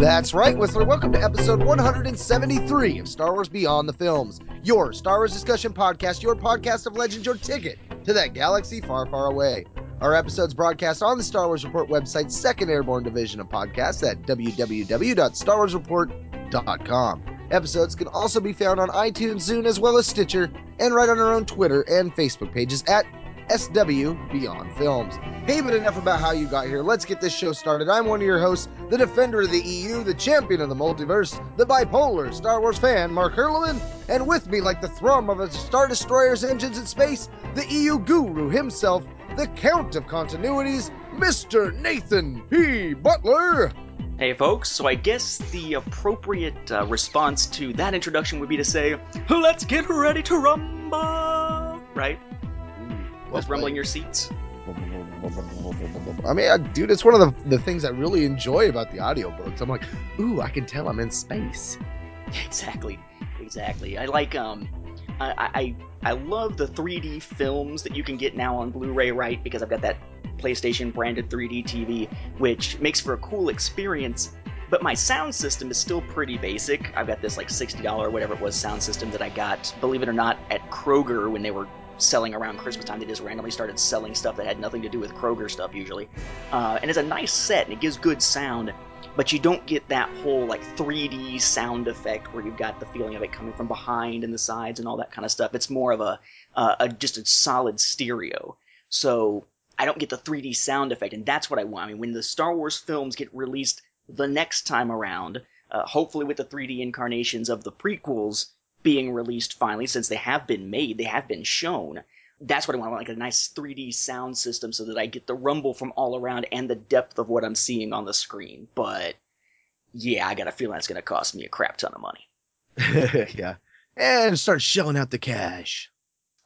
That's right, Whistler. Welcome to episode 173 of Star Wars Beyond the Films, your Star Wars discussion podcast, your podcast of legends, your ticket to that galaxy far, far away. Our episodes broadcast on the Star Wars Report website's second airborne division of podcasts at www.starwarsreport.com. Episodes can also be found on iTunes, Zune, as well as Stitcher, and right on our own Twitter and Facebook pages at SW Beyond Films. Hey, but enough about how you got here. Let's get this show started. I'm one of your hosts, the defender of the EU, the champion of the multiverse, the bipolar Star Wars fan, Mark Herleman, and with me, like the thrum of a Star Destroyer's engines in space, the EU guru himself, the Count of Continuities, Mr. Nathan P. Butler. Hey folks, so I guess the appropriate uh, response to that introduction would be to say, Let's get ready to rumble! Right? Was rumbling your seats? I mean, uh, dude, it's one of the, the things I really enjoy about the audiobooks. I'm like, ooh, I can tell I'm in space. Exactly, exactly. I like, um, I, I, I love the 3D films that you can get now on Blu-ray, right? Because I've got that PlayStation branded 3D TV, which makes for a cool experience. But my sound system is still pretty basic. I've got this like $60 whatever it was sound system that I got, believe it or not, at Kroger when they were selling around Christmas time. They just randomly started selling stuff that had nothing to do with Kroger stuff usually. Uh, and it's a nice set and it gives good sound, but you don't get that whole like 3D sound effect where you've got the feeling of it coming from behind and the sides and all that kind of stuff. It's more of a, uh, a just a solid stereo. So I don't get the 3D sound effect, and that's what I want. I mean, when the Star Wars films get released the next time around, uh, hopefully with the 3D incarnations of the prequels being released finally, since they have been made, they have been shown. That's what I want. I want like a nice 3D sound system so that I get the rumble from all around and the depth of what I'm seeing on the screen. But yeah, I got a feeling that's going to cost me a crap ton of money. yeah. And start shelling out the cash.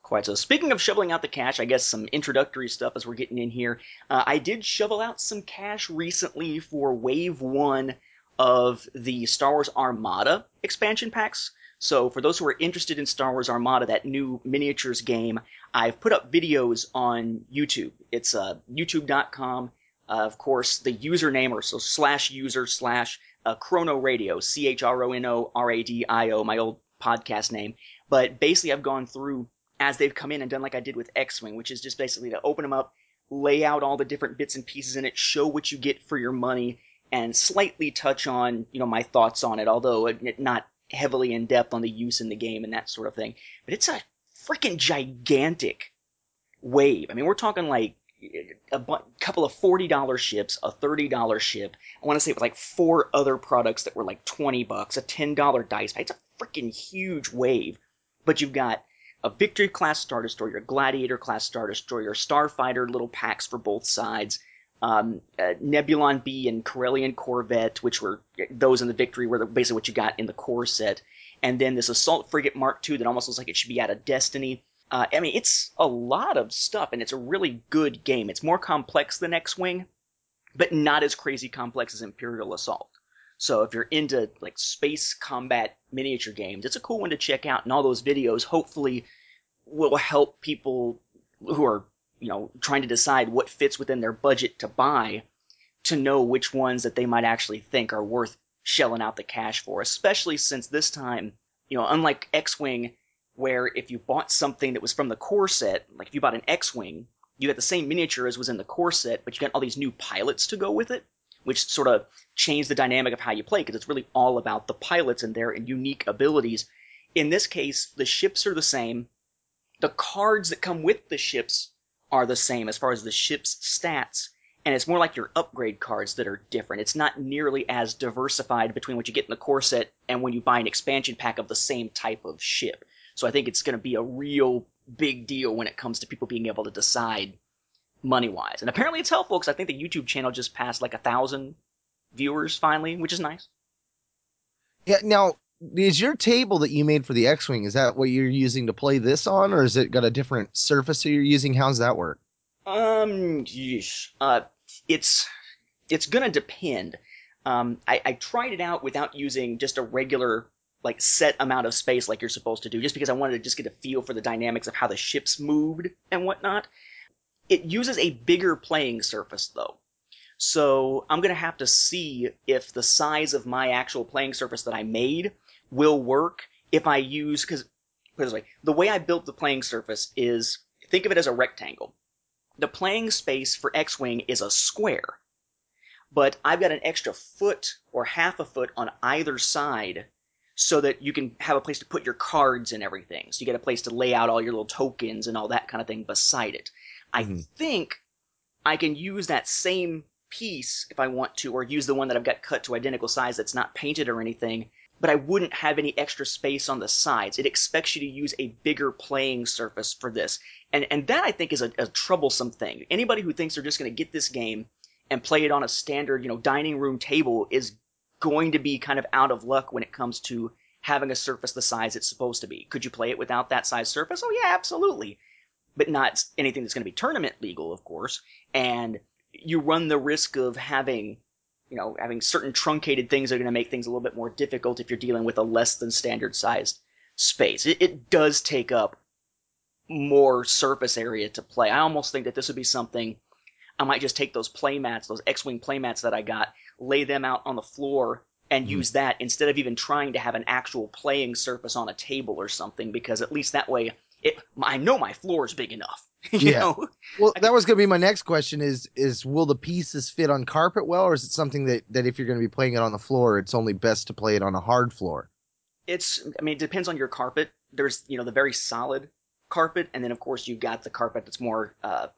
Quite so. Speaking of shoveling out the cash, I guess some introductory stuff as we're getting in here. Uh, I did shovel out some cash recently for Wave 1 of the Star Wars Armada expansion packs. So for those who are interested in Star Wars Armada, that new miniatures game, I've put up videos on YouTube. It's uh, youtube.com. Uh, of course, the username or so slash user slash uh, Chrono Radio, C H R O N O R A D I O, my old podcast name. But basically, I've gone through as they've come in and done like I did with X-Wing, which is just basically to open them up, lay out all the different bits and pieces in it, show what you get for your money, and slightly touch on, you know, my thoughts on it, although not heavily in depth on the use in the game and that sort of thing. But it's a freaking gigantic wave. I mean, we're talking like a bu- couple of $40 ships, a $30 ship. I want to say it was like four other products that were like 20 bucks, a $10 dice. It's a freaking huge wave. But you've got a Victory class Star Destroyer, a Gladiator class Star Destroyer, Starfighter little packs for both sides, um, uh, Nebulon B and Corellian Corvette, which were those in the Victory were basically what you got in the core set, and then this Assault Frigate Mark II that almost looks like it should be out of Destiny. Uh, I mean, it's a lot of stuff, and it's a really good game. It's more complex than X-Wing, but not as crazy complex as Imperial Assault. So if you're into like space combat miniature games, it's a cool one to check out. And all those videos hopefully will help people who are, you know, trying to decide what fits within their budget to buy to know which ones that they might actually think are worth shelling out the cash for, especially since this time, you know, unlike X-Wing, where if you bought something that was from the core set, like if you bought an X-Wing, you got the same miniature as was in the core set, but you got all these new pilots to go with it which sort of changed the dynamic of how you play because it's really all about the pilots and their unique abilities. In this case, the ships are the same. The cards that come with the ships are the same as far as the ship's stats. And it's more like your upgrade cards that are different. It's not nearly as diversified between what you get in the core set and when you buy an expansion pack of the same type of ship. So I think it's going to be a real big deal when it comes to people being able to decide money wise. And apparently it's helpful because I think the YouTube channel just passed like a thousand viewers finally, which is nice. Yeah. Now, is your table that you made for the X-wing? Is that what you're using to play this on, or is it got a different surface that you're using? How's that work? Um, yeesh. uh, it's it's gonna depend. Um, I, I tried it out without using just a regular like set amount of space like you're supposed to do, just because I wanted to just get a feel for the dynamics of how the ships moved and whatnot. It uses a bigger playing surface though. So I'm gonna have to see if the size of my actual playing surface that I made will work if I use because put it this way, the way I built the playing surface is think of it as a rectangle. The playing space for X-wing is a square, but I've got an extra foot or half a foot on either side so that you can have a place to put your cards and everything. So you get a place to lay out all your little tokens and all that kind of thing beside it. I Mhm. think I can use that same piece if I want to, or use the one that I've got cut to identical size that's not painted or anything, but I wouldn't have any extra space on the sides. It expects you to use a bigger playing surface for this. And and that I think is a, a troublesome thing. Anybody who thinks they're just going to get this game and play it on a standard, you know, dining room table is going to be kind of out of luck when it comes to having a surface the size it's supposed to be. Could you play it without that size surface? Oh yeah, absolutely. But not anything that's going to be tournament legal, of course. And you run the risk of having, you know, having certain truncated things are going to make things a little bit more difficult if you're dealing with a less than standard sized space. It, it does take up more surface area to play. I almost think that this would be something I might just take those play mats, those X-wing play mats that I got, lay them out on the floor and Mhm. use that instead of even trying to have an actual playing surface on a table or something because at least that way it I know my floor is big enough. Yeah. know? Well, that was going to be my next question: is is will the pieces fit on carpet well, or is it something that that if you're going to be playing it on the floor, it's only best to play it on a hard floor? It's I mean it depends on your carpet. There's you know the very solid carpet and then of course you've got the carpet that's more uh,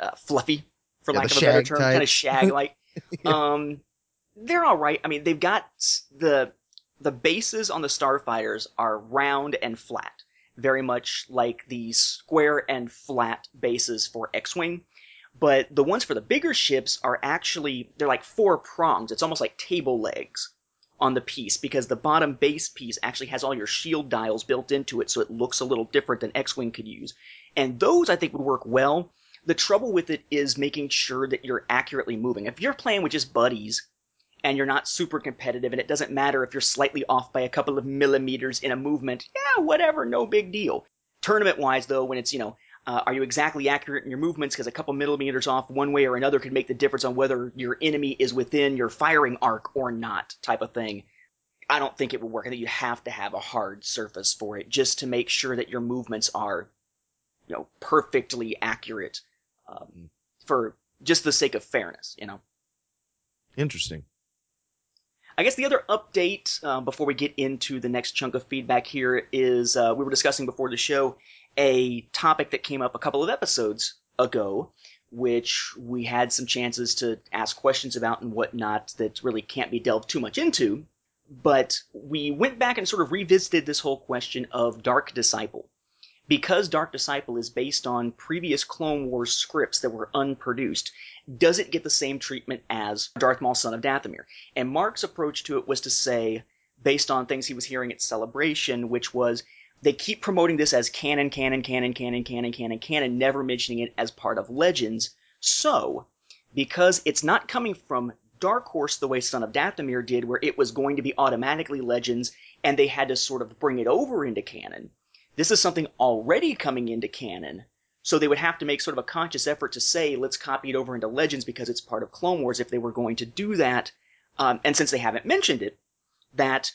uh fluffy for Yeah, lack of a better term, type. kind of shag like. Um they're all right. I mean they've got the the bases on the starfighters are round and flat, very much like the square and flat bases for X-wing. But the ones for the bigger ships are actually they're like four prongs. It's almost like table legs on the piece because the bottom base piece actually has all your shield dials built into it, so it looks a little different than X-wing could use. And those I think would work well. The trouble with it is making sure that you're accurately moving. If you're playing with just buddies and you're not super competitive, and it doesn't matter if you're slightly off by a couple of millimeters in a movement, yeah, whatever, no big deal. Tournament wise, though, when it's, you know, uh, are you exactly accurate in your movements? Because a couple millimeters off one way or another could make the difference on whether your enemy is within your firing arc or not, type of thing. I don't think it would work. I think you have to have a hard surface for it just to make sure that your movements are, you know, perfectly accurate um, for just the sake of fairness, you know. Interesting. I guess the other update uh, before we get into the next chunk of feedback here is uh, we were discussing before the show a topic that came up a couple of episodes ago, which we had some chances to ask questions about and whatnot that really can't be delved too much into. But we went back and sort of revisited this whole question of Dark Disciple. Because Dark Disciple is based on previous Clone Wars scripts that were unproduced, does it get the same treatment as Darth Maul, son of Dathomir? And Mark's approach to it was to say, based on things he was hearing at Celebration, which was they keep promoting this as canon, canon, canon, canon, canon, canon, canon, never mentioning it as part of Legends. So, because it's not coming from Dark Horse the way Son of Dathomir did, where it was going to be automatically Legends, and they had to sort of bring it over into canon. This is something already coming into canon, so they would have to make sort of a conscious effort to say, let's copy it over into Legends because it's part of Clone Wars if they were going to do that. Um, and since they haven't mentioned it, that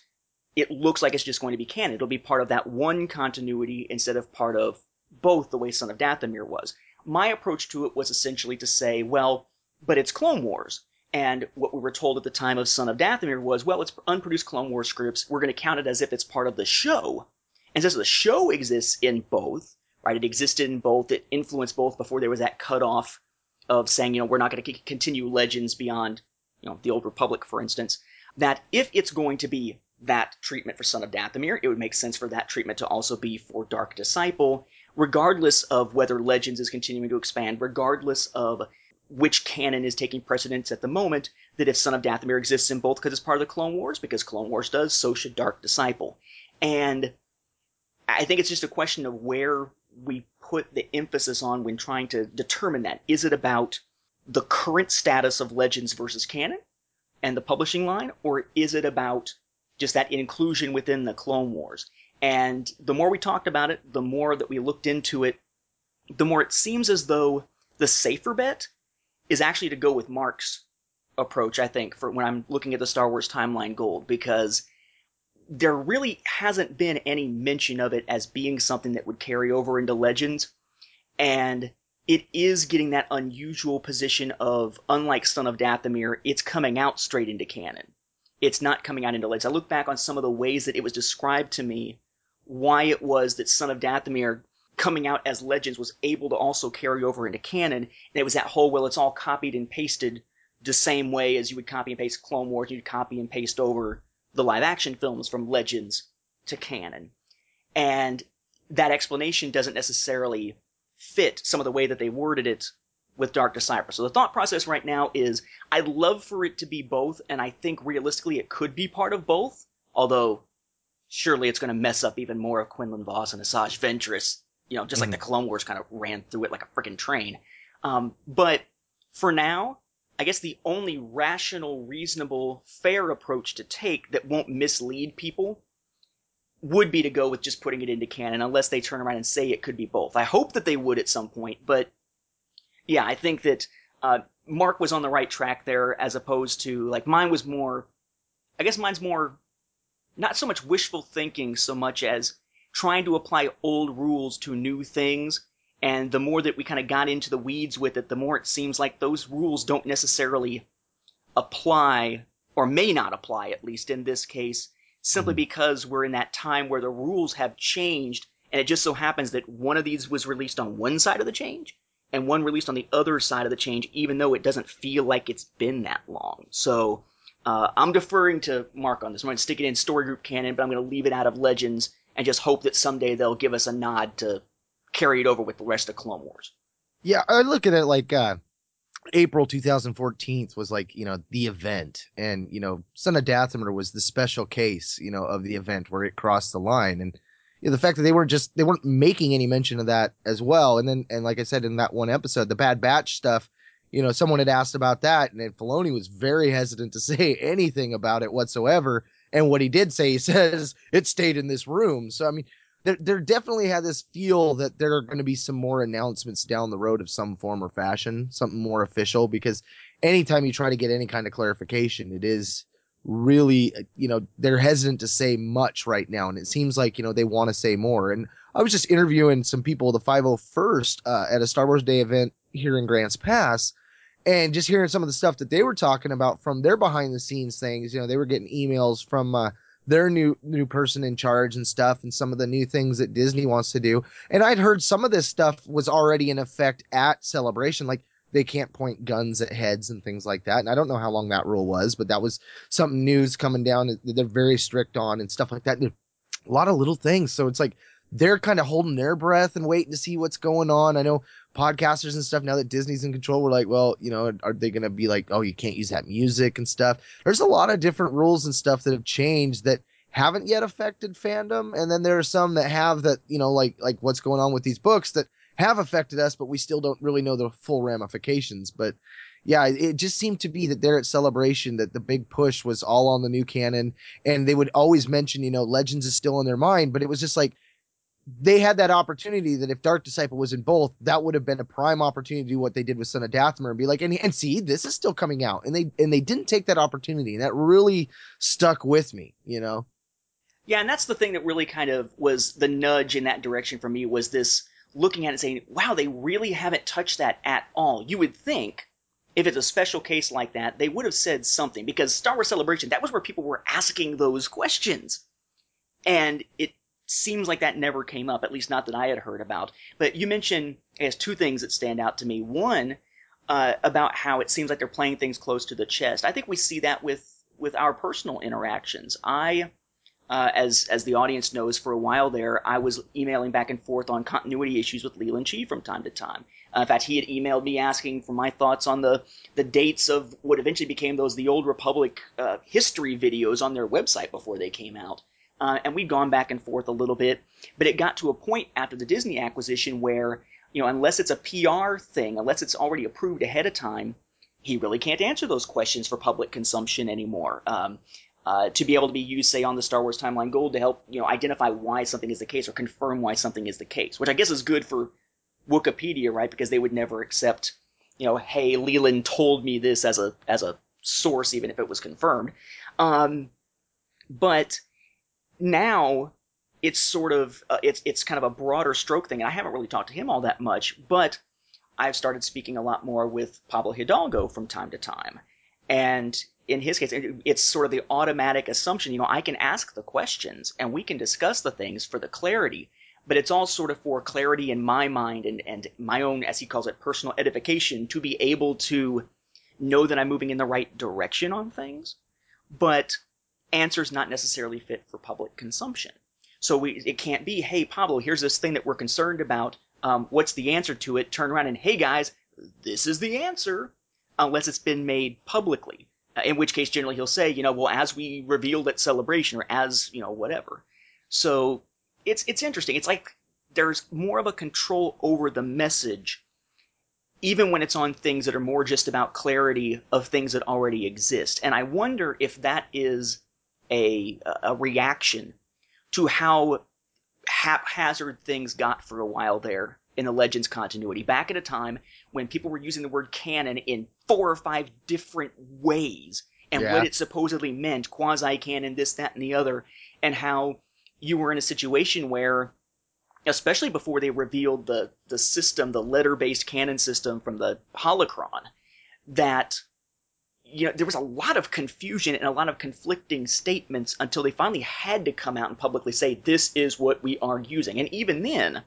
it looks like it's just going to be canon. It'll be part of that one continuity instead of part of both the way Son of Dathomir was. My approach to it was essentially to say, well, but it's Clone Wars. And what we were told at the time of Son of Dathomir was, well, it's unproduced Clone Wars scripts. We're going to count it as if it's part of the show. And so the show exists in both, right? It existed in both. It influenced both before there was that cutoff of saying, you know, we're not going to continue Legends beyond, you know, the Old Republic, for instance. That if it's going to be that treatment for Son of Dathomir, it would make sense for that treatment to also be for Dark Disciple, regardless of whether Legends is continuing to expand, regardless of which canon is taking precedence at the moment. That if Son of Dathomir exists in both because it's part of the Clone Wars, because Clone Wars does, so should Dark Disciple. And I think it's just a question of where we put the emphasis on when trying to determine that. Is it about the current status of Legends versus canon and the publishing line, or is it about just that inclusion within the Clone Wars? And the more we talked about it, the more that we looked into it, the more it seems as though the safer bet is actually to go with Mark's approach, I think, for when I'm looking at the Star Wars timeline gold, because there really hasn't been any mention of it as being something that would carry over into Legends. And it is getting that unusual position of, unlike Son of Dathomir, it's coming out straight into canon. It's not coming out into Legends. I look back on some of the ways that it was described to me, why it was that Son of Dathomir coming out as Legends was able to also carry over into canon. And it was that whole, well, it's all copied and pasted the same way as you would copy and paste Clone Wars, you'd copy and paste over the live action films from Legends to canon. And that explanation doesn't necessarily fit some of the way that they worded it with Dark Disciple. So the thought process right now is I'd love for it to be both, and I think realistically it could be part of both, although surely it's going to mess up even more of Quinlan Vos and Asajj Ventress, you know, just like the Clone Wars kind of ran through it like a freaking train. Um, but for now, I guess the only rational, reasonable, fair approach to take that won't mislead people would be to go with just putting it into canon, unless they turn around and say it could be both. I hope that they would at some point, but yeah, I think that uh, Mark was on the right track there, as opposed to like mine was more. I guess mine's more not so much wishful thinking so much as trying to apply old rules to new things. And the more that we kind of got into the weeds with it, the more it seems like those rules don't necessarily apply, or may not apply, at least in this case, simply because we're in that time where the rules have changed. And it just so happens that one of these was released on one side of the change and one released on the other side of the change, even though it doesn't feel like it's been that long. So uh, I'm deferring to Mark on this. I'm going to stick it in story group canon, but I'm going to leave it out of Legends and just hope that someday they'll give us a nod to carry it over with the rest of Clone Wars. Yeah, I look at it like uh, April 2014 was like, you know, the event. And, you know, Son of Dathomir was the special case, you know, of the event where it crossed the line. And you know, the fact that they weren't just, they weren't making any mention of that as well. And then, and like I said in that one episode, the Bad Batch stuff, you know, someone had asked about that and then Filoni was very hesitant to say anything about it whatsoever. And what he did say, he says it stayed in this room. So, I mean, there, there definitely had this feel that there are going to be some more announcements down the road of some form or fashion, something more official, because anytime you try to get any kind of clarification, it is really, you know, they're hesitant to say much right now. And it seems like, you know, they want to say more. And I was just interviewing some people, the 501st, uh, at a Star Wars Day event here in Grants Pass. And just hearing some of the stuff that they were talking about from their behind the scenes things, you know, they were getting emails from, uh, their new new person in charge and stuff and some of the new things that Disney wants to do. And I'd heard some of this stuff was already in effect at Celebration like they can't point guns at heads and things like that. And I don't know how long that rule was, but that was something news coming down that they're very strict on and stuff like that. a lot of little things. So it's like they're kind of holding their breath and waiting to see what's going on. I know podcasters and stuff now that Disney's in control we're like, well, you know, are they going to be like, oh, you can't use that music and stuff? There's a lot of different rules and stuff that have changed that haven't yet affected fandom and then there are some that have that, you know, like like what's going on with these books that have affected us but we still don't really know the full ramifications, but yeah, it just seemed to be that there at Celebration that the big push was all on the new canon, and they would always mention, you know, Legends is still in their mind, but it was just like they had that opportunity that if Dark Disciple was in both, that would have been a prime opportunity to do what they did with Son of Dathomir and be like, and, and see, this is still coming out. And they and they didn't take that opportunity. And that really stuck with me, you know? Yeah, and that's the thing that really kind of was the nudge in that direction for me was this looking at it saying, wow, they really haven't touched that at all. You would think if it's a special case like that, they would have said something because Star Wars Celebration, that was where people were asking those questions. And it seems like that never came up, at least not that I had heard about. But you mentioned, as two things that stand out to me. One, uh, about how it seems like they're playing things close to the chest. I think we see that with with our personal interactions. I uh, as as the audience knows, for a while there, I was emailing back and forth on continuity issues with Leland Chee from time to time. Uh, in fact, he had emailed me asking for my thoughts on the the dates of what eventually became those the Old Republic uh, history videos on their website before they came out. Uh, and we've gone back and forth a little bit, but it got to a point after the Disney acquisition where, you know, unless it's a PR thing, unless it's already approved ahead of time, he really can't answer those questions for public consumption anymore. Um, uh, to be able to be used, say, on the Star Wars Timeline Gold to help, you know, identify why something is the case or confirm why something is the case, which I guess is good for Wikipedia, right? Because they would never accept, you know, hey, Leland told me this as a as a source, even if it was confirmed. Um, but now it's sort of uh, it's it's kind of a broader stroke thing, and I haven't really talked to him all that much, but I've started speaking a lot more with Pablo Hidalgo from time to time, and in his case, it's sort of the automatic assumption. You know, I can ask the questions and we can discuss the things for the clarity, but it's all sort of for clarity in my mind and, and my own, as he calls it, personal edification to be able to know that I'm moving in the right direction on things, but answers not necessarily fit for public consumption. So we, it can't be, hey, Pablo, here's this thing that we're concerned about. Um, what's the answer to it? Turn around and, hey, guys, this is the answer, unless it's been made publicly. Uh, in which case, generally, he'll say, you know, well, as we revealed at Celebration, or as, you know, whatever. So it's it's interesting. It's like there's more of a control over the message, even when it's on things that are more just about clarity of things that already exist. And I wonder if that is a a reaction to how haphazard things got for a while there in the Legends continuity. Back at a time when people were using the word canon in four or five different ways and Yeah. what it supposedly meant, quasi canon, this, that, and the other, and how you were in a situation where, especially before they revealed the, the system, the letter based canon system from the Holocron, that you know, there was a lot of confusion and a lot of conflicting statements until they finally had to come out and publicly say, this is what we are using. And even then,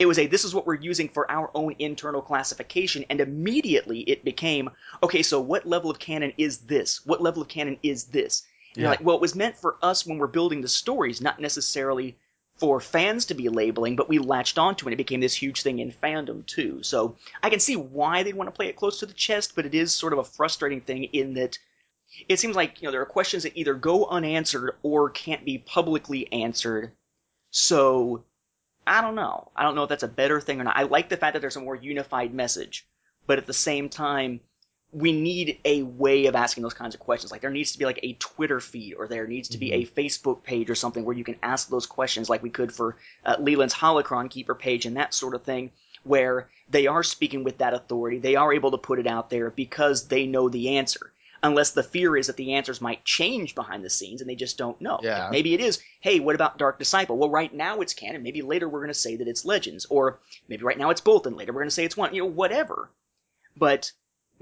it was a, this is what we're using for our own internal classification. And immediately it became, okay, so what level of canon is this? What level of canon is this? And you're like, well, it was meant for us when we're building the stories, not necessarily for fans to be labeling, but we latched onto it and it became this huge thing in fandom too. So I can see why they'd want to play it close to the chest, but it is sort of a frustrating thing in that it seems like, you know, there are questions that either go unanswered or can't be publicly answered. So I don't know. I don't know if that's a better thing or not. I like the fact that there's a more unified message, but at the same time, we need a way of asking those kinds of questions. Like there needs to be like a Twitter feed, or there needs to be a Facebook page or something where you can ask those questions, like we could for uh, Leland's Holocron Keeper page and that sort of thing, where they are speaking with that authority. They are able to put it out there because they know the answer. Unless the fear is that the answers might change behind the scenes and they just don't know. Yeah. Maybe it is, hey, what about Dark Disciple? Well, right now it's canon. Maybe later we're going to say that it's Legends. Or maybe right now it's both and later we're going to say it's one. You know, whatever. But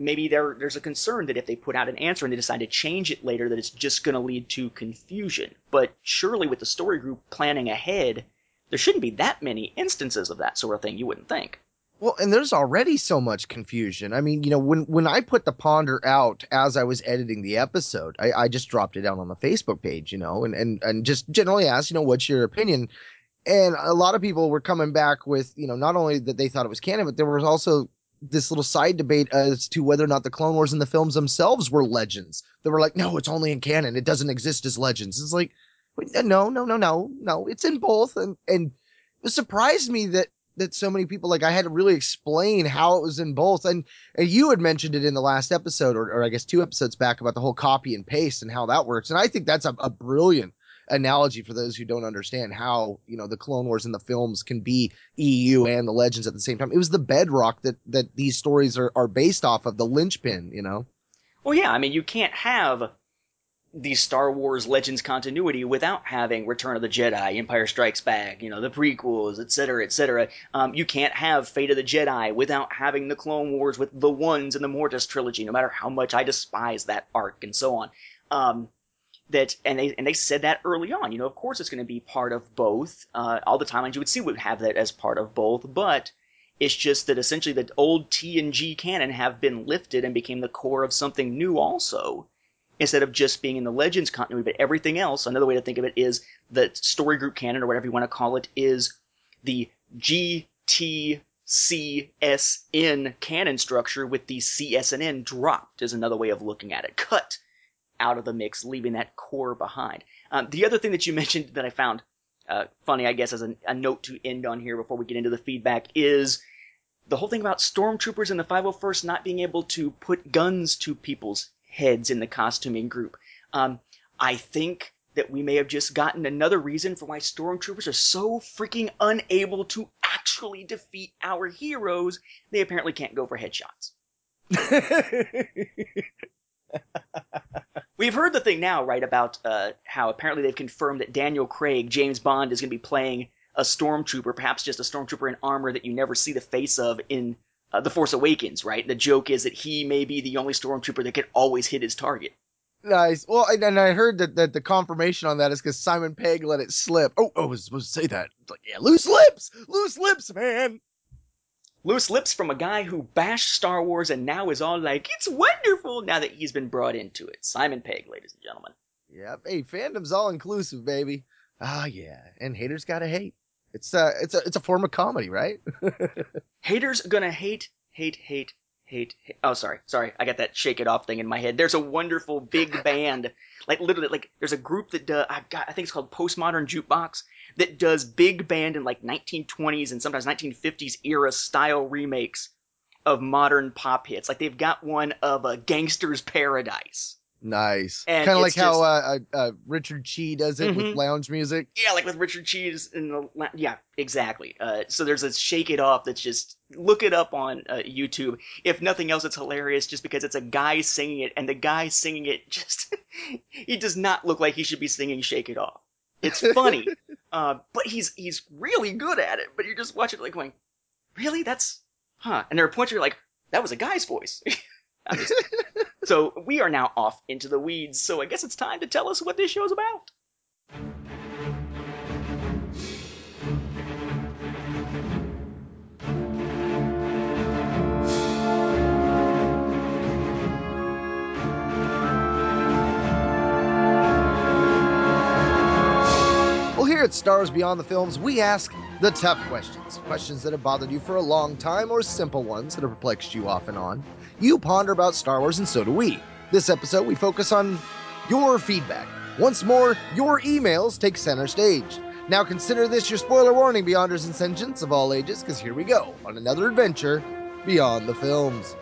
maybe there there's a concern that if they put out an answer and they decide to change it later, that it's just going to lead to confusion. But surely with the story group planning ahead, there shouldn't be that many instances of that sort of thing. You wouldn't think. Well, and there's already so much confusion. I mean, you know, when when I put the ponder out as I was editing the episode, I, I just dropped it down on the Facebook page, you know, and and and just generally asked, you know, what's your opinion? And a lot of people were coming back with, you know, not only that they thought it was canon, but there was also this little side debate as to whether or not the Clone Wars and the films themselves were legends. They were like, no, it's only in canon. It doesn't exist as legends. It's like, no, no, no, no, no. It's in both. And and it surprised me that that so many people like I had to really explain how it was in both. And, and you had mentioned it in the last episode, or, or I guess two episodes back, about the whole copy and paste and how that works. And I think that's a, a brilliant analogy for those who don't understand how you know the Clone Wars and the films can be EU and the Legends at the same time. It was the bedrock that that these stories are are based off of, the linchpin. You know. Well, yeah, I mean, you can't have the Star Wars Legends continuity without having Return of the Jedi, Empire Strikes Back, you know, the prequels, etc., etc. Um, you can't have Fate of the Jedi without having the Clone Wars with the Ones and the Mortis trilogy, no matter how much I despise that arc and so on. Um, that and they and they said that early on. You know, of course, it's going to be part of both. Uh, all the timelines you would see would have that as part of both, but it's just that essentially the old T and G canon have been lifted and became the core of something new also. instead of just being in the Legends continuity, but everything else. Another way to think of it is the story group canon, or whatever you want to call it, is the GTCSN canon structure with the CSNN dropped, is another way of looking at it. Cut out of the mix, leaving that core behind. Um, the other thing that you mentioned that I found uh, funny, I guess, as a, a note to end on here before we get into the feedback is the whole thing about stormtroopers and the 501st not being able to put guns to people's heads in the costuming group. Um, I think that we may have just gotten another reason for why stormtroopers are so freaking unable to actually defeat our heroes. They apparently can't go for headshots. We've heard the thing now, right, about uh, how apparently they've confirmed that Daniel Craig, James Bond, is going to be playing a stormtrooper, perhaps just a stormtrooper in armor that you never see the face of in uh, The Force Awakens, right? The joke is that he may be the only stormtrooper that can always hit his target. Nice. Well, and, and I heard that, that the confirmation on that is because Simon Pegg let it slip. Oh, oh, I was supposed to say that. Like, yeah, loose lips, loose lips, man. Loose lips from a guy who bashed Star Wars and now is all like, it's wonderful now that he's been brought into it. Simon Pegg, ladies and gentlemen. Yep. Hey, fandom's all inclusive, baby. Ah, yeah. And haters gotta hate. It's uh, it's a it's a form of comedy, right? Haters gonna hate, hate, hate, hate, hate. Oh, sorry, sorry. I got that shake it off thing in my head. There's a wonderful big band, like literally, like there's a group that does. I got, I think it's called Postmodern Jukebox that does big band in like 1920s and sometimes 1950s era style remakes of modern pop hits. Like they've got one of a Gangster's Paradise. Nice. Kind of like it's how uh, uh, Richard Cheese does it with Mhm. lounge music. Yeah, like with Richard Cheese in the yeah, exactly. Uh, so there's a shake it off that's just look it up on uh, YouTube. If nothing else, it's hilarious just because it's a guy singing it, and the guy singing it just he does not look like he should be singing "Shake It Off." It's funny, uh, but he's he's really good at it. But you just watch it like going, really? That's huh? And there are points where you're like, that was a guy's voice. So we are now off into the weeds. So I guess it's time to tell us what this show's about. Well, here at Stars Beyond the Films, we ask the tough questions. Questions that have bothered you for a long time, or simple ones that have perplexed you off and on. You ponder about Star Wars, and so do we. This episode, we focus on your feedback. Once more, your emails take center stage. Now consider this your spoiler warning, Beyonders and Sentients of all ages, because here we go on another adventure beyond the films.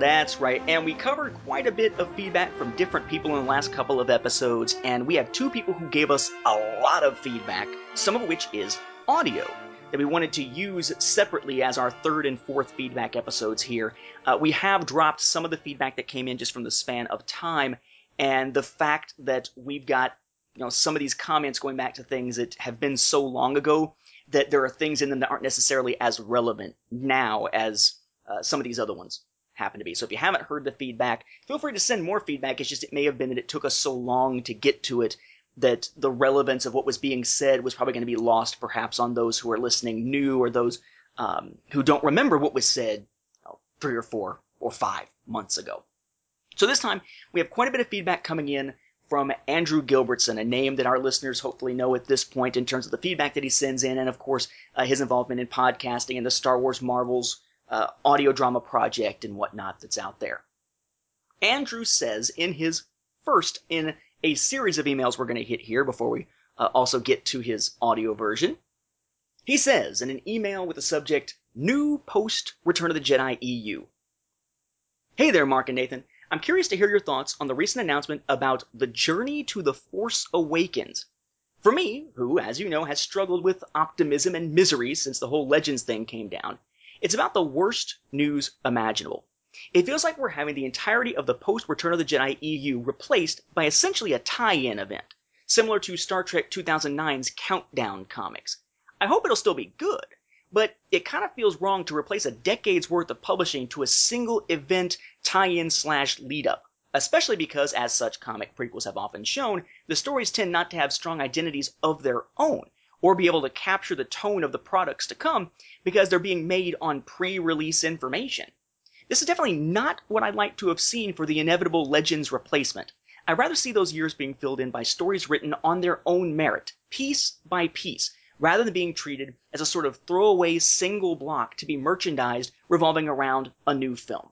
That's right, and we covered quite a bit of feedback from different people in the last couple of episodes, and we have two people who gave us a lot of feedback, some of which is audio, that we wanted to use separately as our third and fourth feedback episodes here. Uh, we have dropped some of the feedback that came in just from the span of time, and the fact that we've got you know some of these comments going back to things that have been so long ago that there are things in them that aren't necessarily as relevant now as uh, some of these other ones happen to be. So if you haven't heard the feedback, feel free to send more feedback. It's just it may have been that it took us so long to get to it that the relevance of what was being said was probably going to be lost perhaps on those who are listening new or those um, who don't remember what was said three or four or five months ago. So this time we have quite a bit of feedback coming in from Andrew Gilbertson, a name that our listeners hopefully know at this point in terms of the feedback that he sends in, and of course uh, his involvement in podcasting and the Star Wars Marvels uh, audio drama project and whatnot that's out there. Andrew says in his first in a series of emails we're going to hit here before we uh, also get to his audio version. He says in an email with the subject New Post Return of the Jedi EU. Hey there, Mark and Nathan. I'm curious to hear your thoughts on the recent announcement about the journey to the Force Awakens. For me, who, as you know, has struggled with optimism and misery since the whole Legends thing came down, it's about the worst news imaginable. It feels like we're having the entirety of the post Return of the Jedi EU replaced by essentially a tie in event, similar to Star Trek 2009's Countdown comics. I hope it'll still be good, but it kind of feels wrong to replace a decade's worth of publishing to a single event tie in slash lead up, especially because, as such comic prequels have often shown, the stories tend not to have strong identities of their own or be able to capture the tone of the products to come because they're being made on pre release information. This is definitely not what I'd like to have seen for the inevitable Legends replacement. I'd rather see those years being filled in by stories written on their own merit, piece by piece, rather than being treated as a sort of throwaway single block to be merchandised revolving around a new film.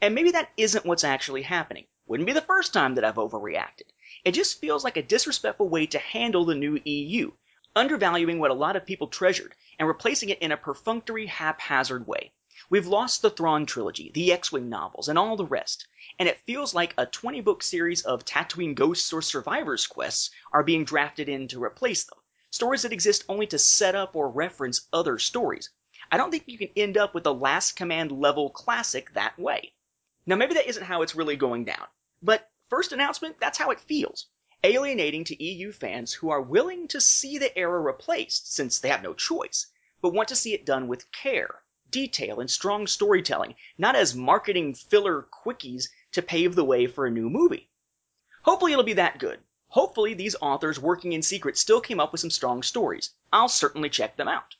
And maybe that isn't what's actually happening. Wouldn't be the first time that I've overreacted. It just feels like a disrespectful way to handle the new EU, undervaluing what a lot of people treasured and replacing it in a perfunctory, haphazard way. We've lost the Thrawn trilogy, the X-Wing novels, and all the rest, and it feels like a 20-book series of Tatooine ghosts or survivors quests are being drafted in to replace them. Stories that exist only to set up or reference other stories. I don't think you can end up with a Last Command level classic that way. Now maybe that isn't how it's really going down, but first announcement, that's how it feels. Alienating to EU fans who are willing to see the era replaced since they have no choice, but want to see it done with care, detail, and strong storytelling, not as marketing filler quickies to pave the way for a new movie. Hopefully it'll be that good. Hopefully these authors working in secret still came up with some strong stories. I'll certainly check them out.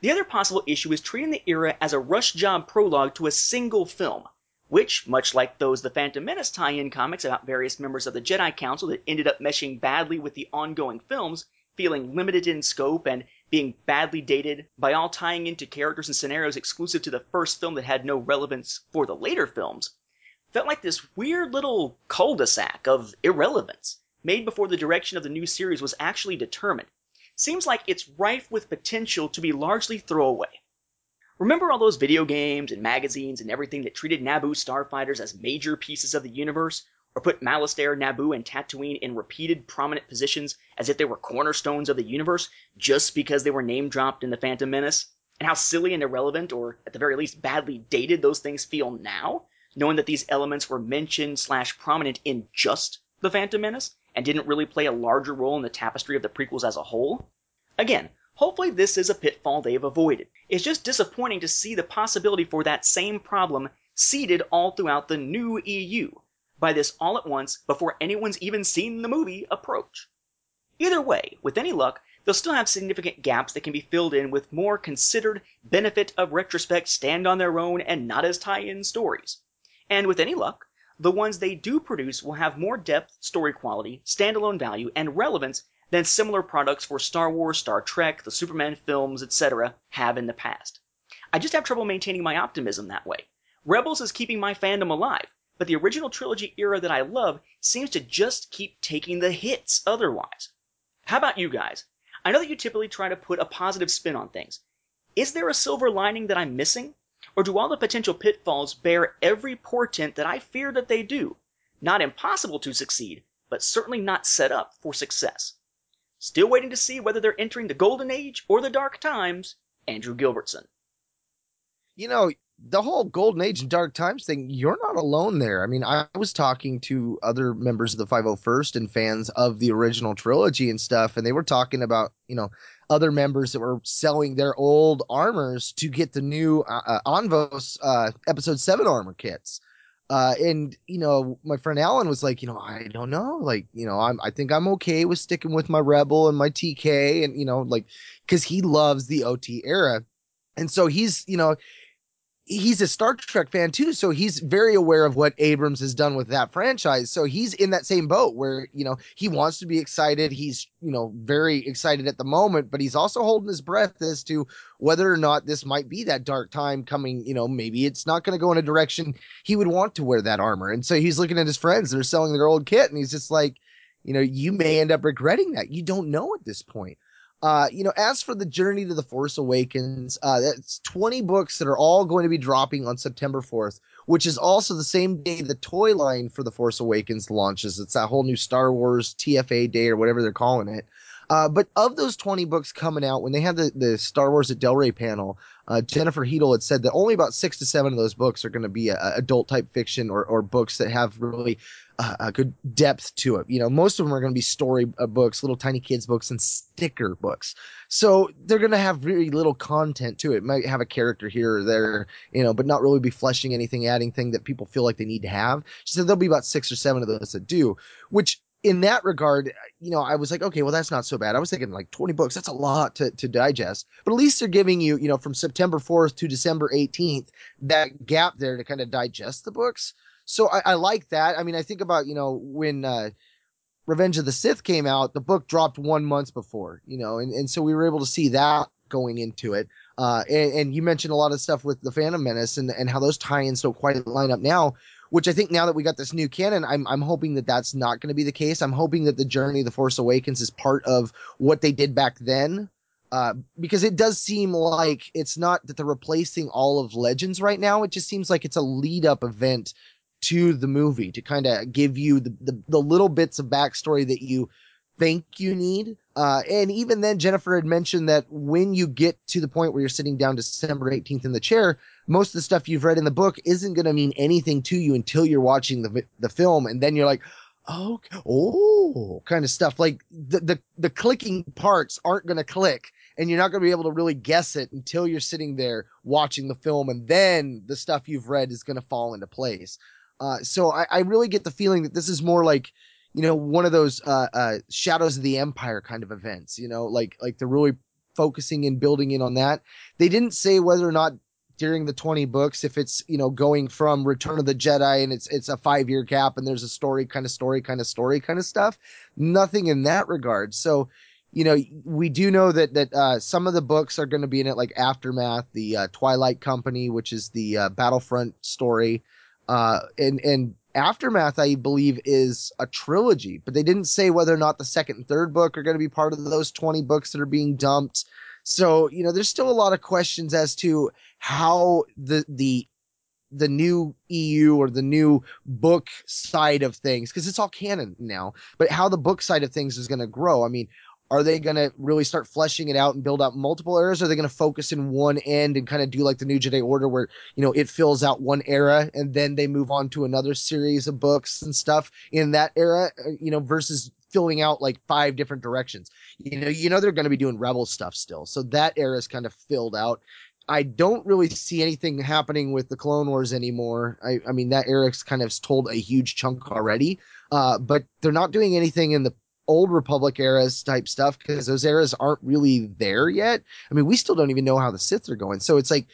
The other possible issue is treating the era as a rush job prologue to a single film, which, much like those the Phantom Menace tie-in comics about various members of the Jedi Council that ended up meshing badly with the ongoing films, feeling limited in scope and being badly dated by all tying into characters and scenarios exclusive to the first film that had no relevance for the later films, felt like this weird little cul-de-sac of irrelevance made before the direction of the new series was actually determined, seems like it's rife with potential to be largely throwaway. Remember all those video games and magazines and everything that treated Naboo starfighters as major pieces of the universe, or put Malastare, Naboo, and Tatooine in repeated prominent positions as if they were cornerstones of the universe just because they were name dropped in The Phantom Menace? And how silly and irrelevant, or at the very least badly dated those things feel now, knowing that these elements were mentioned slash prominent in just The Phantom Menace? and didn't really play a larger role in the tapestry of the prequels as a whole? Again, hopefully this is a pitfall they've avoided. It's just disappointing to see the possibility for that same problem seeded all throughout the new EU by this all at once, before anyone's even seen the movie, approach. Either way, with any luck, they'll still have significant gaps that can be filled in with more considered, benefit of retrospect, stand on their own, and not as tie in stories. And with any luck, the ones they do produce will have more depth, story quality, standalone value, and relevance than similar products for Star Wars, Star Trek, the Superman films, etc. have in the past. I just have trouble maintaining my optimism that way. Rebels is keeping my fandom alive, but the original trilogy era that I love seems to just keep taking the hits otherwise. How about you guys? I know that you typically try to put a positive spin on things. Is there a silver lining that I'm missing? Or do all the potential pitfalls bear every portent that I fear that they do? Not impossible to succeed, but certainly not set up for success. Still waiting to see whether they're entering the golden age or the dark times. Andrew Gilbertson. You know, the whole golden age and dark times thing, you're not alone there. I mean, I was talking to other members of the 501st and fans of the original trilogy and stuff, and they were talking about, you know, other members that were selling their old armors to get the new uh, uh, Anovos uh, episode 7 armor kits. Uh, and you know, my friend Alan was like, you know, I don't know, like, you know, I'm, I think I'm okay with sticking with my Rebel and my TK, and you know, like, because he loves the OT era, and so he's, you know, he's a Star Trek fan too, so he's very aware of what Abrams has done with that franchise. So he's in that same boat where, you know, he wants to be excited. He's, you know, very excited at the moment, but he's also holding his breath as to whether or not this might be that dark time coming, you know, maybe it's not going to go in a direction he would want to wear that armor. And so he's looking at his friends that are selling their old kit and he's just like, you know, you may end up regretting that. You don't know at this point. Uh, you know, as for the journey to the Force Awakens, uh, that's 20 books that are all going to be dropping on September 4th, which is also the same day the toy line for the Force Awakens launches. It's that whole new Star Wars TFA day or whatever they're calling it. Uh, but of those 20 books coming out, when they had the, the Star Wars at Del Rey panel, uh, Jennifer Heddle had said that only about six to seven of those books are going to be a, adult type fiction or, or books that have really a good depth to it. You know, most of them are going to be story uh, books, little tiny kids books, and sticker books. So they're going to have very little content to it. Might have a character here or there, you know, but not really be fleshing anything, adding thing that people feel like they need to have. She said there'll be about six or seven of those that do, which in that regard, you know, I was like, okay, well, that's not so bad. I was thinking like 20 books, that's a lot to, to digest. But at least they're giving you, you know, from September 4th to December 18th, that gap there to kind of digest the books. So I, I like that. I mean, I think about, you know, when uh, Revenge of the Sith came out, the book dropped one month before, you know, and, and so we were able to see that going into it. Uh, and, and you mentioned a lot of stuff with the Phantom Menace and, and how those tie-ins don't quite line up now which I think now that we got this new canon, I'm I'm hoping that that's not going to be the case. I'm hoping that the journey of the Force Awakens is part of what they did back then. Uh, because it does seem like it's not that they're replacing all of Legends right now. It just seems like it's a lead up event to the movie to kind of give you the, the, the little bits of backstory that you think you need. Uh, and even then, Jennifer had mentioned that when you get to the point where you're sitting down December 18th in the chair, most of the stuff you've read in the book isn't going to mean anything to you until you're watching the the film, and then you're like, oh, oh, kind of stuff. Like the the the clicking parts aren't going to click, and you're not going to be able to really guess it until you're sitting there watching the film, and then the stuff you've read is going to fall into place. Uh, so I, I really get the feeling that this is more like you know one of those uh, uh, shadows of the empire kind of events you know like like they're really focusing and building in on that. They didn't say whether or not during the 20 books if it's you know going from return of the jedi and it's it's a five year gap and there's a story kind of story kind of story kind of stuff. Nothing in that regard. So you know we do know that that uh, some of the books are going to be in it like aftermath the uh, twilight company which is the uh, battlefront story uh, and and Aftermath, I believe, is a trilogy, but they didn't say whether or not the second and third book are going to be part of those 20 books that are being dumped. So, you know, there's still a lot of questions as to how the, the, the new EU or the new book side of things, because it's all canon now, but how the book side of things is going to grow. I mean, are they going to really start fleshing it out and build out multiple eras? Are they going to focus in one end and kind of do like the New Jedi Order where, you know, it fills out one era and then they move on to another series of books and stuff in that era, uh, you know, versus filling out like five different directions. You know, you know they're going to be doing rebel stuff still. So that era is kind of filled out. I don't really see anything happening with the Clone Wars anymore. I, I mean, that era's kind of told a huge chunk already. Uh, but they're not doing anything in the old Republic eras type stuff because those eras aren't really there yet. I mean, we still don't even know how the Sith are going. So it's like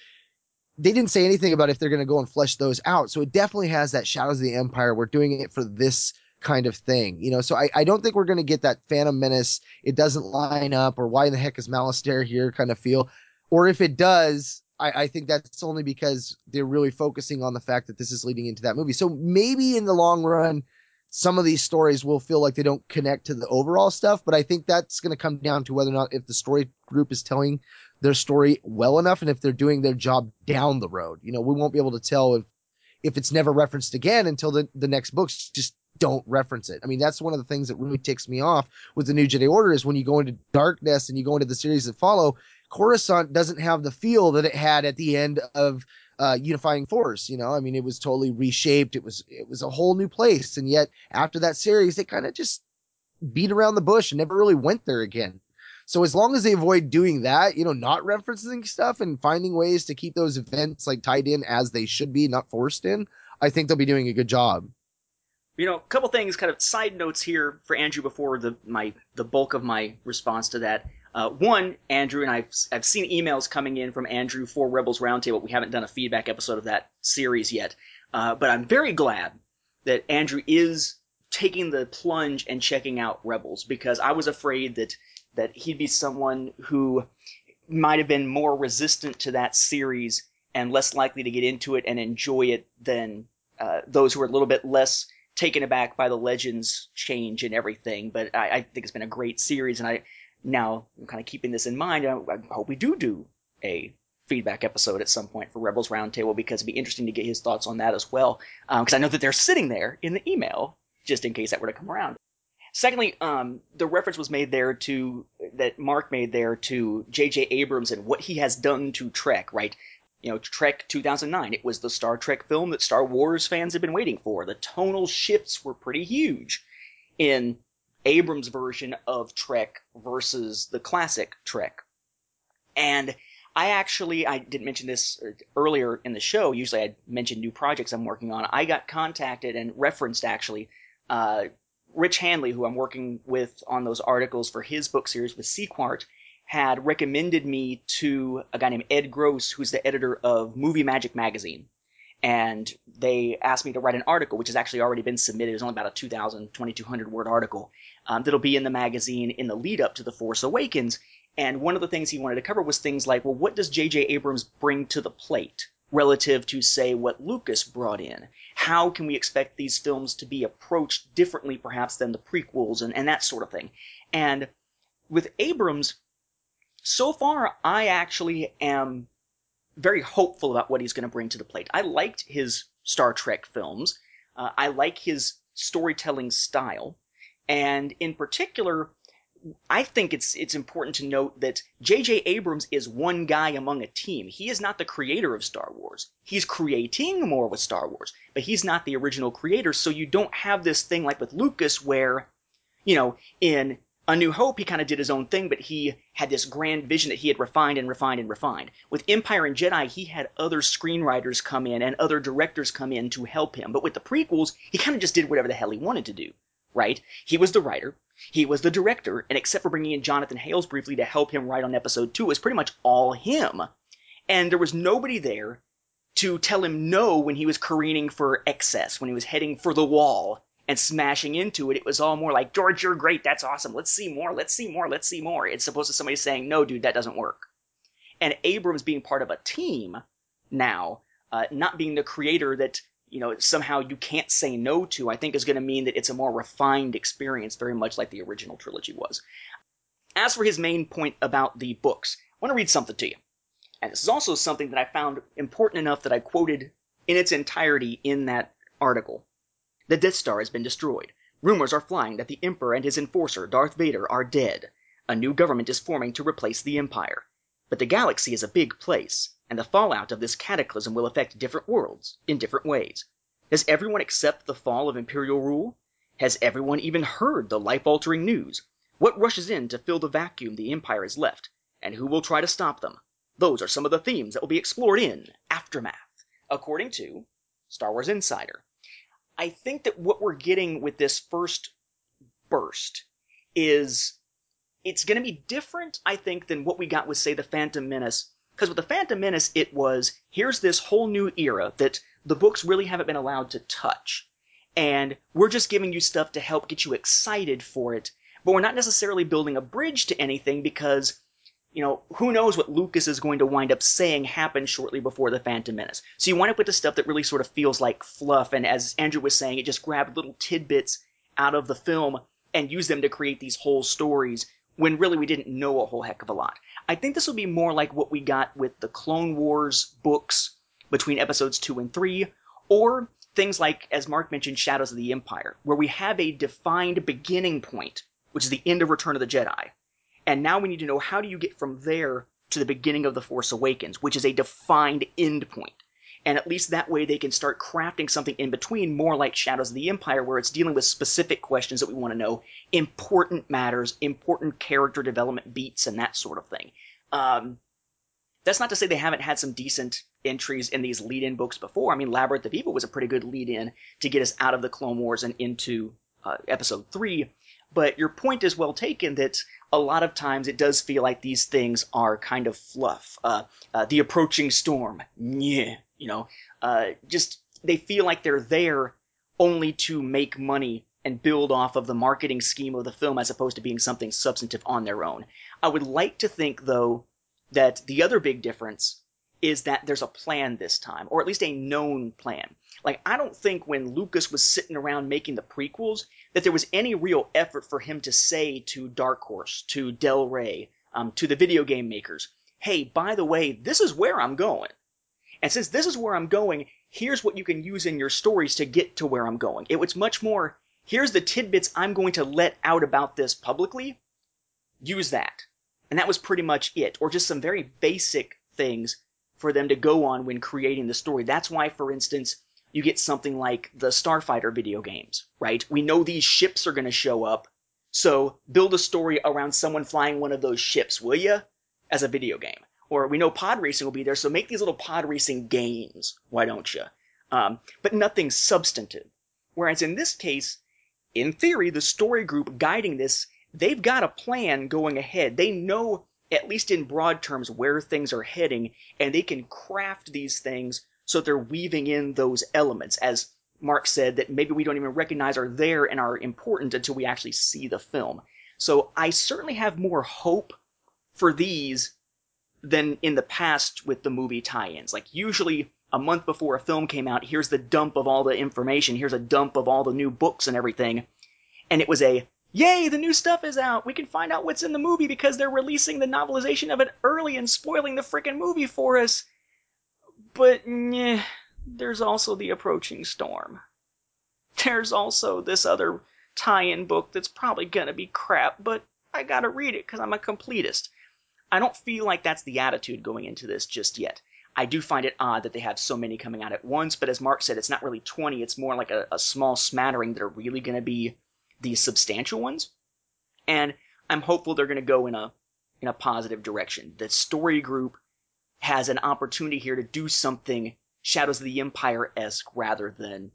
they didn't say anything about if they're going to go and flesh those out. So it definitely has that Shadows of the Empire. We're doing it for this kind of thing, you know. So I, I don't think we're going to get that Phantom Menace. It doesn't line up, or why the heck is Malastare here kind of feel. Or if it does, I, I think that's only because they're really focusing on the fact that this is leading into that movie. So maybe in the long run, some of these stories will feel like they don't connect to the overall stuff, but I think that's going to come down to whether or not if the story group is telling their story well enough and if they're doing their job down the road. You know, we won't be able to tell if if it's never referenced again until the, the next books just don't reference it. I mean, that's one of the things that really ticks me off with the New Jedi Order is when you go into Dark Nest and you go into the series that follow, Coruscant doesn't have the feel that it had at the end of uh, unifying force. You know, I mean, it was totally reshaped. It was it was a whole new place, and yet after that series, they kind of just beat around the bush and never really went there again. So as long as they avoid doing that, you know, not referencing stuff and finding ways to keep those events like tied in as they should be, not forced in, I think they'll be doing a good job. You know, a couple things, kind of side notes here for Andrew before the my the bulk of my response to that. Uh, one, Andrew and I've, I've seen emails coming in from Andrew for Rebels Roundtable. We haven't done a feedback episode of that series yet, uh, but I'm very glad that Andrew is taking the plunge and checking out Rebels because I was afraid that that he'd be someone who might have been more resistant to that series and less likely to get into it and enjoy it than uh, those who are a little bit less taken aback by the legends change and everything. But I, I think it's been a great series, and I now, I'm kind of keeping this in mind. I, I hope we do do a feedback episode at some point for Rebels Roundtable because it'd be interesting to get his thoughts on that as well. Because um, I know that they're sitting there in the email just in case that were to come around. Secondly, um, the reference was made there to that Mark made there to J.J. Abrams and what he has done to Trek, right? You know, Trek 2009. It was the Star Trek film that Star Wars fans had been waiting for. The tonal shifts were pretty huge in Abrams' version of Trek versus the classic Trek. And I actually, I didn't mention this earlier in the show. Usually I mention new projects I'm working on. I got contacted and referenced actually, uh, Rich Handley, who I'm working with on those articles for his book series with Sequart, had recommended me to a guy named Ed Gross, who's the editor of Movie Magic magazine. And they asked me to write an article, which has actually already been submitted. It's only about a 2,000, 2,200 word article um, that'll be in the magazine in the lead up to The Force Awakens. And one of the things he wanted to cover was things like, well, what does J.J. Abrams bring to the plate relative to, say, what Lucas brought in? How can we expect these films to be approached differently, perhaps, than the prequels and, and that sort of thing? And with Abrams, so far, I actually am very hopeful about what he's going to bring to the plate. I liked his Star Trek films. Uh, I like his storytelling style. And in particular, I think it's it's important to note that J.J. Abrams is one guy among a team. He is not the creator of Star Wars. He's creating more with Star Wars, but he's not the original creator. So you don't have this thing like with Lucas where, you know, in A New Hope he kind of did his own thing, but he had this grand vision that he had refined and refined and refined. With Empire and Jedi, he had other screenwriters come in and other directors come in to help him. But with the prequels, he kind of just did whatever the hell he wanted to do right? He was the writer, he was the director, and except for bringing in Jonathan Hales briefly to help him write on episode two, it was pretty much all him. And there was nobody there to tell him no when he was careening for excess, when he was heading for the wall and smashing into it. It was all more like, George, you're great, that's awesome, let's see more, let's see more, let's see more. It's supposed to somebody saying, no, dude, that doesn't work. And Abrams being part of a team now, uh, not being the creator that you know, somehow you can't say no to, I think is going to mean that it's a more refined experience, very much like the original trilogy was. As for his main point about the books, I want to read something to you. And this is also something that I found important enough that I quoted in its entirety in that article. The Death Star has been destroyed. Rumors are flying that the Emperor and his enforcer, Darth Vader, are dead. A new government is forming to replace the Empire. But the galaxy is a big place, and the fallout of this cataclysm will affect different worlds in different ways. Does everyone accept the fall of imperial rule? Has everyone even heard the life-altering news? What rushes in to fill the vacuum the empire has left? And who will try to stop them? Those are some of the themes that will be explored in Aftermath, according to Star Wars Insider. I think that what we're getting with this first burst is it's going to be different, I think, than what we got with, say, the Phantom Menace. Because with the Phantom Menace, it was here's this whole new era that the books really haven't been allowed to touch. And we're just giving you stuff to help get you excited for it. But we're not necessarily building a bridge to anything because, you know, who knows what Lucas is going to wind up saying happened shortly before the Phantom Menace. So you wind up with the stuff that really sort of feels like fluff. And as Andrew was saying, it just grabbed little tidbits out of the film and used them to create these whole stories when really we didn't know a whole heck of a lot. I think this will be more like what we got with the Clone Wars books between episodes 2 and 3, or things like, as Mark mentioned, Shadows of the Empire, where we have a defined beginning point, which is the end of Return of the Jedi. And now we need to know how do you get from there to the beginning of The Force Awakens, which is a defined end point and at least that way they can start crafting something in between more like Shadows of the Empire where it's dealing with specific questions that we want to know, important matters, important character development beats and that sort of thing. Um, that's not to say they haven't had some decent entries in these lead-in books before. I mean, Labyrinth of Evil was a pretty good lead-in to get us out of the Clone Wars and into uh, Episode Three. But your point is well taken that a lot of times it does feel like these things are kind of fluff. Uh, uh, the approaching storm, yeah, you know, uh, just they feel like they're there only to make money and build off of the marketing scheme of the film as opposed to being something substantive on their own. I would like to think, though, that the other big difference is that there's a plan this time, or at least a known plan. Like, I don't think when Lucas was sitting around making the prequels that there was any real effort for him to say to Dark Horse, to Del Rey, um, to the video game makers, hey, by the way, this is where I'm going. And since this is where I'm going, here's what you can use in your stories to get to where I'm going. It was much more, here's the tidbits I'm going to let out about this publicly. Use that. And that was pretty much it. Or just some very basic things for them to go on when creating the story. That's why, for instance, you get something like the Starfighter video games, right? We know these ships are going to show up. So build a story around someone flying one of those ships, will you? As a video game or we know pod racing will be there, so make these little pod racing games. Why don't you? Um, but nothing substantive. Whereas in this case, in theory, the story group guiding this, they've got a plan going ahead. They know, at least in broad terms, where things are heading, and they can craft these things so they're weaving in those elements, as Mark said, that maybe we don't even recognize are there and are important until we actually see the film. So I certainly have more hope for these than in the past with the movie tie-ins. Like usually a month before a film came out, here's the dump of all the information, here's a dump of all the new books and everything. And it was a, yay, the new stuff is out. We can find out what's in the movie because they're releasing the novelization of it early and spoiling the frickin' movie for us. But, yeah, there's also the approaching storm. There's also this other tie-in book that's probably gonna be crap, but I gotta read it because I'm a completist. I don't feel like that's the attitude going into this just yet. I do find it odd that they have so many coming out at once, but as Mark said, it's not really 20, it's more like a, a small smattering that are really going to be the substantial ones. And I'm hopeful they're going to go in a in a positive direction. The story group has an opportunity here to do something Shadows of the Empire esque rather than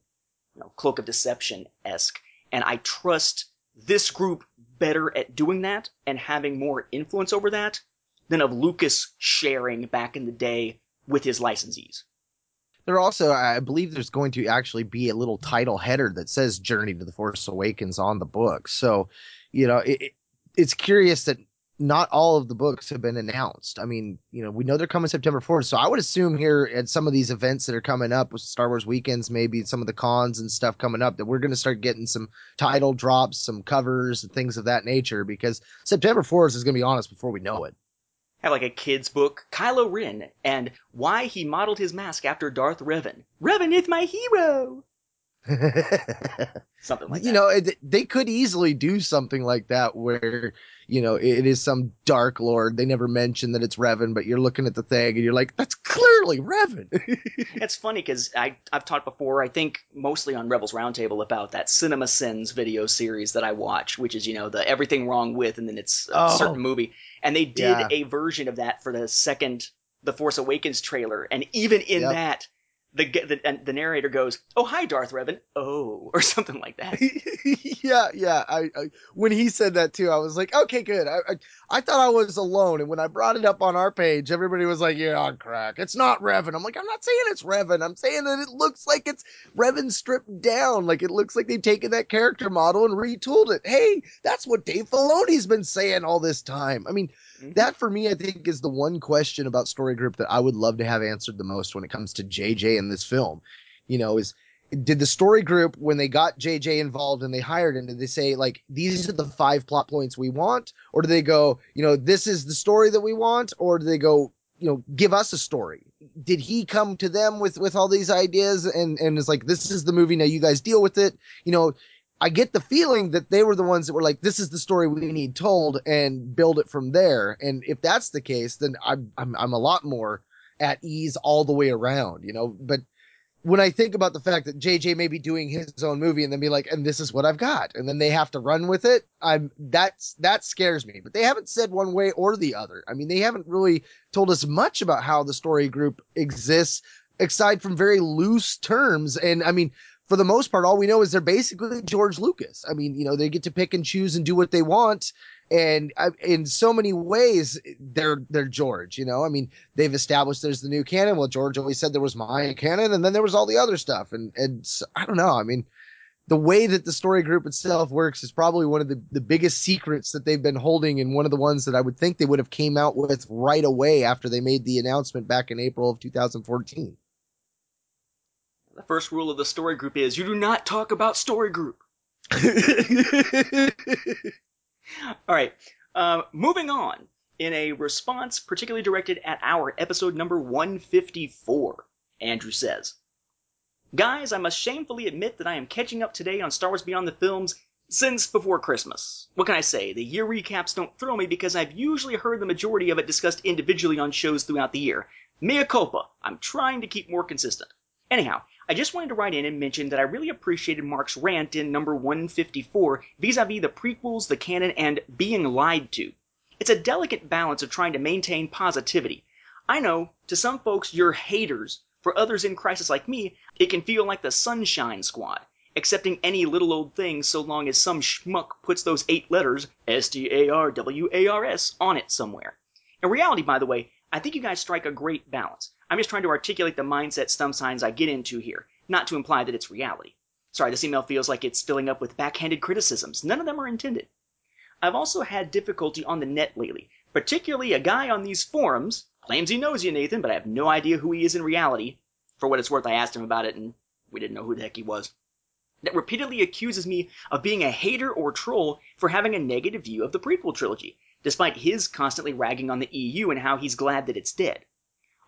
you know, Cloak of Deception esque. And I trust this group better at doing that and having more influence over that than of Lucas sharing back in the day with his licensees. There also, I believe, there's going to actually be a little title header that says "Journey to the Force Awakens" on the book. So, you know, it, it's curious that not all of the books have been announced. I mean, you know, we know they're coming September 4th. So I would assume here at some of these events that are coming up with Star Wars weekends, maybe some of the cons and stuff coming up, that we're going to start getting some title drops, some covers, and things of that nature because September 4th is going to be honest before we know it. Have like a kid's book, Kylo Ren, and why he modeled his mask after Darth Revan. Revan is my hero! something like that. You know, they could easily do something like that where, you know, it is some dark lord. They never mention that it's Revan, but you're looking at the thing and you're like, that's clearly Revan. it's funny because I've talked before, I think mostly on Rebels Roundtable about that Cinema Sins video series that I watch, which is, you know, the everything wrong with and then it's a oh, certain movie. And they did yeah. a version of that for the second The Force Awakens trailer. And even in yep. that, the, the the narrator goes, "Oh hi, Darth Revan," oh, or something like that. yeah, yeah. I, I, when he said that too, I was like, okay, good. I, I, I thought I was alone, and when I brought it up on our page, everybody was like, "Yeah, on crack. It's not Revan." I'm like, I'm not saying it's Revan. I'm saying that it looks like it's Revan stripped down. Like it looks like they've taken that character model and retooled it. Hey, that's what Dave Filoni's been saying all this time. I mean. Mm-hmm. That for me, I think, is the one question about Story Group that I would love to have answered the most when it comes to JJ in this film. You know, is did the story group when they got JJ involved and they hired him, did they say like these are the five plot points we want, or do they go, you know, this is the story that we want, or do they go, you know, give us a story? Did he come to them with with all these ideas and and is like this is the movie now you guys deal with it? You know, I get the feeling that they were the ones that were like, this is the story we need told and build it from there. And if that's the case, then I'm, I'm, I'm a lot more at ease all the way around, you know, but when I think about the fact that JJ may be doing his own movie and then be like, and this is what I've got, and then they have to run with it, I'm that's that scares me. But they haven't said one way or the other. I mean, they haven't really told us much about how the story group exists, aside from very loose terms. And I mean, for the most part, all we know is they're basically George Lucas. I mean, you know, they get to pick and choose and do what they want. And uh, in so many ways, they're, they're George, you know, I mean, they've established there's the new canon. Well, George always said there was my canon and then there was all the other stuff. And, and so, I don't know. I mean, the way that the story group itself works is probably one of the, the biggest secrets that they've been holding and one of the ones that I would think they would have came out with right away after they made the announcement back in April of 2014. The first rule of the story group is you do not talk about story group. All right. Uh, moving on. In a response particularly directed at our episode number 154, Andrew says, Guys, I must shamefully admit that I am catching up today on Star Wars Beyond the Films since before Christmas. What can I say? The year recaps don't thrill me because I've usually heard the majority of it discussed individually on shows throughout the year. Mea culpa. I'm trying to keep more consistent. Anyhow, I just wanted to write in and mention that I really appreciated Mark's rant in number 154 vis-a-vis the prequels, the canon, and being lied to. It's a delicate balance of trying to maintain positivity. I know, to some folks, you're haters. For others in crisis like me, it can feel like the Sunshine Squad. accepting any little old thing so long as some schmuck puts those eight letters, S T A R W A R S, on it somewhere. In reality, by the way, I think you guys strike a great balance. I'm just trying to articulate the mindset signs I get into here, not to imply that it's reality. Sorry, this email feels like it's filling up with backhanded criticisms. None of them are intended. I've also had difficulty on the net lately, particularly a guy on these forums claims he knows you, Nathan, but I have no idea who he is in reality. For what it's worth, I asked him about it, and we didn't know who the heck he was. That repeatedly accuses me of being a hater or troll for having a negative view of the prequel trilogy, despite his constantly ragging on the EU and how he's glad that it's dead.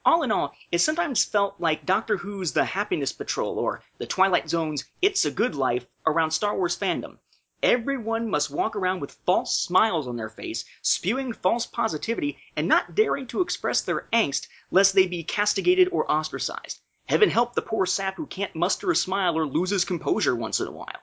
All in all, it sometimes felt like Doctor Who's The Happiness Patrol or The Twilight Zone's It's a Good Life around Star Wars fandom. Everyone must walk around with false smiles on their face, spewing false positivity, and not daring to express their angst lest they be castigated or ostracized. Heaven help the poor sap who can't muster a smile or loses composure once in a while.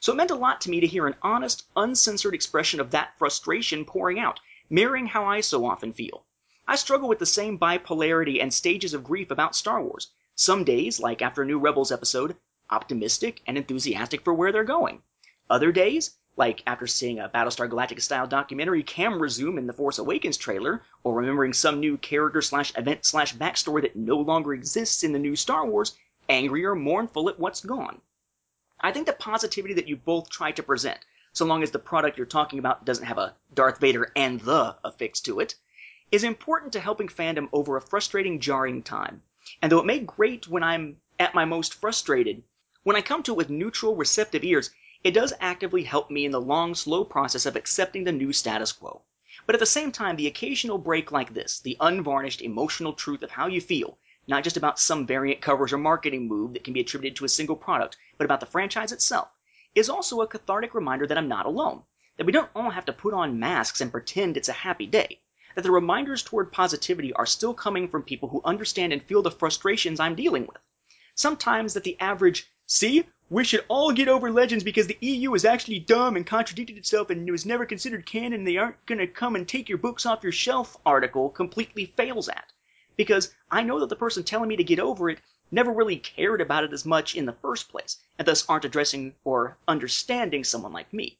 So it meant a lot to me to hear an honest, uncensored expression of that frustration pouring out, mirroring how I so often feel. I struggle with the same bipolarity and stages of grief about Star Wars. Some days, like after a new Rebels episode, optimistic and enthusiastic for where they're going. Other days, like after seeing a Battlestar Galactica style documentary camera zoom in the Force Awakens trailer, or remembering some new character slash event slash backstory that no longer exists in the new Star Wars, angry or mournful at what's gone. I think the positivity that you both try to present, so long as the product you're talking about doesn't have a Darth Vader and the affixed to it, is important to helping fandom over a frustrating, jarring time. And though it may grate when I'm at my most frustrated, when I come to it with neutral, receptive ears, it does actively help me in the long, slow process of accepting the new status quo. But at the same time, the occasional break like this, the unvarnished emotional truth of how you feel, not just about some variant covers or marketing move that can be attributed to a single product, but about the franchise itself, is also a cathartic reminder that I'm not alone, that we don't all have to put on masks and pretend it's a happy day, that the reminders toward positivity are still coming from people who understand and feel the frustrations I'm dealing with. Sometimes that the average, see, we should all get over Legends because the EU is actually dumb and contradicted itself and it was never considered canon they aren't going to come and take your books off your shelf article completely fails at because I know that the person telling me to get over it never really cared about it as much in the first place, and thus aren't addressing or understanding someone like me.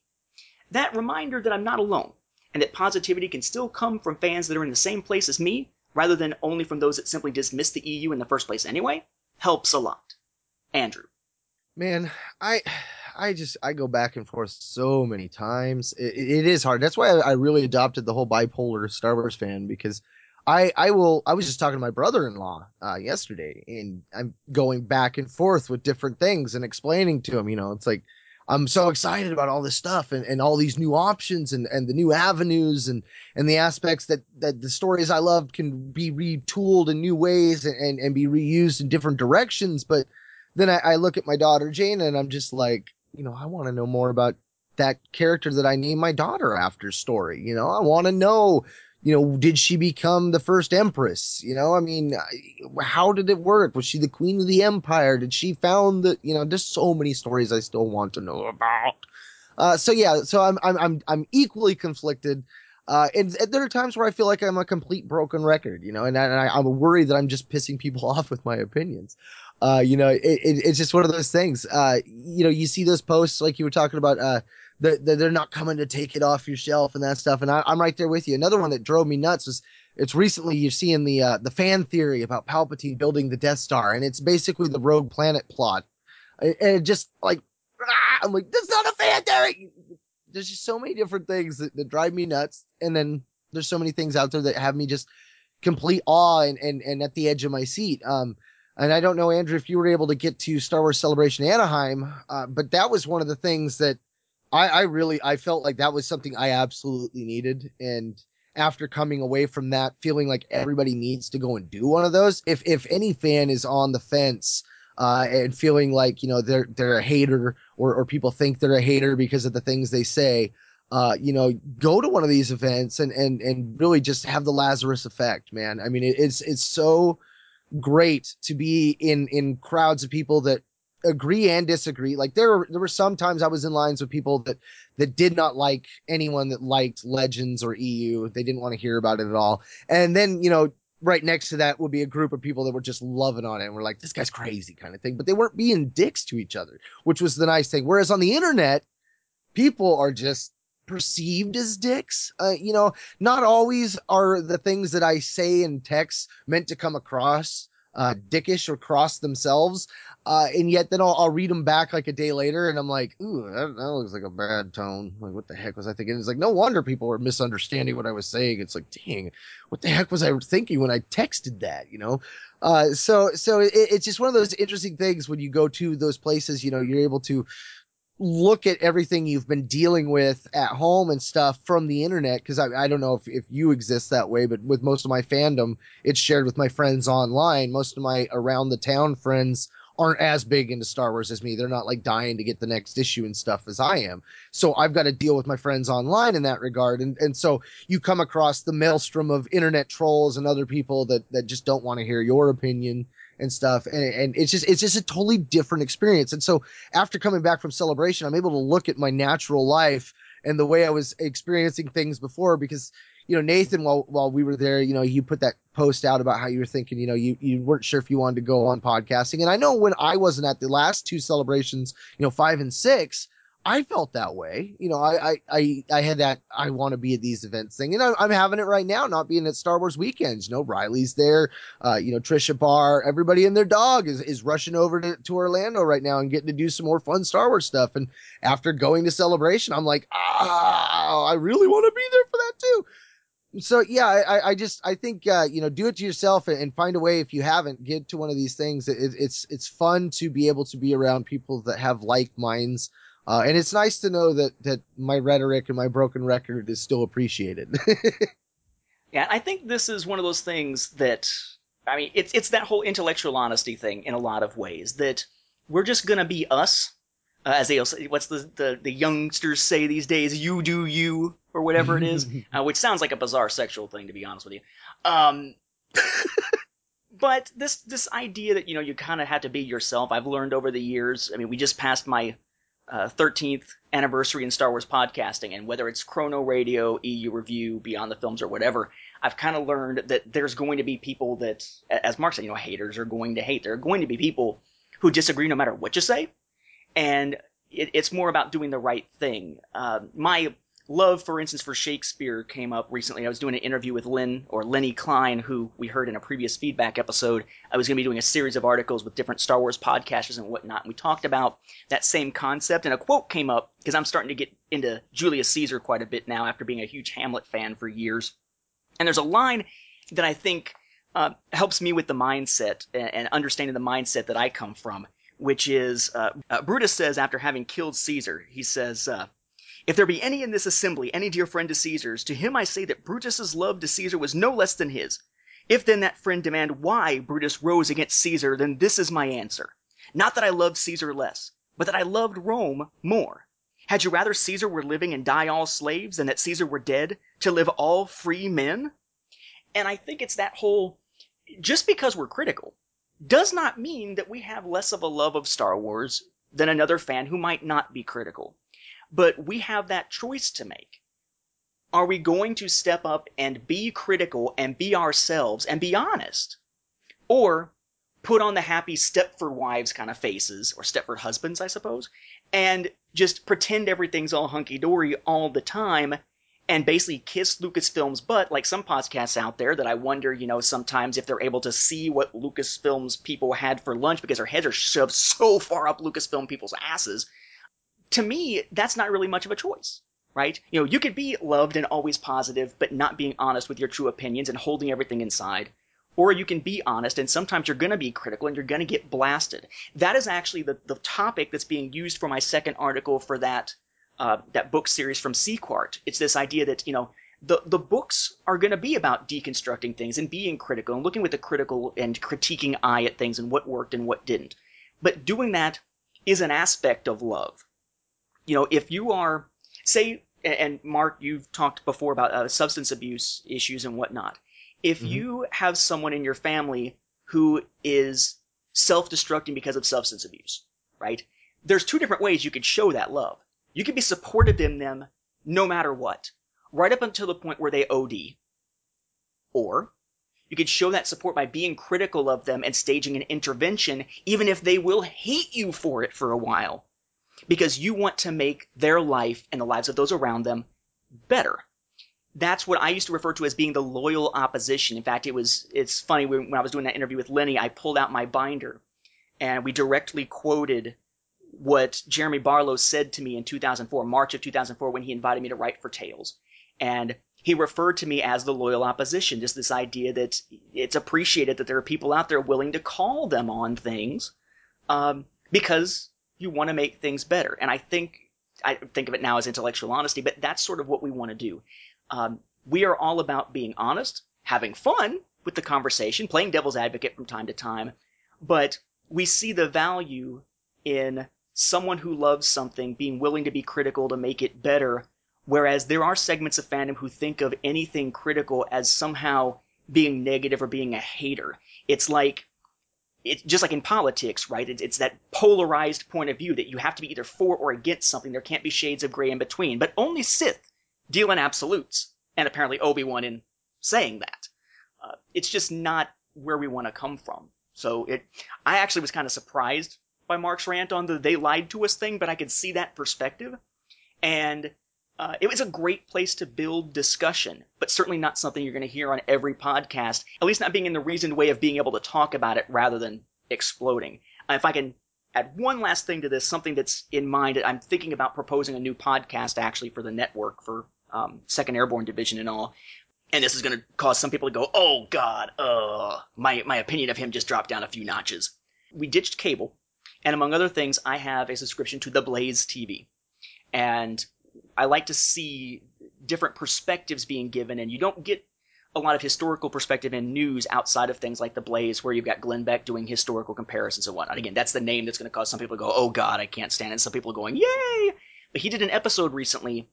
That reminder that I'm not alone, and that positivity can still come from fans that are in the same place as me, rather than only from those that simply dismiss the EU in the first place anyway, helps a lot. Andrew. Man, I I just I go back and forth so many times. It, it is hard. That's why I really adopted the whole bipolar Star Wars fan because I I will I was just talking to my brother-in-law uh, yesterday, and I'm going back and forth with different things and explaining to him. You know, it's like I'm so excited about all this stuff and, and all these new options and, and the new avenues and, and the aspects that, that the stories I love can be retooled in new ways and, and, be reused in different directions. But then I, I look at my daughter Jane and I'm just like, you know, I want to know more about that character that I named my daughter after story. You know, I want to know you know, did she become the first empress? You know, I mean, how did it work? Was she the queen of the empire? Did she found the, you know, there's so many stories I still want to know about. Uh, so yeah, so I'm, I'm, I'm, I'm equally conflicted. Uh, and, and, there are times where I feel like I'm a complete broken record, you know, and, and I, am worried that I'm just pissing people off with my opinions. Uh, you know, it, it, it's just one of those things. Uh, you know, you see those posts like you were talking about, uh, that they're not coming to take it off your shelf and that stuff. And I, am right there with you. Another one that drove me nuts was it's recently you're seeing the uh, the fan theory about Palpatine building the Death Star, and it's basically the Rogue Planet plot. And it just like ah, I'm like, that's not a fan theory. There's just so many different things that, that drive me nuts, and then there's so many things out there that have me just complete awe and and, and at the edge of my seat. Um, and I don't know, Andrew, if you were able to get to Star Wars Celebration Anaheim, uh, but that was one of the things that I, I really I felt like that was something I absolutely needed. And after coming away from that, feeling like everybody needs to go and do one of those. If if any fan is on the fence uh, and feeling like you know they're they're a hater or or people think they're a hater because of the things they say, uh, you know, go to one of these events and and and really just have the Lazarus effect, man. I mean, it, it's it's so great to be in in crowds of people that agree and disagree. Like there were there were some times I was in lines with people that that did not like anyone that liked Legends or EU. They didn't want to hear about it at all. And then, you know, right next to that would be a group of people that were just loving on it and we're like, this guy's crazy kind of thing. But they weren't being dicks to each other, which was the nice thing. Whereas on the internet, people are just perceived as dicks. Uh, you know, not always are the things that I say in text meant to come across uh, dickish or cross themselves. Uh, and yet then I'll, I'll read them back like a day later and I'm like, ooh, that, that looks like a bad tone. Like, what the heck was I thinking? It's like, no wonder people were misunderstanding what I was saying. It's like, dang, what the heck was I thinking when I texted that, you know? Uh, so, so it, it's just one of those interesting things when you go to those places, you know, you're able to, look at everything you've been dealing with at home and stuff from the internet because I, I don't know if, if you exist that way but with most of my fandom it's shared with my friends online. Most of my around the town friends aren't as big into star wars as me. They're not like dying to get the next issue and stuff as i am. So i've got to deal with my friends online in that regard. And, and so you come across the maelstrom of internet trolls and other people that, that just don't want to hear your opinion and stuff. And, and it's just, it's just a totally different experience. And so after coming back from celebration, I'm able to look at my natural life and the way I was experiencing things before because, you know, Nathan, while, while we were there, you know, you put that post out about how you were thinking, you know, you, you weren't sure if you wanted to go on podcasting. And I know when I wasn't at the last two celebrations, you know, five and six, I felt that way. You know, I, I, I, had that I want to be at these events thing, and I'm, I'm, having it right now, not being at Star Wars weekends. You know, Riley's there, uh, you know, Tricia Barr, everybody and their dog is, is rushing over to, to Orlando right now and getting to do some more fun Star Wars stuff. And after going to celebration, I'm like, ah, I really want to be there for that too so yeah, I, I just I think uh, you know do it to yourself and, and, find a way if you haven't get to one of these things. It, it's it's fun to be able to be around people that have like minds uh, and it's nice to know that that my rhetoric and my broken record is still appreciated. yeah, I think this is one of those things that I mean, it's it's that whole intellectual honesty thing in a lot of ways that we're just gonna be us, uh, as they also, what's the, the the youngsters say these days, you do you or whatever it is, uh, which sounds like a bizarre sexual thing to be honest with you. Um, but this this idea that you know you kind of have to be yourself, I've learned over the years. I mean, we just passed my uh, 13th anniversary in Star Wars podcasting, and whether it's Chrono Radio, EU Review, Beyond the Films, or whatever, I've kind of learned that there's going to be people that, as Mark said, you know, haters are going to hate. There are going to be people who disagree no matter what you say, and it, it's more about doing the right thing. Uh, my love, for instance, for Shakespeare came up recently. I was doing an interview with Lynn or Lenny Klein, who we heard in a previous feedback episode. I was going to be doing a series of articles with different Star Wars podcasters and whatnot. And we talked about that same concept, and a quote came up because I'm starting to get into Julius Caesar quite a bit now after being a huge Hamlet fan for years. And there's a line that I think uh, helps me with the mindset and, and understanding the mindset that I come from, which is uh, uh, Brutus says after having killed Caesar, he says, uh, if there be any in this assembly, any dear friend to Caesar's, to him I say that Brutus's love to Caesar was no less than his. If then that friend demand why Brutus rose against Caesar, then this is my answer. Not that I loved Caesar less, but that I loved Rome more. Had you rather Caesar were living and die all slaves than that Caesar were dead to live all free men? And I think it's that whole, just because we're critical does not mean that we have less of a love of Star Wars than another fan who might not be critical. But we have that choice to make. Are we going to step up and be critical and be ourselves and be honest? Or put on the happy Stepford wives kind of faces, or Stepford husbands, I suppose, and just pretend everything's all hunky dory all the time and basically kiss Lucasfilm's butt, like some podcasts out there that I wonder, you know, sometimes if they're able to see what Lucasfilm's people had for lunch because their heads are shoved so far up Lucasfilm people's asses to me, that's not really much of a choice, right? You know, you could be loved and always positive, but not being honest with your true opinions and holding everything inside. Or you can be honest, and sometimes you're going to be critical and you're going to get blasted. That is actually the, the topic that's being used for my second article for that uh, that book series from Sequart. It's this idea that you know the the books are going to be about deconstructing things and being critical and looking with a critical and critiquing eye at things and what worked and what didn't. But doing that is an aspect of love you know, if you are, say, and Mark, you've talked before about uh, substance abuse issues and whatnot. If mm-hmm. you have someone in your family who is self-destructing because of substance abuse, right? There's two different ways you could show that love. You could be supportive in them no matter what, right up until the point where they OD. Or You could show that support by being critical of them and staging an intervention, even if they will hate you for it for a while. Because you want to make their life and the lives of those around them better. That's what I used to refer to as being the loyal opposition. In fact, it was, it's funny, when, when I was doing that interview with Lenny, I pulled out my binder and we directly quoted what Jeremy Barlow said to me in 2004, March of 2004, when he invited me to write for Tales. And he referred to me as the loyal opposition, just this idea that it's appreciated that there are people out there willing to call them on things um, because you want to make things better. And I think I think of it now as intellectual honesty, but that's sort of what we want to do. Um, we are all about being honest, having fun with the conversation, playing devil's advocate from time to time, but we see the value in someone who loves something being willing to be critical to make it better, whereas there are segments of fandom who think of anything critical as somehow being negative or being a hater. It's like it's just like in politics, right? It's, it's that polarized point of view that you have to be either for or against something. There can't be shades of gray in between. But only Sith deal in absolutes, and apparently Obi Wan in saying that. Uh, it's just not where we want to come from. So it, I actually was kind of surprised by Mark's rant on the "they lied to us" thing, but I could see that perspective, and uh, it was a great place to build discussion, but certainly not something you're going to hear on every podcast. At least not being in the reasoned way of being able to talk about it rather than exploding. Uh, if I can add one last thing to this, something that's in mind, I'm thinking about proposing a new podcast actually for the network for um, Second Airborne Division and all and this is going to cause some people to go, "Oh God, uh, my my opinion of him just dropped down a few notches." We ditched cable, and among other things, I have a subscription to the Blaze TV, and I like to see different perspectives being given, and you don't get a lot of historical perspective in news outside of things like the Blaze, where you've got Glenn Beck doing historical comparisons and whatnot. Again, that's the name that's going to cause some people to go, "Oh God, I can't stand it." Some people are going, "Yay!" But he did an episode recently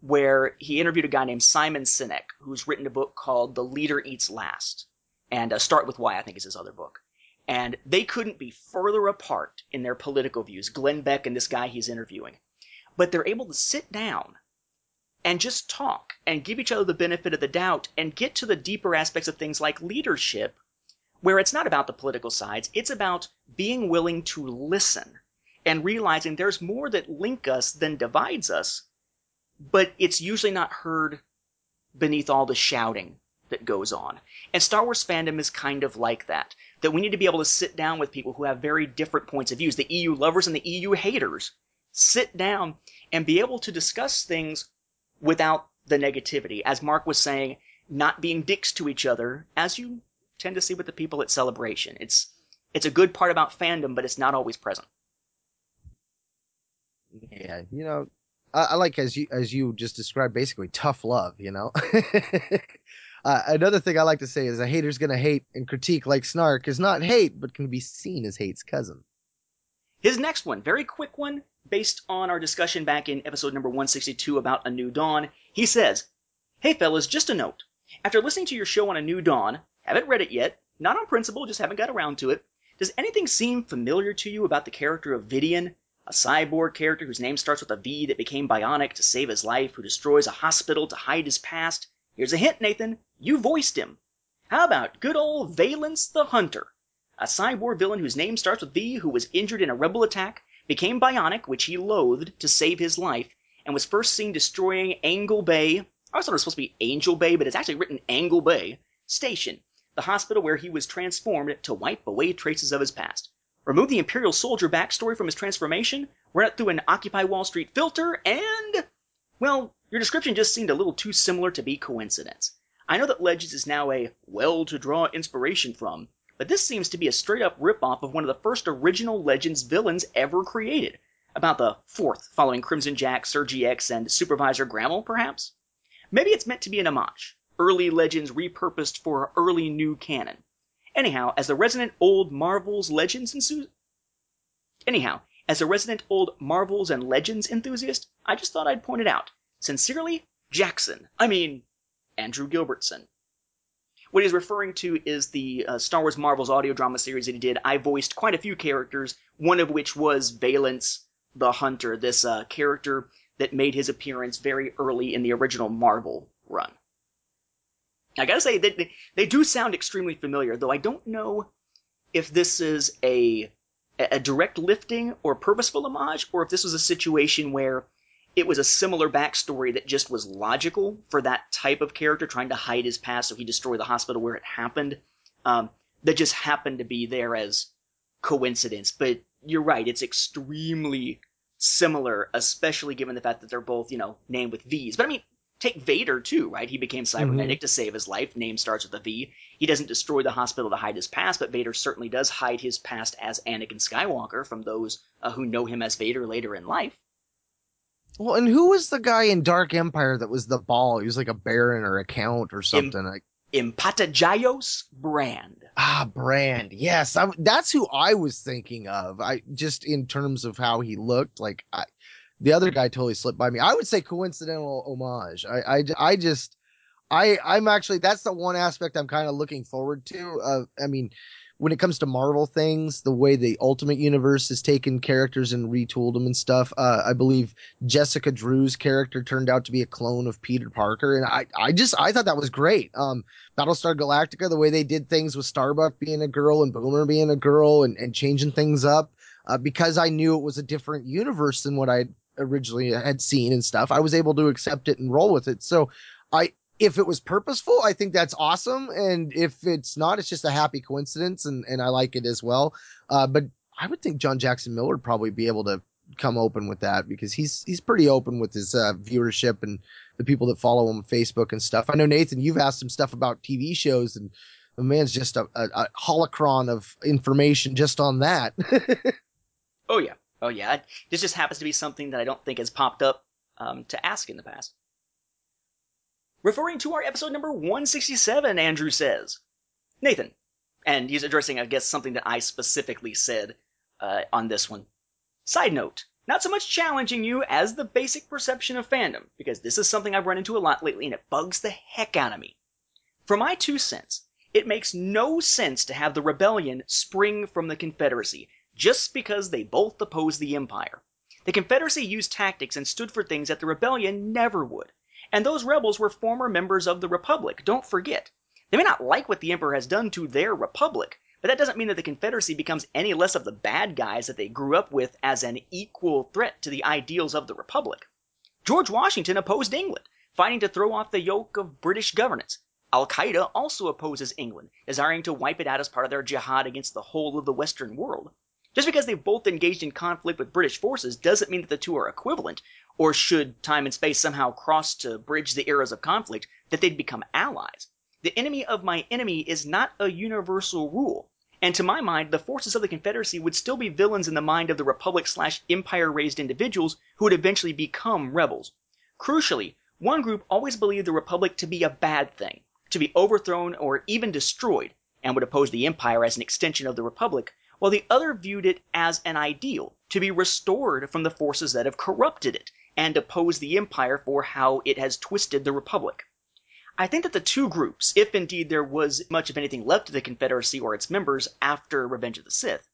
where he interviewed a guy named Simon Sinek, who's written a book called The Leader Eats Last. And uh, Start With Why, I think, is his other book. And they couldn't be further apart in their political views, Glenn Beck and this guy he's interviewing. But they're able to sit down and just talk and give each other the benefit of the doubt and get to the deeper aspects of things like leadership, where it's not about the political sides, it's about being willing to listen and realizing there's more that link us than divides us but it's usually not heard beneath all the shouting that goes on. And Star Wars fandom is kind of like that. That we need to be able to sit down with people who have very different points of views, the EU lovers and the EU haters. Sit down and be able to discuss things without the negativity. As Mark was saying, not being dicks to each other, as you tend to see with the people at Celebration. It's it's a good part about fandom, but it's not always present. Yeah, you know, I, I like as you as you just described, basically tough love. You know. uh, another thing I like to say is a hater's gonna hate and critique like snark is not hate, but can be seen as hate's cousin. His next one, very quick one, based on our discussion back in episode number 162 about A New Dawn. He says, Hey fellas, just a note. After listening to your show on A New Dawn, haven't read it yet, not on principle, just haven't got around to it. Does anything seem familiar to you about the character of Vidian? A cyborg character whose name starts with a V that became bionic to save his life, who destroys a hospital to hide his past. Here's a hint, Nathan. You voiced him. How about good old Valence the Hunter? A cyborg villain whose name starts with V, who was injured in a rebel attack, became bionic, which he loathed, to save his life, and was first seen destroying Angle Bay. I thought it was supposed to be Angel Bay, but it's actually written Angle Bay Station, the hospital where he was transformed to wipe away traces of his past. Remove the Imperial soldier backstory from his transformation, run it through an Occupy Wall Street filter, and. Well, your description just seemed a little too similar to be coincidence. I know that Legends is now a well to draw inspiration from, but this seems to be a straight up ripoff of one of the first original Legends villains ever created. About the fourth, following Crimson Jack, Serji-X, and Supervisor Grammel, perhaps? Maybe it's meant to be an homage. Early Legends repurposed for early new canon. Anyhow, as the resident old Marvels Legends and Anyhow, as a resident old Marvels and Legends enthusiast, I just thought I'd point it out. Sincerely, Jackson. I mean, Andrew Gilbertson. What he's referring to is the uh, Star Wars Marvels audio drama series that he did. I voiced quite a few characters, one of which was Valence the Hunter, this uh, character that made his appearance very early in the original Marvel run. I gotta say that they, they do sound extremely familiar, though I don't know if this is a a direct lifting or purposeful homage, or if this was a situation where it was a similar backstory that just was logical for that type of character trying to hide his past, so he destroyed the hospital where it happened. Um, that just happened to be there as coincidence. But you're right, it's extremely similar, especially given the fact that they're both, you know, named with V's. But I mean, take Vader too, right? He became cybernetic to save his life. Name starts with a V. He doesn't destroy the hospital to hide his past, but Vader certainly does hide his past as Anakin Skywalker from those uh, who know him as Vader later in life. Well, and who was the guy in Dark Empire that was the ball? He was like a baron or a count or something. like Empatojayos Brand. ah, Brand. Yes, I, that's who I was thinking of. I just in terms of how he looked. Like I, the other guy totally slipped by me. I would say coincidental homage. I, I, I just, I, I'm actually that's the one aspect I'm kind of looking forward to. Uh, I mean, when it comes to Marvel things, the way the Ultimate Universe has taken characters and retooled them and stuff. Uh, I believe Jessica Drew's character turned out to be a clone of Peter Parker, and I, I just, I thought that was great. Um, Battlestar Galactica, the way they did things with Starbuck being a girl and Boomer being a girl and, and changing things up, uh, because I knew it was a different universe than what I originally had seen and stuff. I was able to accept it and roll with it. So I, if it was purposeful, I think that's awesome. And if it's not, it's just a happy coincidence and, and I like it as well. Uh, but I would think John Jackson Miller would probably be able to come open with that because he's, he's pretty open with his, uh, viewership and the people that follow him on Facebook and stuff. I know Nathan, you've asked him stuff about TV shows and the man's just a, a, a holocron of information just on that. Oh yeah, oh yeah. This just happens to be something that I don't think has popped up um, to ask in the past. Referring to our episode number 167, Andrew says, Nathan, and he's addressing, I guess, something that I specifically said uh, on this one. Side note, not so much challenging you as the basic perception of fandom, because this is something I've run into a lot lately and it bugs the heck out of me. For my two cents, it makes no sense to have the rebellion spring from the Confederacy just because they both oppose the Empire. The Confederacy used tactics and stood for things that the rebellion never would. And those rebels were former members of the Republic, don't forget. They may not like what the Emperor has done to their Republic, but that doesn't mean that the Confederacy becomes any less of the bad guys that they grew up with as an equal threat to the ideals of the Republic. George Washington opposed England, fighting to throw off the yoke of British governance. Al Qaeda also opposes England, desiring to wipe it out as part of their jihad against the whole of the Western world. Just because they've both engaged in conflict with British forces doesn't mean that the two are equivalent, or should time and space somehow cross to bridge the eras of conflict, that they'd become allies. The enemy of my enemy is not a universal rule, and to my mind, the forces of the Confederacy would still be villains in the mind of the Republic slash Empire raised individuals who would eventually become rebels. Crucially, one group always believed the Republic to be a bad thing, to be overthrown or even destroyed, and would oppose the Empire as an extension of the Republic, while the other viewed it as an ideal, to be restored from the forces that have corrupted it, and oppose the Empire for how it has twisted the Republic. I think that the two groups, if indeed there was much of anything left of the Confederacy or its members after Revenge of the Sith,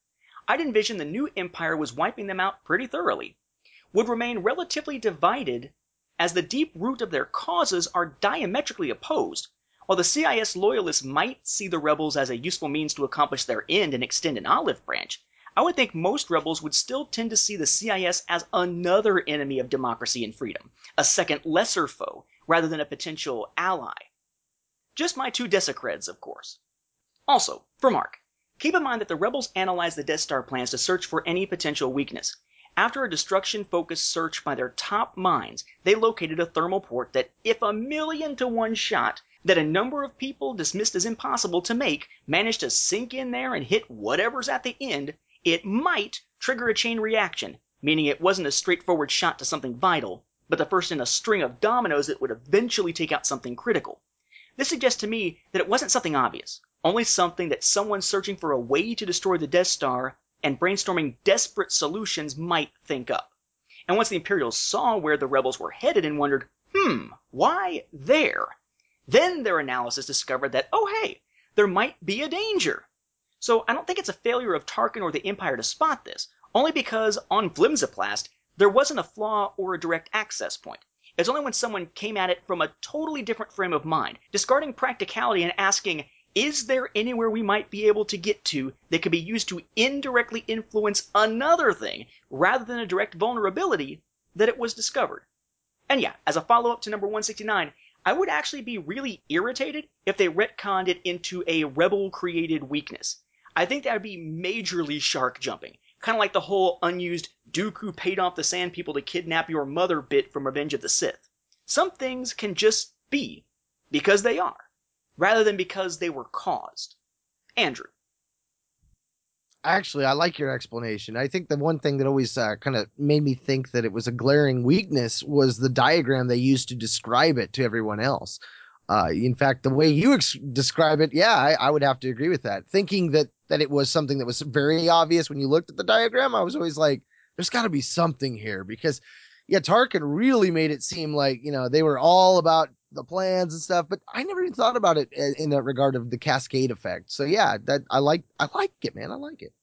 I'd envision the new Empire was wiping them out pretty thoroughly, would remain relatively divided as the deep root of their causes are diametrically opposed, while the CIS loyalists might see the rebels as a useful means to accomplish their end and extend an olive branch, I would think most rebels would still tend to see the CIS as another enemy of democracy and freedom, a second lesser foe, rather than a potential ally. Just my two decicreds, of course. Also, for Mark, keep in mind that the rebels analyzed the Death Star plans to search for any potential weakness. After a destruction-focused search by their top minds, they located a thermal port that, if a million to one shot, that a number of people dismissed as impossible to make managed to sink in there and hit whatever's at the end, it might trigger a chain reaction, meaning it wasn't a straightforward shot to something vital, but the first in a string of dominoes that would eventually take out something critical. This suggests to me that it wasn't something obvious, only something that someone searching for a way to destroy the Death Star and brainstorming desperate solutions might think up. And once the Imperials saw where the rebels were headed and wondered, hmm, why there? Then their analysis discovered that, oh hey, there might be a danger. So I don't think it's a failure of Tarkin or the Empire to spot this, only because on Flimsiplast, there wasn't a flaw or a direct access point. It's only when someone came at it from a totally different frame of mind, discarding practicality and asking, is there anywhere we might be able to get to that could be used to indirectly influence another thing rather than a direct vulnerability that it was discovered? And yeah, as a follow up to number 169, I would actually be really irritated if they retconned it into a rebel created weakness. I think that would be majorly shark jumping. Kind of like the whole unused Dooku paid off the Sand People to kidnap your mother bit from Revenge of the Sith. Some things can just be because they are, rather than because they were caused. Andrew. Actually, I like your explanation. I think the one thing that always uh, kind of made me think that it was a glaring weakness was the diagram they used to describe it to everyone else. Uh, in fact, the way you ex- describe it, yeah, I, I, would have to agree with that. Thinking that that it was something that was very obvious when you looked at the diagram, I was always like, "There's got to be something here," because yeah, Tarkin really made it seem like you know they were all about the plans and stuff, but I never even thought about it in that regard of the cascade effect. So yeah, that I like I like it, man. I like it.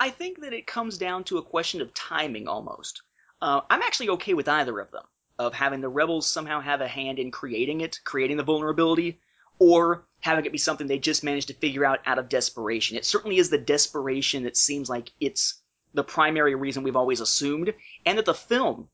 I think that it comes down to a question of timing almost. Uh, I'm actually okay with either of them, of having the rebels somehow have a hand in creating it, creating the vulnerability, or having it be something they just managed to figure out out of desperation. It certainly is the desperation that seems like it's the primary reason we've always assumed, and that the film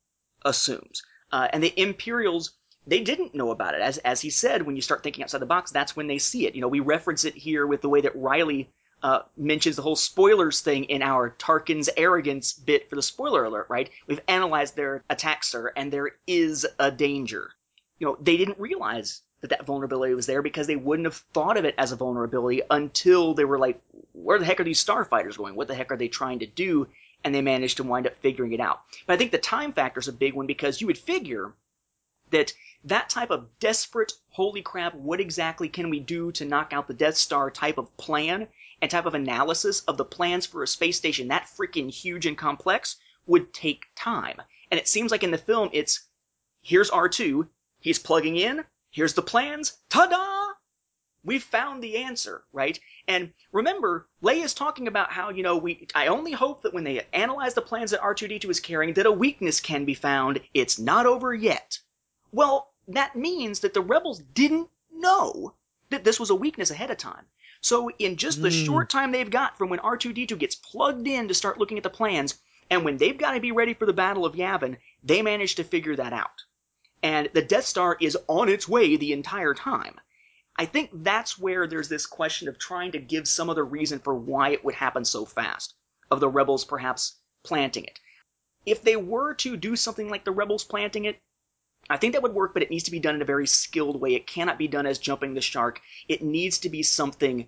assumes. Uh, and the Imperials they didn't know about it. As as he said, when you start thinking outside the box, that's when they see it. You know, we reference it here with the way that Riley uh, mentions the whole spoilers thing in our Tarkin's arrogance bit for the spoiler alert, right? We've analyzed their attack, sir, and there is a danger. You know, they didn't realize that that vulnerability was there because they wouldn't have thought of it as a vulnerability until they were like, where the heck are these starfighters going? What the heck are they trying to do? And they managed to wind up figuring it out. But I think the time factor is a big one because you would figure that that type of desperate, holy crap, what exactly can we do to knock out the Death Star type of plan and type of analysis of the plans for a space station that freaking huge and complex would take time. And it seems like in the film, it's here's R2, he's plugging in, here's the plans, ta da! We've found the answer, right? And remember, Leia's talking about how, you know, we I only hope that when they analyze the plans that R2D2 is carrying, that a weakness can be found. It's not over yet. Well, that means that the rebels didn't know that this was a weakness ahead of time. So in just the mm. short time they've got from when R2D2 gets plugged in to start looking at the plans, and when they've got to be ready for the Battle of Yavin, they manage to figure that out. And the Death Star is on its way the entire time. I think that's where there's this question of trying to give some other reason for why it would happen so fast, of the rebels perhaps planting it. If they were to do something like the rebels planting it, I think that would work, but it needs to be done in a very skilled way. It cannot be done as jumping the shark. It needs to be something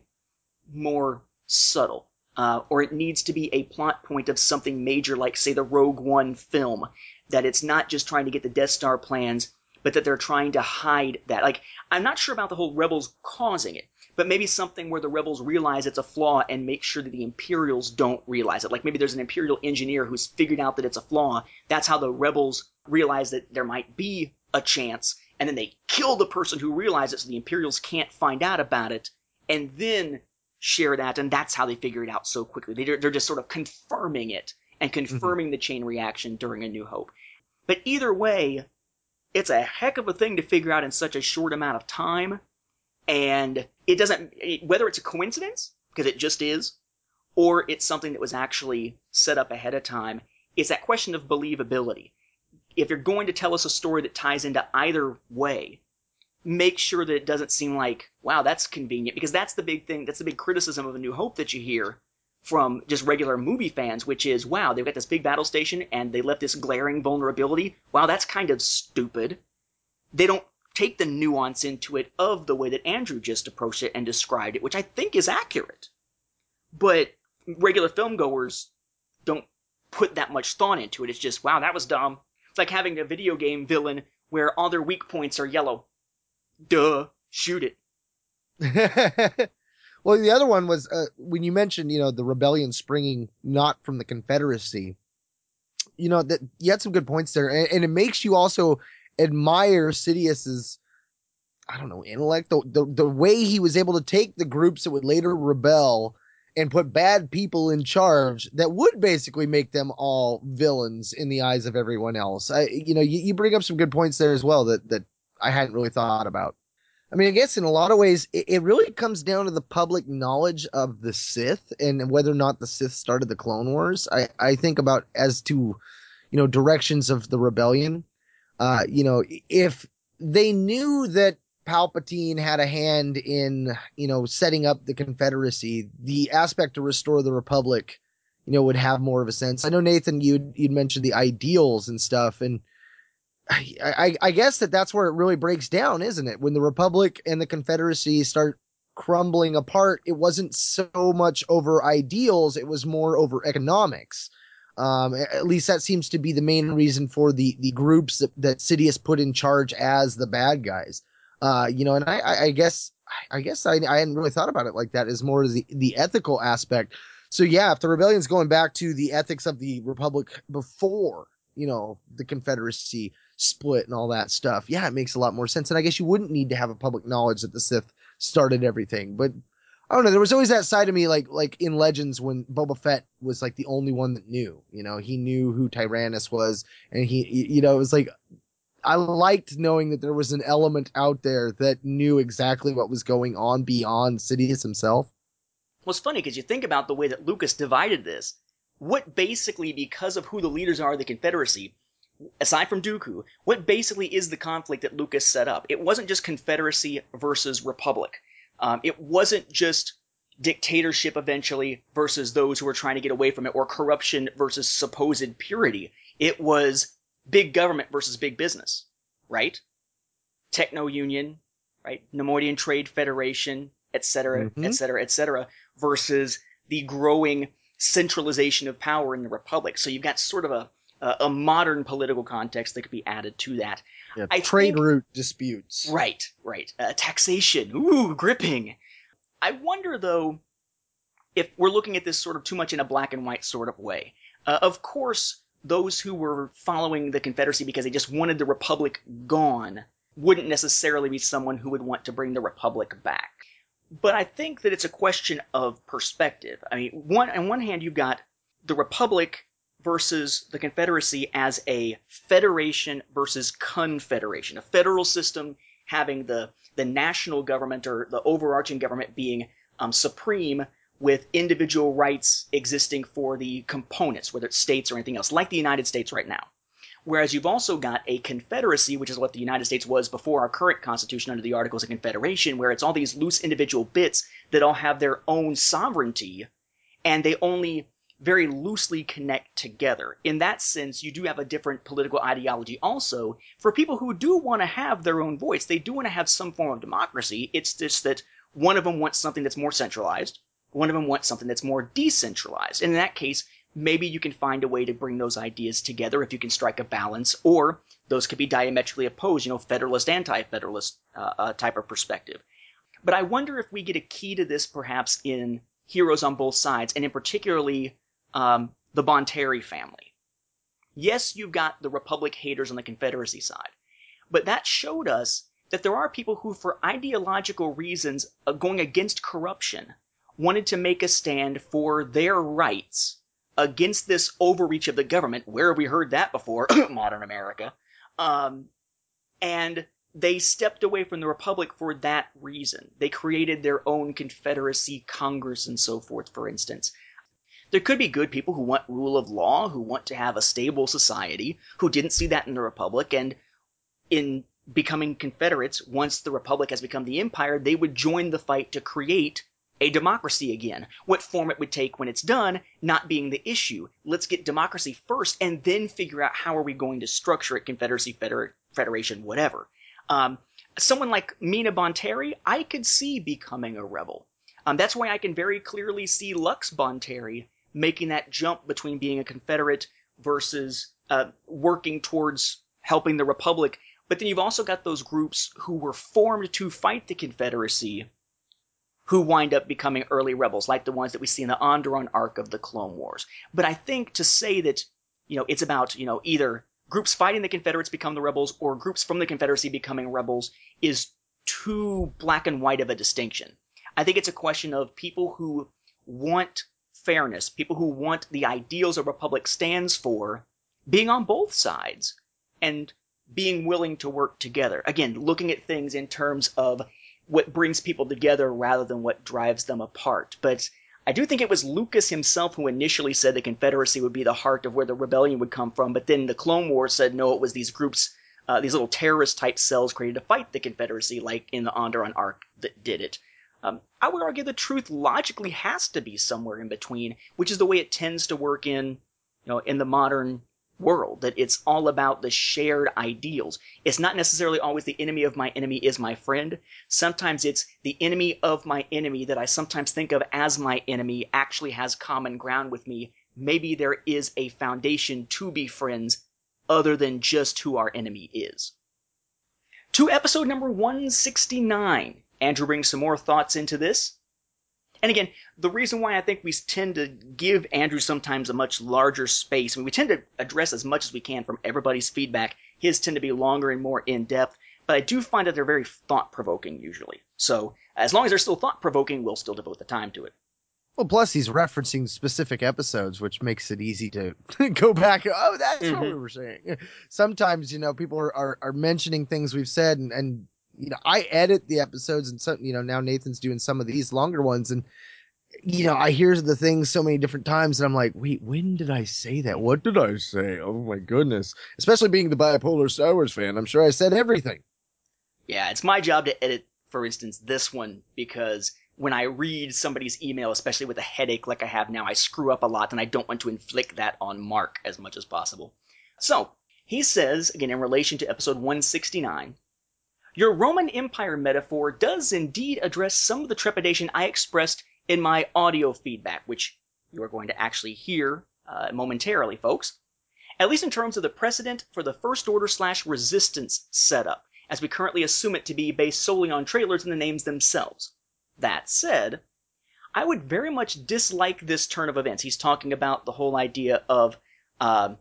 more subtle. Uh, or it needs to be a plot point of something major, like, say, the Rogue One film. That it's not just trying to get the Death Star plans, but that they're trying to hide that. Like, I'm not sure about the whole Rebels causing it, but maybe something where the Rebels realize it's a flaw and make sure that the Imperials don't realize it. Like, maybe there's an Imperial engineer who's figured out that it's a flaw. That's how the Rebels realize that there might be a chance, and then they kill the person who realized it so the Imperials can't find out about it, and then share that, and that's how they figure it out so quickly. They're, they're just sort of confirming it and mm-hmm. confirming mm-hmm. the chain reaction during A New Hope. But either way, it's a heck of a thing to figure out in such a short amount of time, and it doesn't, whether it's a coincidence, because it just is, or it's something that was actually set up ahead of time, it's that question of believability if you're going to tell us a story that ties into either way, make sure that it doesn't seem like, wow, that's convenient, because that's the big thing, that's the big criticism of A New Hope that you hear from just regular movie fans, which is, wow, they've got this big battle station and they left this glaring vulnerability. Wow, that's kind of stupid. They don't take the nuance into it of the way that Andrew just approached it and described it, which I think is accurate. But regular film goers don't put that much thought into it. It's just, wow, that was dumb. It's like having a video game villain where all their weak points are yellow. Duh, shoot it. well, the other one was uh, when you mentioned, you know, the rebellion springing not from the Confederacy. You know that you had some good points there, and, and it makes you also admire Sidious's, I don't know, intellect, the, the the way he was able to take the groups that would later rebel and put bad people in charge that would basically make them all villains in the eyes of everyone else. I, you know, you, you bring up some good points there as well that that I hadn't really thought about. I mean, I guess in a lot of ways, it, it really comes down to the public knowledge of the Sith and whether or not the Sith started the Clone Wars. I, I think about as to, you know, directions of the rebellion. Uh, you know, if they knew that Palpatine had a hand in, you know, setting up the Confederacy, the aspect to restore the Republic, you know, would have more of a sense. I know Nathan, you'd you'd mentioned the ideals and stuff, and I, I, I guess that that's where it really breaks down, isn't it? When the Republic and the Confederacy start crumbling apart, it wasn't so much over ideals; it was more over economics. Um, at least that seems to be the main reason for the the groups that, that Sidious put in charge as the bad guys. Uh, you know, and I, I, guess I guess I, I hadn't really thought about it like that as more the, the ethical aspect. So yeah, if the rebellion's going back to the ethics of the Republic before, you know, the Confederacy split and all that stuff, yeah, it makes a lot more sense. And I guess you wouldn't need to have a public knowledge that the Sith started everything. But I don't know, there was always that side of me like like in Legends when Boba Fett was like the only one that knew. You know, he knew who Tyrannus was and he you know, it was like I liked knowing that there was an element out there that knew exactly what was going on beyond Sidious himself. Well, it's funny because you think about the way that Lucas divided this. What basically, because of who the leaders are of the Confederacy, aside from Dooku, what basically is the conflict that Lucas set up? It wasn't just Confederacy versus Republic. Um, it wasn't just dictatorship eventually versus those who were trying to get away from it, or corruption versus supposed purity. It was big government versus big business, right? Techno Union, right? Neimoidian Trade Federation, et cetera, Mhm. et cetera, et cetera, versus the growing centralization of power in the Republic. So you've got sort of a, a, a modern political context that could be added to that. Yeah, I trade think- route disputes. Right, right. Uh, taxation. Ooh, gripping. I wonder, though, if we're looking at this sort of too much in a black and white sort of way. Uh, of course, those who were following the Confederacy because they just wanted the Republic gone wouldn't necessarily be someone who would want to bring the Republic back. But I think that it's a question of perspective. I mean, one on one hand, you've got the Republic versus the Confederacy as a federation versus confederation, a federal system having the the national government or the overarching government being um, supreme with individual rights existing for the components, whether it's states or anything else, like the United States right now. Whereas you've also got a confederacy, which is what the United States was before our current constitution under the Articles of Confederation, where it's all these loose individual bits that all have their own sovereignty, and they only very loosely connect together. In that sense, you do have a different political ideology also for people who do want to have their own voice. They do want to have some form of democracy. It's just that one of them wants something that's more centralized, one of them wants something that's more decentralized. And in that case, maybe you can find a way to bring those ideas together if you can strike a balance, or those could be diametrically opposed, you know, federalist, anti-federalist uh, uh, type of perspective. But I wonder if we get a key to this perhaps in heroes on both sides, and in particularly um, the Bonteri family. Yes, you've got the Republic haters on the Confederacy side, but that showed us that there are people who, for ideological reasons, uh, going against corruption, wanted to make a stand for their rights against this overreach of the government. Where have we heard that before? Modern America. Um, and they stepped away from the Republic for that reason. They created their own Confederacy, Congress, and so forth, for instance. There could be good people who want rule of law, who want to have a stable society, who didn't see that in the Republic, and in becoming Confederates, once the Republic has become the Empire, they would join the fight to create a democracy again. What form it would take when it's done, not being the issue. Let's get democracy first and then figure out how are we going to structure it, Confederacy, Feder- Federation, whatever. Um, someone like Mina Bonteri, I could see becoming a rebel. Um, that's why I can very clearly see Lux Bonteri making that jump between being a Confederate versus uh, working towards helping the Republic. But then you've also got those groups who were formed to fight the Confederacy who wind up becoming early rebels, like the ones that we see in the Onderon arc of the Clone Wars. But I think to say that, you know, it's about, you know, either groups fighting the Confederates become the rebels or groups from the Confederacy becoming rebels is too black and white of a distinction. I think it's a question of people who want fairness, people who want the ideals a republic stands for, being on both sides and being willing to work together. Again, looking at things in terms of what brings people together rather than what drives them apart. But I do think it was Lucas himself who initially said the Confederacy would be the heart of where the rebellion would come from, but then the Clone Wars said no, it was these groups, uh, these little terrorist type cells created to fight the Confederacy, like in the Onderon arc that did it. Um, I would argue the truth logically has to be somewhere in between, which is the way it tends to work in, you know, in the modern world. That it's all about the shared ideals. It's not necessarily always the enemy of my enemy is my friend. Sometimes it's the enemy of my enemy that I sometimes think of as my enemy actually has common ground with me. Maybe there is a foundation to be friends other than just who our enemy is. To episode number 169. Andrew brings some more thoughts into this. And again, the reason why I think we tend to give Andrew sometimes a much larger space, I mean, we tend to address as much as we can from everybody's feedback. His tend to be longer and more in depth, but I do find that they're very thought provoking usually. So, as long as they're still thought provoking, we'll still devote the time to it. Well, plus he's referencing specific episodes, which makes it easy to go back. Oh, that's mm-hmm. what we were saying. Sometimes, you know, people are, are, are mentioning things we've said and, and you know, I edit the episodes and some, you know, now Nathan's doing some of these longer ones and, you know, I hear the things so many different times and I'm like, wait, when did I say that? What did I say? Oh my goodness. Especially being the bipolar Star Wars fan, I'm sure I said everything. Yeah, it's my job to edit, for instance, this one because when I read somebody's email, especially with a headache like I have now, I screw up a lot and I don't want to inflict that on Mark as much as possible. So, he says, again, in relation to episode 169, your Roman Empire metaphor does indeed address some of the trepidation I expressed in my audio feedback, which you are going to actually hear uh, momentarily, folks. At least in terms of the precedent for the First Order slash Resistance setup, as we currently assume it to be based solely on trailers and the names themselves. That said, I would very much dislike this turn of events. He's talking about the whole idea of. Uh,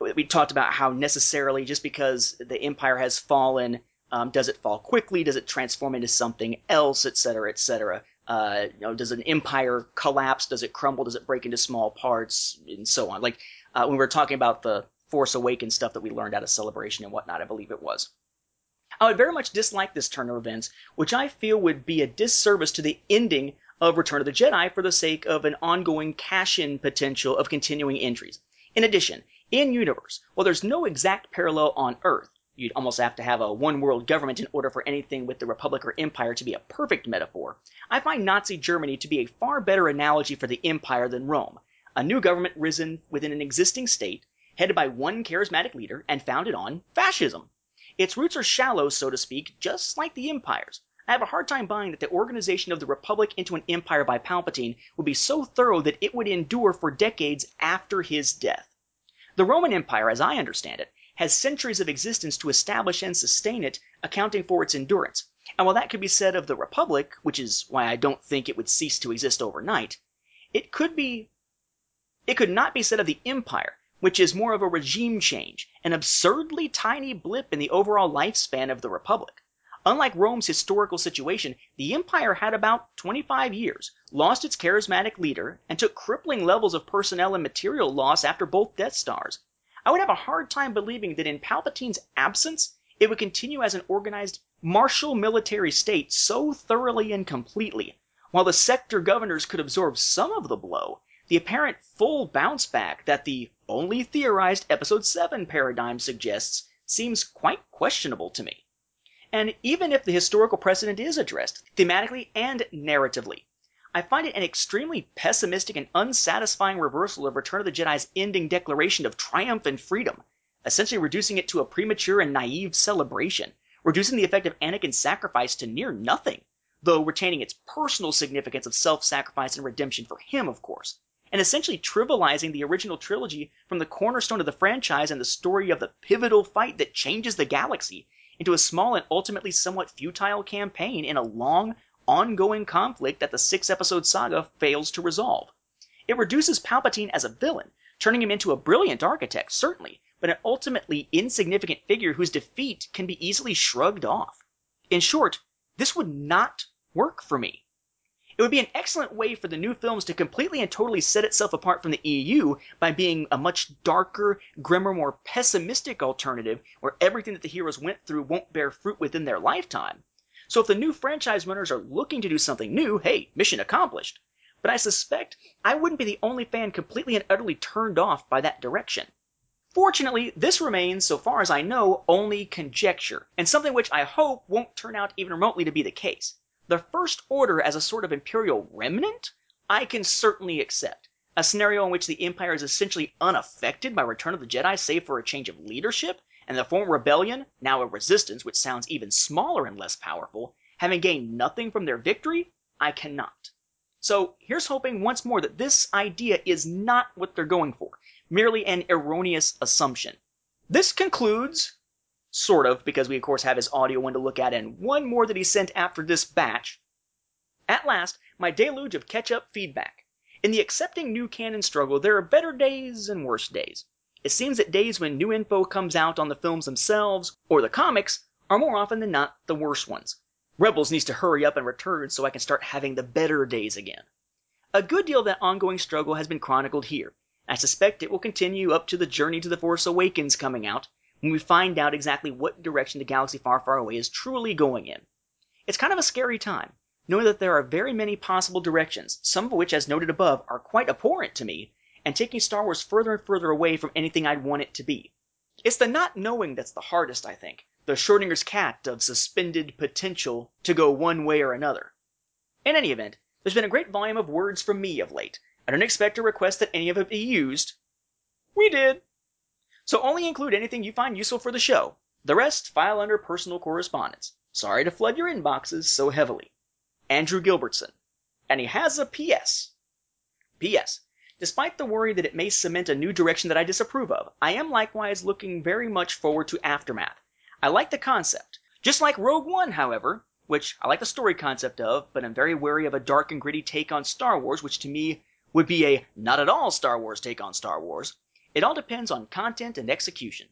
we talked about how necessarily just because the empire has fallen um, does it fall quickly? Does it transform into something else, et cetera, et cetera? Uh, you know, does an empire collapse? Does it crumble? Does it break into small parts? And so on. Like uh, when we were talking about the Force Awakens stuff that we learned out of Celebration and whatnot, I believe it was. I would very much dislike this turn of events, which I feel would be a disservice to the ending of Return of the Jedi for the sake of an ongoing cash-in potential of continuing entries. In addition, in universe, while there's no exact parallel on Earth, You'd almost have to have a one world government in order for anything with the Republic or Empire to be a perfect metaphor. I find Nazi Germany to be a far better analogy for the Empire than Rome. A new government risen within an existing state, headed by one charismatic leader, and founded on fascism. Its roots are shallow, so to speak, just like the Empire's. I have a hard time buying that the organization of the Republic into an empire by Palpatine would be so thorough that it would endure for decades after his death. The Roman Empire, as I understand it, has centuries of existence to establish and sustain it, accounting for its endurance. And while that could be said of the Republic, which is why I don't think it would cease to exist overnight, it could be it could not be said of the Empire, which is more of a regime change, an absurdly tiny blip in the overall lifespan of the Republic. Unlike Rome's historical situation, the Empire had about 25 years, lost its charismatic leader, and took crippling levels of personnel and material loss after both Death Stars. I would have a hard time believing that in Palpatine's absence it would continue as an organized martial military state so thoroughly and completely. While the sector governors could absorb some of the blow, the apparent full bounce back that the only theorized Episode 7 paradigm suggests seems quite questionable to me. And even if the historical precedent is addressed, thematically and narratively, I find it an extremely pessimistic and unsatisfying reversal of Return of the Jedi's ending declaration of triumph and freedom, essentially reducing it to a premature and naive celebration, reducing the effect of Anakin's sacrifice to near nothing, though retaining its personal significance of self-sacrifice and redemption for him, of course, and essentially trivializing the original trilogy from the cornerstone of the franchise and the story of the pivotal fight that changes the galaxy into a small and ultimately somewhat futile campaign in a long, ongoing conflict that the six episode saga fails to resolve. It reduces Palpatine as a villain, turning him into a brilliant architect, certainly, but an ultimately insignificant figure whose defeat can be easily shrugged off. In short, this would not work for me. It would be an excellent way for the new films to completely and totally set itself apart from the EU by being a much darker, grimmer, more pessimistic alternative where everything that the heroes went through won't bear fruit within their lifetime. So if the new franchise runners are looking to do something new, hey, mission accomplished. But I suspect I wouldn't be the only fan completely and utterly turned off by that direction. Fortunately, this remains, so far as I know, only conjecture, and something which I hope won't turn out even remotely to be the case. The First Order as a sort of Imperial remnant, I can certainly accept. A scenario in which the Empire is essentially unaffected by Return of the Jedi save for a change of leadership, and the former rebellion, now a resistance which sounds even smaller and less powerful, having gained nothing from their victory, I cannot. So here's hoping once more that this idea is not what they're going for, merely an erroneous assumption. This concludes Sort of, because we of course have his audio one to look at and one more that he sent after this batch. At last, my deluge of catch-up feedback. In the accepting new canon struggle, there are better days and worse days. It seems that days when new info comes out on the films themselves, or the comics, are more often than not the worst ones. Rebels needs to hurry up and return so I can start having the better days again. A good deal of that ongoing struggle has been chronicled here. I suspect it will continue up to the Journey to the Force Awakens coming out, when we find out exactly what direction the galaxy far, far away is truly going in. It's kind of a scary time, knowing that there are very many possible directions, some of which, as noted above, are quite abhorrent to me, and taking Star Wars further and further away from anything I'd want it to be. It's the not knowing that's the hardest, I think, the Schrodinger's cat of suspended potential to go one way or another. In any event, there's been a great volume of words from me of late. I don't expect or request that any of it be used. We did. So only include anything you find useful for the show. The rest file under personal correspondence. Sorry to flood your inboxes so heavily. Andrew Gilbertson. And he has a PS. PS. Despite the worry that it may cement a new direction that I disapprove of, I am likewise looking very much forward to Aftermath. I like the concept. Just like Rogue One, however, which I like the story concept of, but am very wary of a dark and gritty take on Star Wars, which to me would be a not at all Star Wars take on Star Wars. It all depends on content and execution.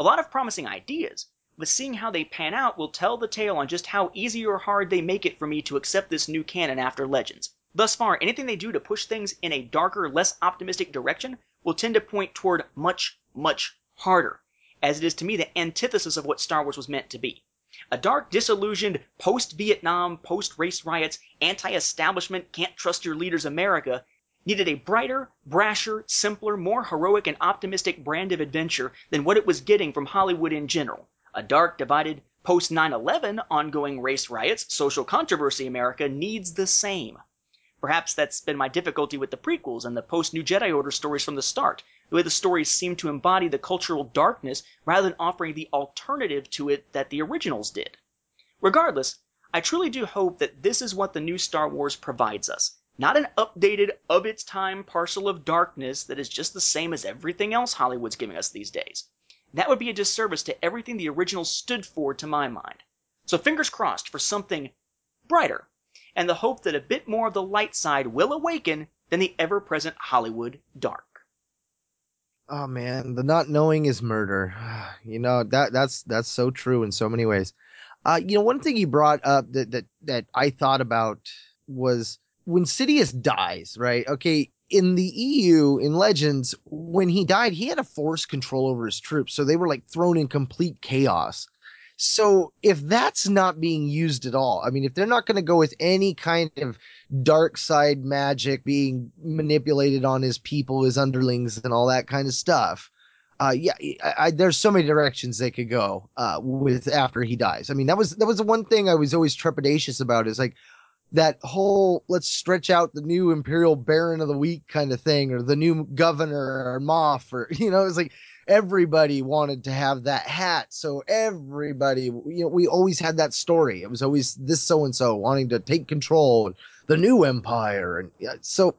A lot of promising ideas, but seeing how they pan out will tell the tale on just how easy or hard they make it for me to accept this new canon after Legends. Thus far, anything they do to push things in a darker, less optimistic direction will tend to point toward much, much harder, as it is to me the antithesis of what Star Wars was meant to be. A dark, disillusioned, post-Vietnam, post-race riots, anti-establishment, can't trust your leaders America needed a brighter, brasher, simpler, more heroic and optimistic brand of adventure than what it was getting from Hollywood in general. A dark, divided, post 9 11 ongoing race riots, social controversy America needs the same. Perhaps that's been my difficulty with the prequels and the post New Jedi Order stories from the start, the way the stories seem to embody the cultural darkness rather than offering the alternative to it that the originals did. Regardless, I truly do hope that this is what the new Star Wars provides us not an updated, of its time parcel of darkness that is just the same as everything else Hollywood's giving us these days. That would be a disservice to everything the original stood for, to my mind. So fingers crossed for something brighter, and the hope that a bit more of the light side will awaken than the ever present Hollywood dark. Oh man, the not knowing is murder. You know that that's that's so true in so many ways. Uh, you know, one thing you brought up that that that I thought about was when Sidious dies, right? Okay, in the EU in Legends, when he died, he had a force control over his troops, so they were like thrown in complete chaos. So if that's not being used at all, I mean, if they're not going to go with any kind of dark side magic being manipulated on his people, his underlings, and all that kind of stuff, uh, yeah, I, I, there's so many directions they could go uh, with after he dies. I mean, that was that was the one thing I was always trepidatious about. Is like, that whole let's stretch out the new imperial baron of the week kind of thing or the new governor or moff or you know it's like everybody wanted to have that hat so everybody you know we always had that story. It was always this so and so wanting to take control the new empire and so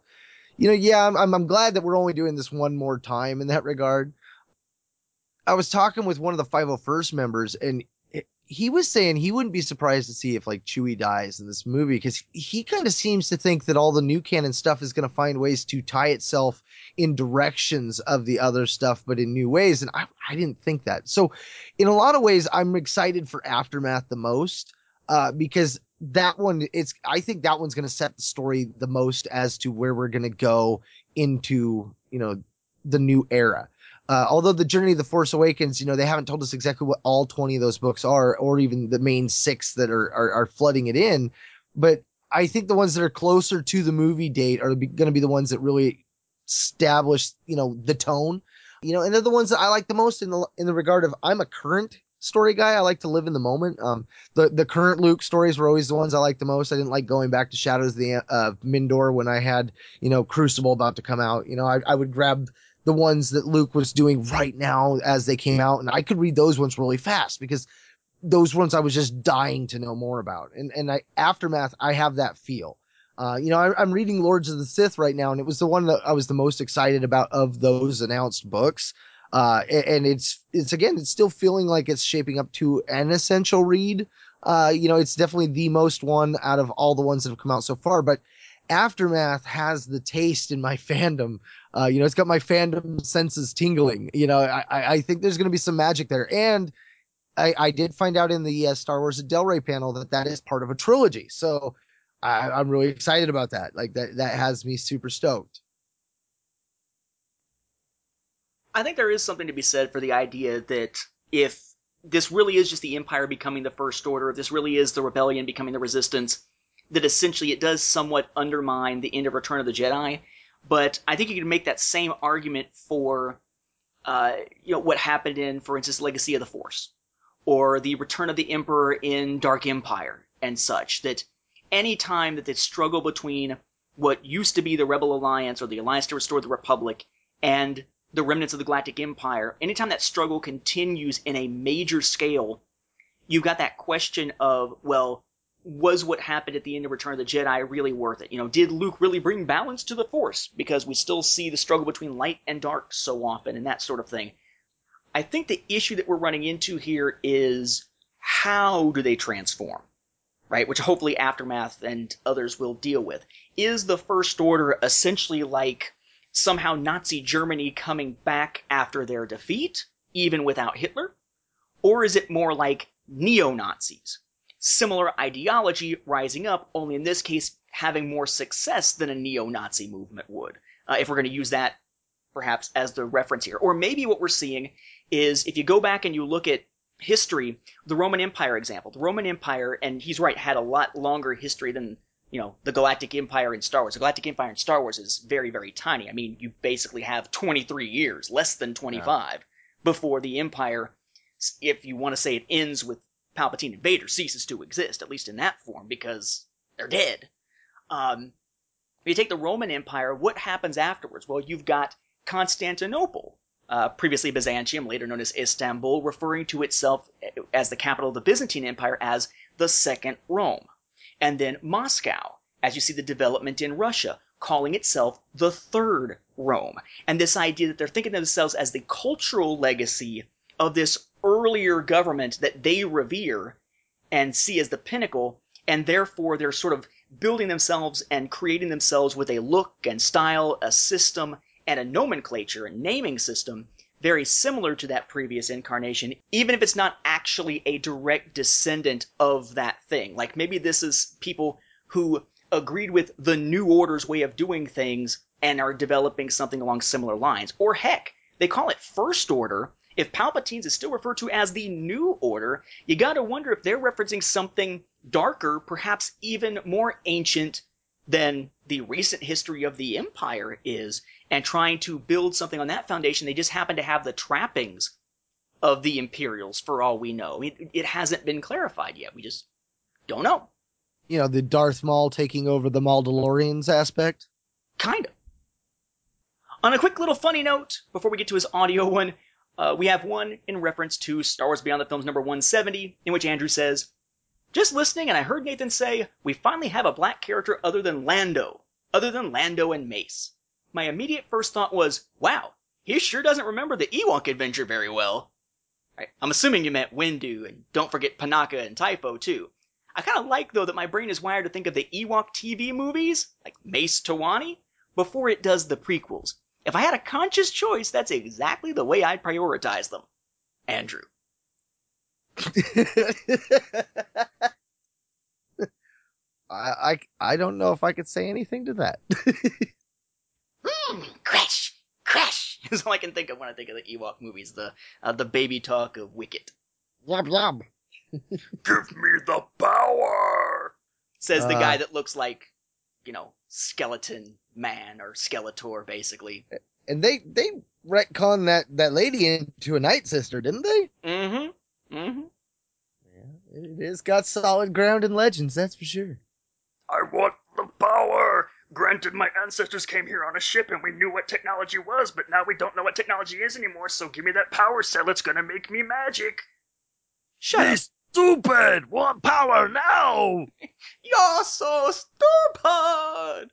you know yeah I'm, I'm glad that we're only doing this one more time in that regard. I was talking with one of the 501st members and he was saying he wouldn't be surprised to see if like Chewie dies in this movie because he kind of seems to think that all the new canon stuff is going to find ways to tie itself in directions of the other stuff, but in new ways. And I, I didn't think that. So, in a lot of ways, I'm excited for Aftermath the most uh, because that one it's I think that one's going to set the story the most as to where we're going to go into you know the new era. Uh, although the journey of the Force Awakens, you know, they haven't told us exactly what all 20 of those books are, or even the main six that are, are, are flooding it in. But I think the ones that are closer to the movie date are going to be the ones that really establish, you know, the tone, you know, and they're the ones that I like the most in the, in the regard of I'm a current story guy. I like to live in the moment. Um, the, the current Luke stories were always the ones I liked the most. I didn't like going back to Shadows of the, uh, Mindor when I had, you know, Crucible about to come out. You know, I, I would grab the ones that Luke was doing right now as they came out. And I could read those ones really fast because those ones I was just dying to know more about. And, and I, Aftermath, I have that feel. Uh, you know, I, am reading Lords of the Sith right now, and it was the one that I was the most excited about of those announced books. Uh, and, and it's, it's again, it's still feeling like it's shaping up to an essential read. Uh, you know, it's definitely the most one out of all the ones that have come out so far, but Aftermath has the taste in my fandom. Uh, you know, it's got my fandom senses tingling. You know, I, I think there's going to be some magic there. And I, I did find out in the uh, Star Wars Del Rey panel that that is part of a trilogy. So I, I'm really excited about that. Like that, that has me super stoked. I think there is something to be said for the idea that if this really is just the Empire becoming the First Order, if this really is the Rebellion becoming the Resistance, that essentially it does somewhat undermine the end of Return of the Jedi. But I think you can make that same argument for, uh, you know, what happened in, for instance, Legacy of the Force, or the Return of the Emperor in Dark Empire and such. That any time that the struggle between what used to be the Rebel Alliance or the Alliance to Restore the Republic and the remnants of the Galactic Empire, anytime that struggle continues in a major scale, you've got that question of, well, was what happened at the end of Return of the Jedi really worth it? You know, did Luke really bring balance to the Force? Because we still see the struggle between light and dark so often and that sort of thing. I think the issue that we're running into here is how do they transform? Right? Which hopefully Aftermath and others will deal with. Is the First Order essentially like somehow Nazi Germany coming back after their defeat, even without Hitler? Or is it more like neo Nazis? Similar ideology rising up, only in this case having more success than a neo-Nazi movement would. Uh, if we're going to use that perhaps as the reference here. Or maybe what we're seeing is if you go back and you look at history, the Roman Empire example, the Roman Empire, and he's right, had a lot longer history than you know the Galactic Empire in Star Wars. The Galactic Empire in Star Wars is very very tiny. I mean, you basically have 23 years, less than 25, yeah. before the Empire, if you want to say it ends with Palpatine and Vader ceases to exist, at least in that form, because they're dead. Um, if you take the Roman Empire, what happens afterwards? Well, you've got Constantinople, uh, previously Byzantium, later known as Istanbul, referring to itself as the capital of the Byzantine Empire as the Second Rome. And then Moscow, as you see the development in Russia, calling itself the Third Rome. And this idea that they're thinking of themselves as the cultural legacy of this earlier government that they revere and see as the pinnacle, and therefore they're sort of building themselves and creating themselves with a look and style, a system, and a nomenclature and naming system very similar to that previous incarnation, even if it's not actually a direct descendant of that thing. Like maybe this is people who agreed with the New Order's way of doing things and are developing something along similar lines. Or heck, they call it First Order if Palpatine's is still referred to as the New Order, you gotta wonder if they're referencing something darker, perhaps even more ancient than the recent history of the Empire is, and trying to build something on that foundation. They just happen to have the trappings of the Imperials, for all we know. It, it hasn't been clarified yet. We just don't know. You know, the Darth Maul taking over the Mandalorians aspect? Kind of. On a quick little funny note, before we get to his audio one, uh, we have one in reference to Star Wars Beyond the Films number 170, in which Andrew says, Just listening, and I heard Nathan say, we finally have a black character other than Lando, other than Lando and Mace. My immediate first thought was, wow, he sure doesn't remember the Ewok adventure very well. Right, I'm assuming you meant Windu, and don't forget Panaka and Typho, too. I kind of like, though, that my brain is wired to think of the Ewok TV movies, like Mace Towani, before it does the prequels. If I had a conscious choice, that's exactly the way I'd prioritize them. Andrew. I, I I don't know if I could say anything to that. Mm, crash, crash. Is all I can think of when I think of the Ewok movies. The uh, the baby talk of Wicket. yum yum. Give me the power. Says the Uh. guy that looks like, you know, skeleton man or Skeletor, basically. And they they retcon that that lady into a night sister, didn't they? Mm-hmm. Mm-hmm. Yeah, it has got solid ground in legends, that's for sure. I want the power. Granted, my ancestors came here on a ship and we knew what technology was, but now we don't know what technology is anymore, so give me that power cell. It's gonna make me magic. Shut up. stupid! Want power now! You're so stupid!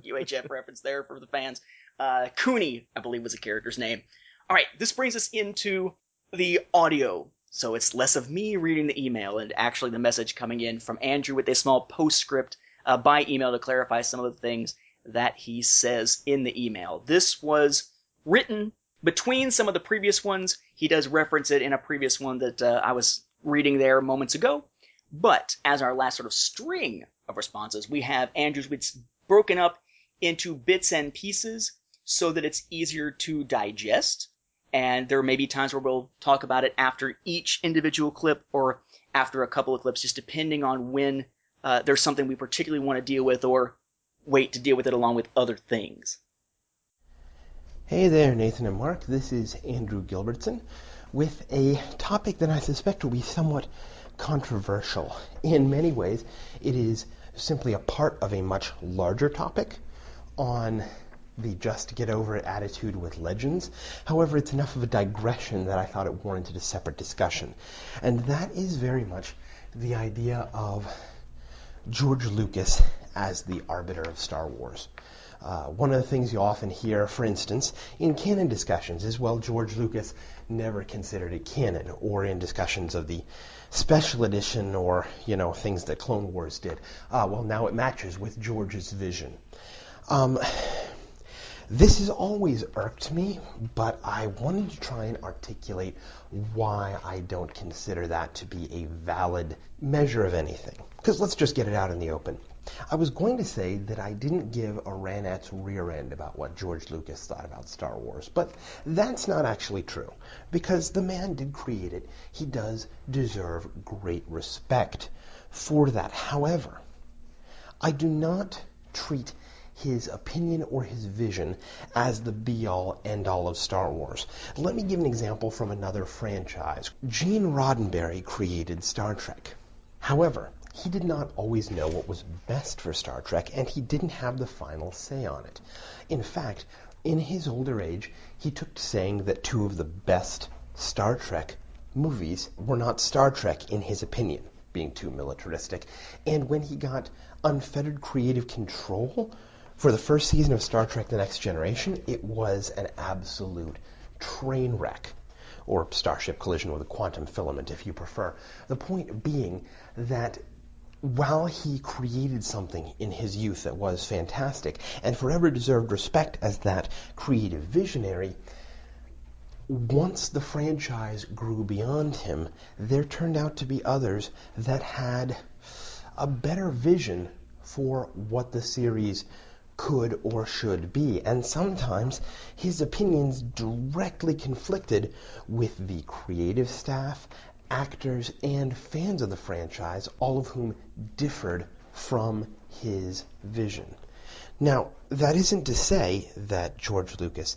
UHF reference there for the fans. Uh, Kuni, I believe was the character's name. Alright, this brings us into the audio. So it's less of me reading the email and actually the message coming in from Andrew with a small postscript uh, by email to clarify some of the things that he says in the email. This was written between some of the previous ones. He does reference it in a previous one that uh, I was reading there moments ago. But as our last sort of string of responses, we have Andrew's which broken up into bits and pieces so that it's easier to digest. And there may be times where we'll talk about it after each individual clip or after a couple of clips, just depending on when uh, there's something we particularly want to deal with or wait to deal with it along with other things. Hey there, Nathan and Mark. This is Andrew Gilbertson with a topic that I suspect will be somewhat controversial. In many ways, it is simply a part of a much larger topic on the just get over it attitude with legends. However, it's enough of a digression that I thought it warranted a separate discussion. And that is very much the idea of George Lucas as the arbiter of Star Wars. Uh, one of the things you often hear, for instance, in canon discussions is, well, George Lucas never considered it canon, or in discussions of the special edition or, you know, things that Clone Wars did. Ah, well, now it matches with George's vision. Um, this has always irked me, but I wanted to try and articulate why I don't consider that to be a valid measure of anything. Because let's just get it out in the open. I was going to say that I didn't give a ranat's rear end about what George Lucas thought about Star Wars, but that's not actually true. Because the man did create it, he does deserve great respect for that. However, I do not treat his opinion or his vision as the be all end all of Star Wars. Let me give an example from another franchise. Gene Roddenberry created Star Trek. However, he did not always know what was best for Star Trek, and he didn't have the final say on it. In fact, in his older age, he took to saying that two of the best Star Trek movies were not Star Trek, in his opinion, being too militaristic. And when he got unfettered creative control for the first season of Star Trek The Next Generation, it was an absolute train wreck. Or Starship Collision with a Quantum Filament, if you prefer. The point being that while he created something in his youth that was fantastic and forever deserved respect as that creative visionary, once the franchise grew beyond him, there turned out to be others that had a better vision for what the series could or should be. And sometimes his opinions directly conflicted with the creative staff, actors, and fans of the franchise, all of whom differed from his vision. Now, that isn't to say that George Lucas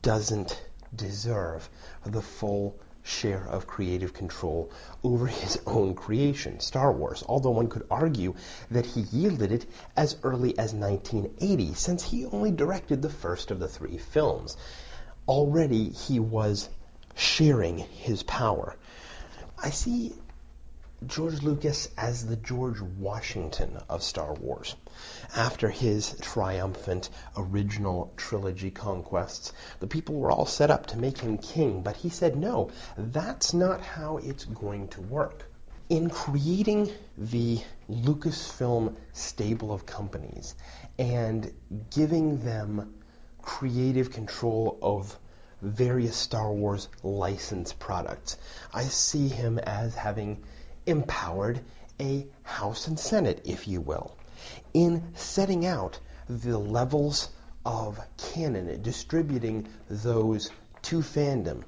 doesn't deserve the full share of creative control over his own creation, Star Wars, although one could argue that he yielded it as early as 1980, since he only directed the first of the three films. Already he was sharing his power. I see George Lucas as the George Washington of Star Wars. After his triumphant original trilogy conquests, the people were all set up to make him king, but he said, no, that's not how it's going to work. In creating the Lucasfilm stable of companies and giving them creative control of various Star Wars licensed products, I see him as having empowered a House and Senate, if you will, in setting out the levels of canon, distributing those to fandom.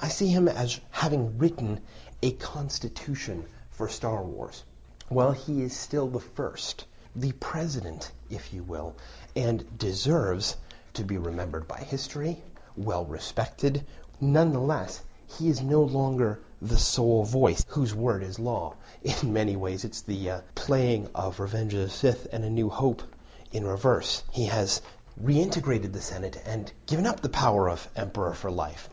I see him as having written a constitution for Star Wars. While he is still the first, the president, if you will, and deserves to be remembered by history, well respected, nonetheless, he is no longer the sole voice whose word is law. In many ways, it's the uh, playing of Revenge of the Sith and A New Hope in reverse. He has reintegrated the Senate and given up the power of emperor for life.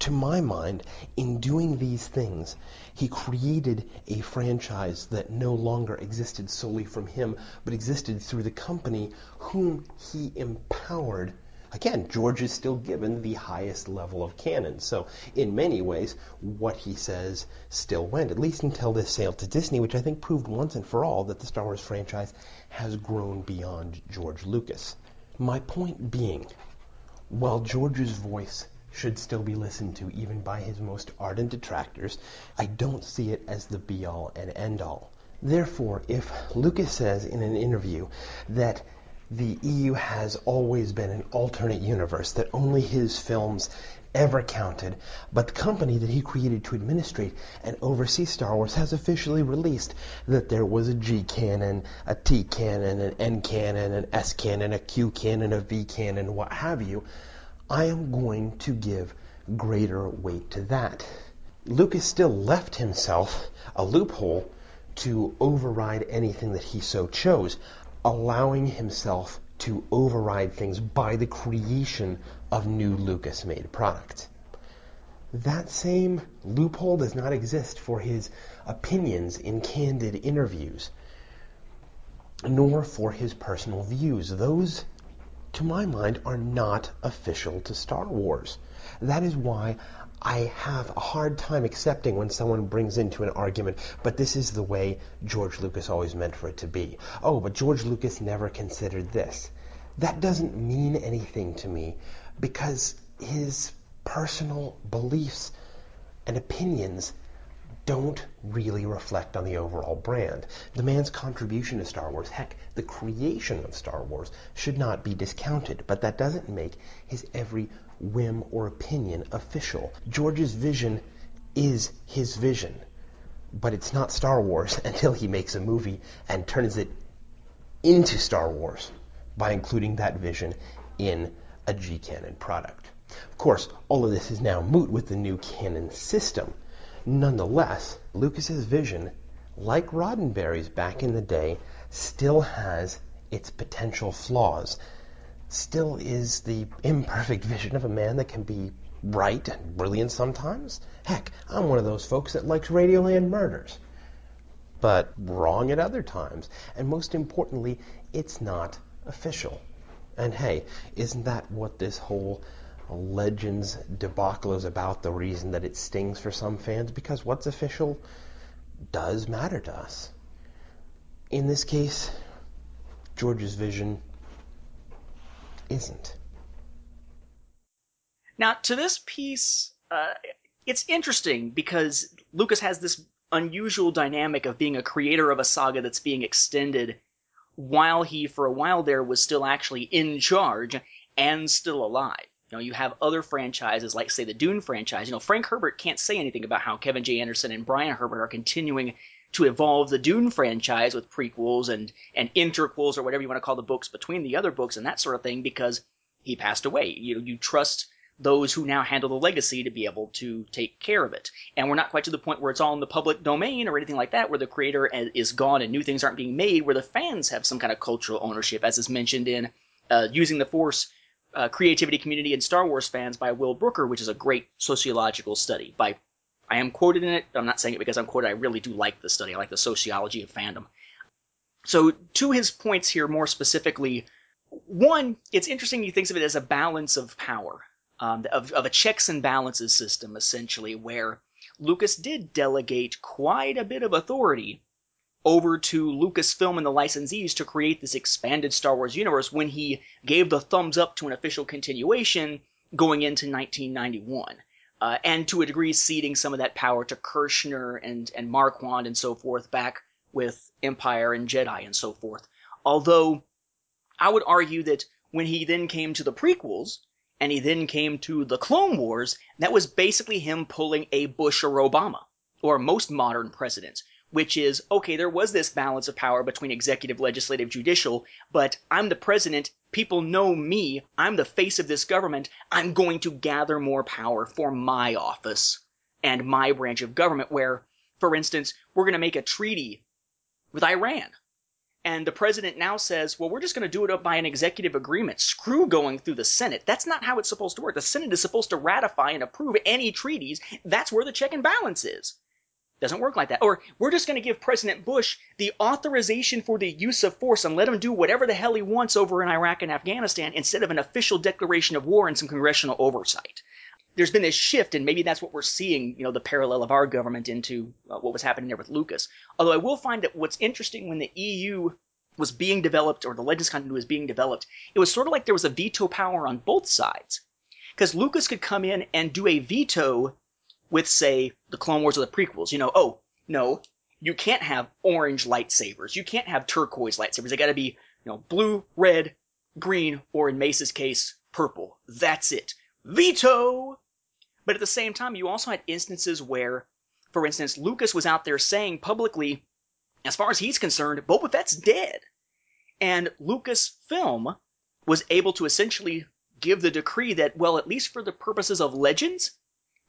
To my mind, in doing these things, he created a franchise that no longer existed solely from him, but existed through the company whom he empowered. Again, George is still given the highest level of canon. So, in many ways, what he says still went, at least until this sale to Disney, which I think proved once and for all that the Star Wars franchise has grown beyond George Lucas. My point being, while George's voice should still be listened to even by his most ardent detractors, I don't see it as the be all and end all. Therefore, if Lucas says in an interview that the EU has always been an alternate universe, that only his films ever counted, but the company that he created to administrate and oversee Star Wars has officially released that there was a G canon, a T canon, an N canon, an S canon, a Q canon, a V canon, what have you. I am going to give greater weight to that. Lucas still left himself a loophole to override anything that he so chose, allowing himself to override things by the creation of new Lucas made products. That same loophole does not exist for his opinions in candid interviews, nor for his personal views. Those, to my mind, are not official to Star Wars. That is why I have a hard time accepting when someone brings into an argument, but this is the way George Lucas always meant for it to be. Oh, but George Lucas never considered this. That doesn't mean anything to me because his personal beliefs and opinions don't really reflect on the overall brand. The man's contribution to Star Wars, heck, the creation of Star Wars, should not be discounted, but that doesn't make his every whim or opinion official. George's vision is his vision, but it's not Star Wars until he makes a movie and turns it into Star Wars by including that vision in a G Canon product. Of course, all of this is now moot with the new Canon system. Nonetheless, Lucas's vision, like Roddenberry's back in the day, still has its potential flaws. Still is the imperfect vision of a man that can be right and brilliant sometimes. Heck, I'm one of those folks that likes Radioland murders. But wrong at other times. And most importantly, it's not official. And hey, isn't that what this whole Legends debacle is about? The reason that it stings for some fans? Because what's official does matter to us. In this case, George's vision isn't. Now, to this piece, uh, it's interesting because Lucas has this unusual dynamic of being a creator of a saga that's being extended while he, for a while there, was still actually in charge and still alive. You know, you have other franchises like, say, the Dune franchise. You know, Frank Herbert can't say anything about how Kevin J. Anderson and Brian Herbert are continuing to evolve the Dune franchise with prequels and, and interquels or whatever you want to call the books between the other books and that sort of thing because he passed away. You you trust those who now handle the legacy to be able to take care of it. And we're not quite to the point where it's all in the public domain or anything like that, where the creator is gone and new things aren't being made, where the fans have some kind of cultural ownership, as is mentioned in uh, Using the Force uh, Creativity Community and Star Wars Fans by Will Brooker, which is a great sociological study. By I am quoted in it. I'm not saying it because I'm quoted. I really do like the study. I like the sociology of fandom. So, to his points here more specifically, one, it's interesting he thinks of it as a balance of power um, of, of a checks and balances system, essentially, where Lucas did delegate quite a bit of authority over to Lucasfilm and the licensees to create this expanded Star Wars universe when he gave the thumbs up to an official continuation going into 1991. Uh, and to a degree ceding some of that power to Kershner and, and Marquand and so forth back with Empire and Jedi and so forth. Although I would argue that when he then came to the prequels and he then came to the Clone Wars, that was basically him pulling a Bush or Obama or most modern presidents, which is okay, there was this balance of power between executive, legislative, judicial, but I'm the president, people know me, I'm the face of this government, I'm going to gather more power for my office and my branch of government, where, for instance, we're going to make a treaty with Iran. And the president now says, well, we're just going to do it up by an executive agreement. Screw going through the Senate. That's not how it's supposed to work. The Senate is supposed to ratify and approve any treaties. That's where the check and balance is. Doesn't work like that. Or we're just going to give President Bush the authorization for the use of force and let him do whatever the hell he wants over in Iraq and Afghanistan instead of an official declaration of war and some congressional oversight. There's been this shift, and maybe that's what we're seeing, you know, the parallel of our government into uh, what was happening there with Lucas. Although I will find that what's interesting when the EU was being developed or the Legends continuity was being developed, it was sort of like there was a veto power on both sides. Because Lucas could come in and do a veto with, say, the Clone Wars or the prequels. You know, oh, no, you can't have orange lightsabers. You can't have turquoise lightsabers. They gotta be, you know, blue, red, green, or in Mace's case, purple. That's it. Veto! But at the same time, you also had instances where, for instance, Lucas was out there saying publicly, as far as he's concerned, Boba Fett's dead. And Lucasfilm was able to essentially give the decree that, well, at least for the purposes of Legends,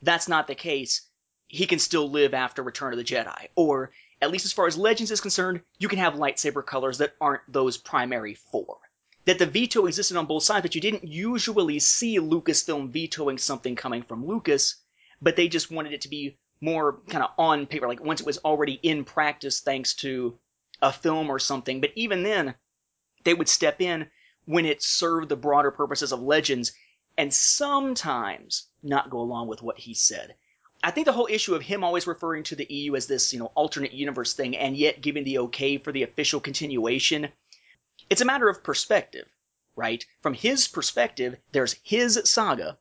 that's not the case. He can still live after Return of the Jedi. Or, at least as far as Legends is concerned, you can have lightsaber colors that aren't those primary four. That the veto existed on both sides, but you didn't usually see Lucasfilm vetoing something coming from Lucas, but they just wanted it to be more kind of on paper, like once it was already in practice thanks to a film or something. But even then, they would step in when it served the broader purposes of Legends and sometimes not go along with what he said. I think the whole issue of him always referring to the EU as this, you know, alternate universe thing and yet giving the okay for the official continuation, it's a matter of perspective, right? From his perspective, there's his saga,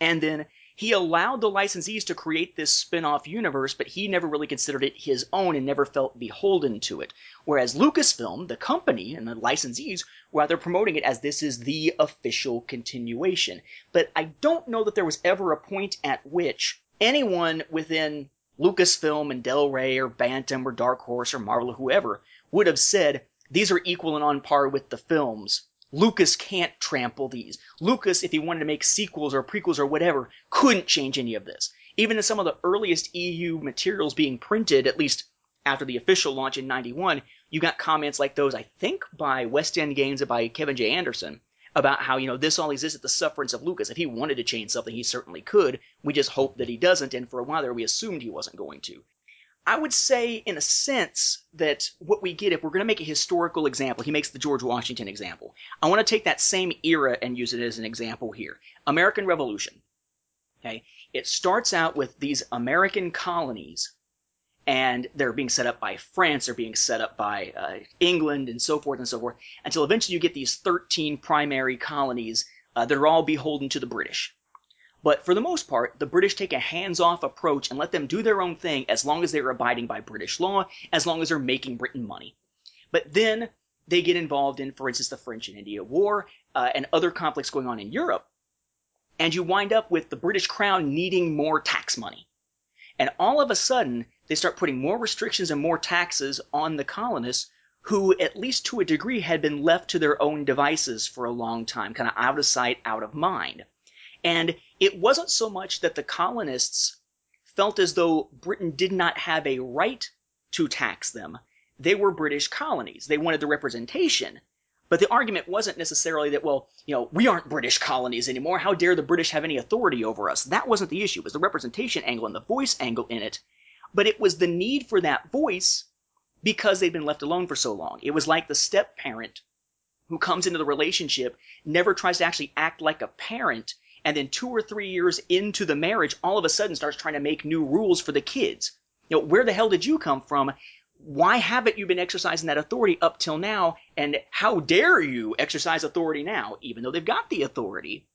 and then he allowed the licensees to create this spin-off universe, but he never really considered it his own and never felt beholden to it. Whereas Lucasfilm, the company and the licensees, were out there promoting it as this is the official continuation. But I don't know that there was ever a point at which anyone within Lucasfilm and Del Rey or Bantam or Dark Horse or Marvel or whoever would have said these are equal and on par with the films Lucas can't trample these. Lucas, if he wanted to make sequels or prequels or whatever, couldn't change any of this. Even in some of the earliest EU materials being printed, at least after the official launch in 91, you got comments like those, I think, by West End Games and by Kevin J. Anderson about how, you know, this all exists at the sufferance of Lucas. If he wanted to change something, he certainly could. We just hope that he doesn't, and for a while there we assumed he wasn't going to. I would say, in a sense, that what we get, if we're going to make a historical example, he makes the George Washington example. I want to take that same era and use it as an example here. American Revolution. Okay? It starts out with these American colonies, and they're being set up by France, they're being set up by uh, England, and so forth and so forth, until eventually you get these 13 primary colonies uh, that are all beholden to the British. But for the most part, the British take a hands-off approach and let them do their own thing as long as they're abiding by British law, as long as they're making Britain money. But then they get involved in, for instance, the French and India War uh, and other conflicts going on in Europe, and you wind up with the British Crown needing more tax money. And all of a sudden, they start putting more restrictions and more taxes on the colonists who, at least to a degree, had been left to their own devices for a long time, kind of out of sight, out of mind. And it wasn't so much that the colonists felt as though Britain did not have a right to tax them. They were British colonies. They wanted the representation. But the argument wasn't necessarily that, well, you know, we aren't British colonies anymore. How dare the British have any authority over us? That wasn't the issue. It was the representation angle and the voice angle in it. But it was the need for that voice because they'd been left alone for so long. It was like the step parent who comes into the relationship, never tries to actually act like a parent, and then two or three years into the marriage, all of a sudden starts trying to make new rules for the kids. You know, where the hell did you come from? Why haven't you been exercising that authority up till now? And how dare you exercise authority now, even though they've got the authority?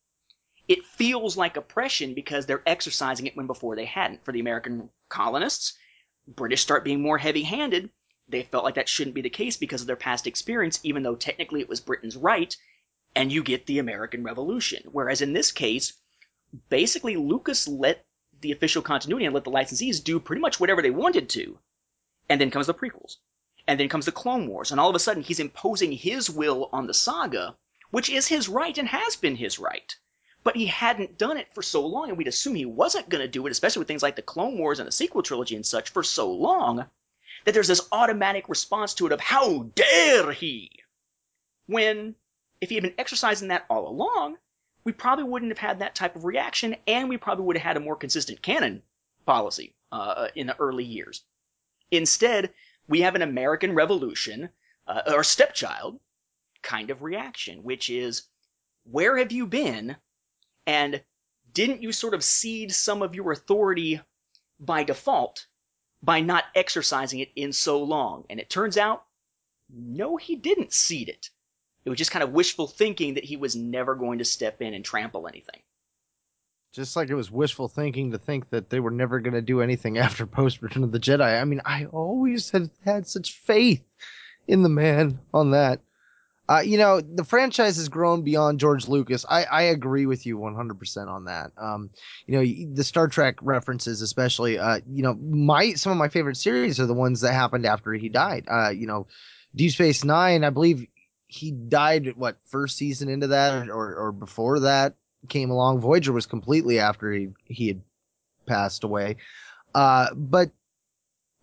It feels like oppression because they're exercising it when before they hadn't. For the American colonists, British start being more heavy handed. they felt like that shouldn't be the case because of their past experience, even though technically it was Britain's right, and you get the American Revolution. Whereas in this case, basically Lucas let the official continuity and let the licensees do pretty much whatever they wanted to. And then comes the prequels. And then comes the Clone Wars. And all of a sudden he's imposing his will on the saga, which is his right and has been his right. But he hadn't done it for so long, and we'd assume he wasn't going to do it, especially with things like the Clone Wars and the sequel trilogy and such, for so long, that there's this automatic response to it of, how dare he? When, if he had been exercising that all along, we probably wouldn't have had that type of reaction, and we probably would have had a more consistent canon policy uh, in the early years. Instead, we have an American Revolution, uh, or stepchild kind of reaction, which is, where have you been? And didn't you sort of cede some of your authority by default by not exercising it in so long? And it turns out, no, he didn't cede it. It was just kind of wishful thinking that he was never going to step in and trample anything. Just like it was wishful thinking to think that they were never going to do anything after post Return of the Jedi. I mean, I always had had such faith in the man on that. Uh, you know, the franchise has grown beyond George Lucas. I, I agree with you 100% on that. Um, you know, the Star Trek references, especially, uh, you know, my, some of my favorite series are the ones that happened after he died. Uh, you know, Deep Space Nine, I believe he died, what, first season into that or, or before that came along. Voyager was completely after he, he had passed away. Uh, but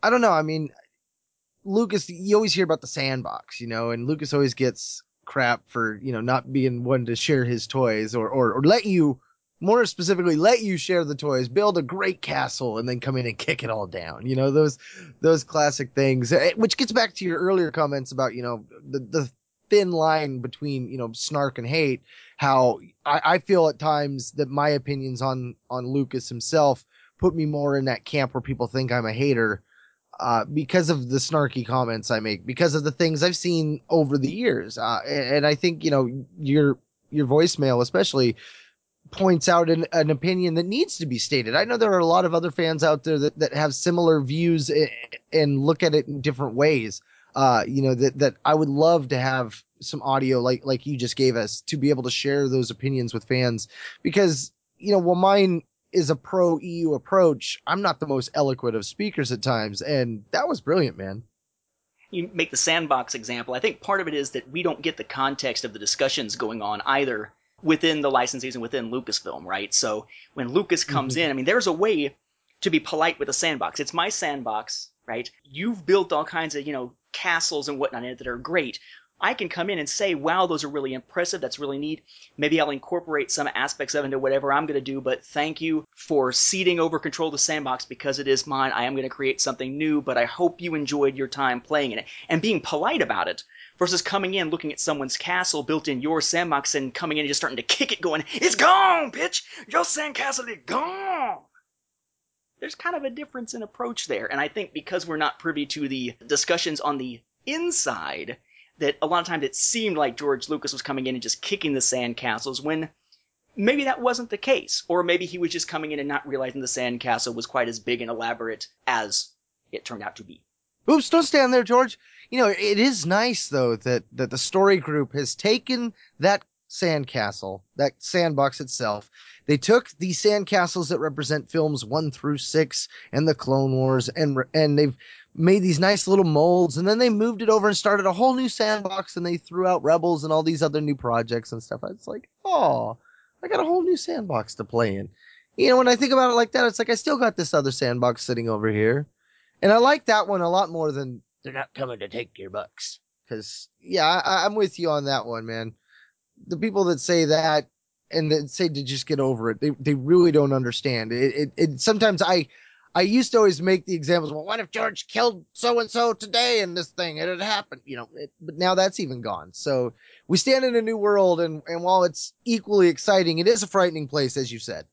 I don't know. I mean, Lucas, you always hear about the sandbox, you know, and Lucas always gets crap for, you know, not being one to share his toys or, or, or let you, more specifically, let you share the toys, build a great castle, and then come in and kick it all down. You know, those, those classic things, eh, which gets back to your earlier comments about, you know, the, the thin line between, you know, snark and hate, how I, I feel at times that my opinions on, on Lucas himself put me more in that camp where people think I'm a hater uh, because of the snarky comments I make, because of the things I've seen over the years. Uh, and, I think, you know, your, your voicemail especially points out an, an, opinion that needs to be stated. I know there are a lot of other fans out there that, that have similar views and, and look at it in different ways. Uh, you know, that, that I would love to have some audio like, like you just gave us to be able to share those opinions with fans because, you know, while mine is a pro EU approach, I'm not the most eloquent of speakers at times, and that was brilliant, man. You make the sandbox example. I think part of it is that we don't get the context of the discussions going on either within the licensees and within Lucasfilm, right? So when Lucas comes mm-hmm. in, I mean, there's a way to be polite with a sandbox. It's my sandbox, right? You've built all kinds of, you know, castles and whatnot in it that are great. I can come in and say, wow, those are really impressive. That's really neat. Maybe I'll incorporate some aspects of it into whatever I'm going to do, but thank you for ceding over control of the sandbox because it is mine. I am going to create something new, but I hope you enjoyed your time playing in it and being polite about it versus coming in, looking at someone's castle built in your sandbox and coming in and just starting to kick it going, it's gone, bitch! Your sandcastle is gone! There's kind of a difference in approach there. And I think because we're not privy to the discussions on the inside, that a lot of times it seemed like George Lucas was coming in and just kicking the sandcastles when maybe that wasn't the case. Or maybe he was just coming in and not realizing the sandcastle was quite as big and elaborate as it turned out to be. Oops, don't stand there, George. You know, it is nice though that, that the story group has taken that sandcastle, that sandbox itself. They took the sandcastles that represent films one through six and the Clone Wars and, and they've made these nice little molds and then they moved it over and started a whole new sandbox and they threw out rebels and all these other new projects and stuff. It's like oh i got a whole new sandbox to play in. You know when i think about it like that it's like i still got this other sandbox sitting over here. And i like that one a lot more than they're not coming to take your bucks. Because yeah I, i'm with you on that one man the people that say that and that say to just get over it they, they really don't understand it, it, it sometimes i I used to always make the examples. Well, what if George killed so and so today in this thing? It had happened, you know. It, but now that's even gone. So we stand in a new world, and and while it's equally exciting, it is a frightening place, as you said.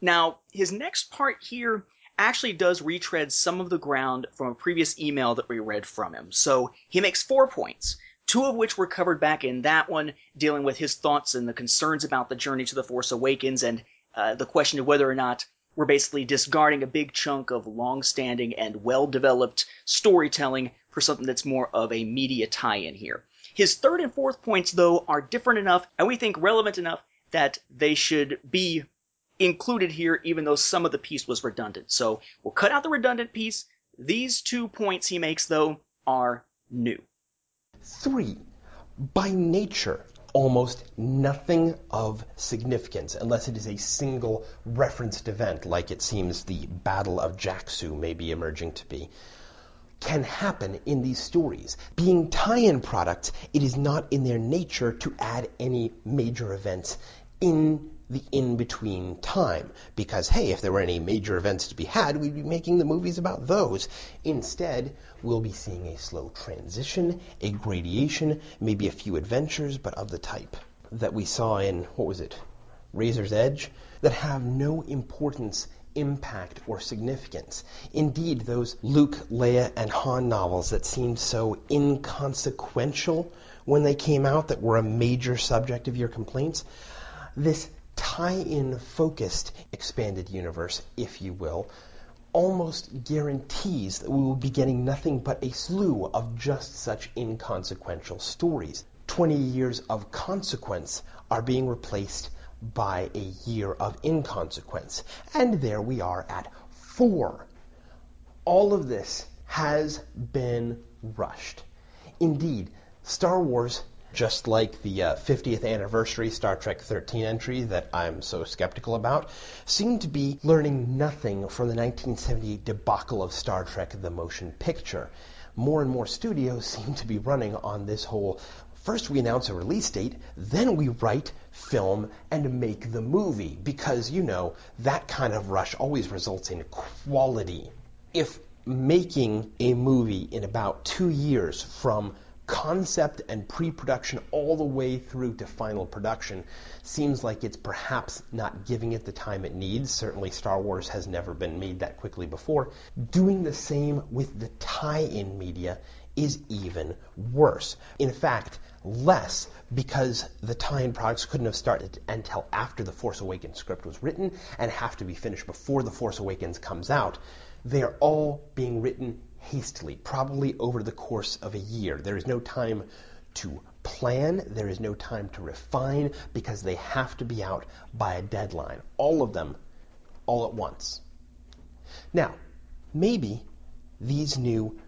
Now his next part here actually does retread some of the ground from a previous email that we read from him. So he makes four points. Two of which were covered back in that one, dealing with his thoughts and the concerns about the journey to the Force Awakens and uh, the question of whether or not we're basically discarding a big chunk of long-standing and well-developed storytelling for something that's more of a media tie-in here. His third and fourth points, though, are different enough, and we think relevant enough that they should be included here, even though some of the piece was redundant. So we'll cut out the redundant piece. These two points he makes, though, are new. Three, by nature, almost nothing of significance, unless it is a single referenced event, like it seems the Battle of Jakku may be emerging to be, can happen in these stories. Being tie in products, it is not in their nature to add any major events in the in between time. Because, hey, if there were any major events to be had, we'd be making the movies about those. Instead, we'll be seeing a slow transition, a gradation, maybe a few adventures, but of the type that we saw in, what was it, Razor's Edge, that have no importance impact or significance. Indeed, those Luke, Leia, and Han novels that seemed so inconsequential when they came out, that were a major subject of your complaints, this tie-in focused expanded universe, if you will, almost guarantees that we will be getting nothing but a slew of just such inconsequential stories. 20 years of consequence are being replaced by a year of inconsequence. And there we are at four. All of this has been rushed. Indeed, Star Wars, just like the uh, 50th anniversary Star Trek 13 entry that I'm so skeptical about, seemed to be learning nothing from the 1978 debacle of Star Trek the motion picture. More and more studios seem to be running on this whole First, we announce a release date, then we write, film, and make the movie. Because, you know, that kind of rush always results in quality. If making a movie in about two years from concept and pre-production all the way through to final production seems like it's perhaps not giving it the time it needs. Certainly Star Wars has never been made that quickly before. Doing the same with the tie-in media is even worse. In fact, less because the tie-in products couldn't have started until after the Force Awakens script was written and have to be finished before the Force Awakens comes out. They are all being written hastily, probably over the course of a year. There is no time to plan, there is no time to refine because they have to be out by a deadline. All of them all at once. Now, maybe these new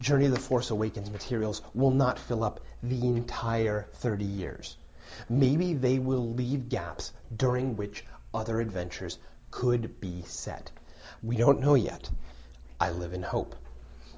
Journey of the Force Awakens materials will not fill up the entire 30 years. Maybe they will leave gaps during which other adventures could be set. We don't know yet. I live in hope.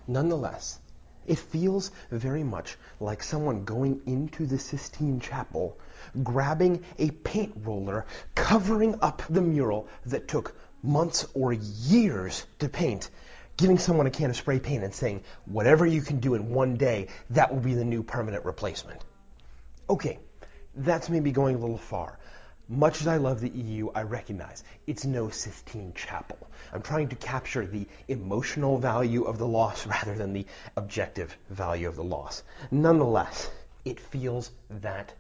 Nonetheless, it feels very much like someone going into the Sistine Chapel, grabbing a paint roller, covering up the mural that took months or years to paint, giving someone a can of spray paint and saying, whatever you can do in one day, that will be the new permanent replacement. Okay, that's maybe going a little far. Much as I love the EU, I recognize it's no Sistine Chapel. I'm trying to capture the emotional value of the loss rather than the objective value of the loss. Nonetheless, it feels that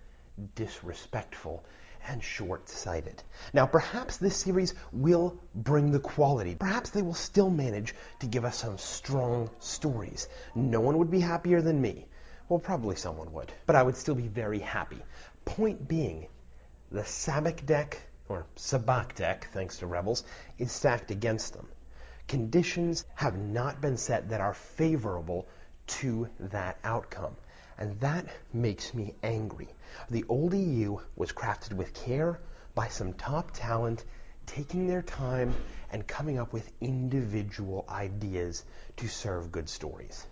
disrespectful and short sighted. Now, perhaps this series will bring the quality. Perhaps they will still manage to give us some strong stories. No one would be happier than me. Well, probably someone would, but I would still be very happy. Point being, the Sabacc deck, or Sabacc deck, thanks to Rebels, is stacked against them. Conditions have not been set that are favorable to that outcome. And that makes me angry. The old EU was crafted with care by some top talent taking their time and coming up with individual ideas to serve good stories.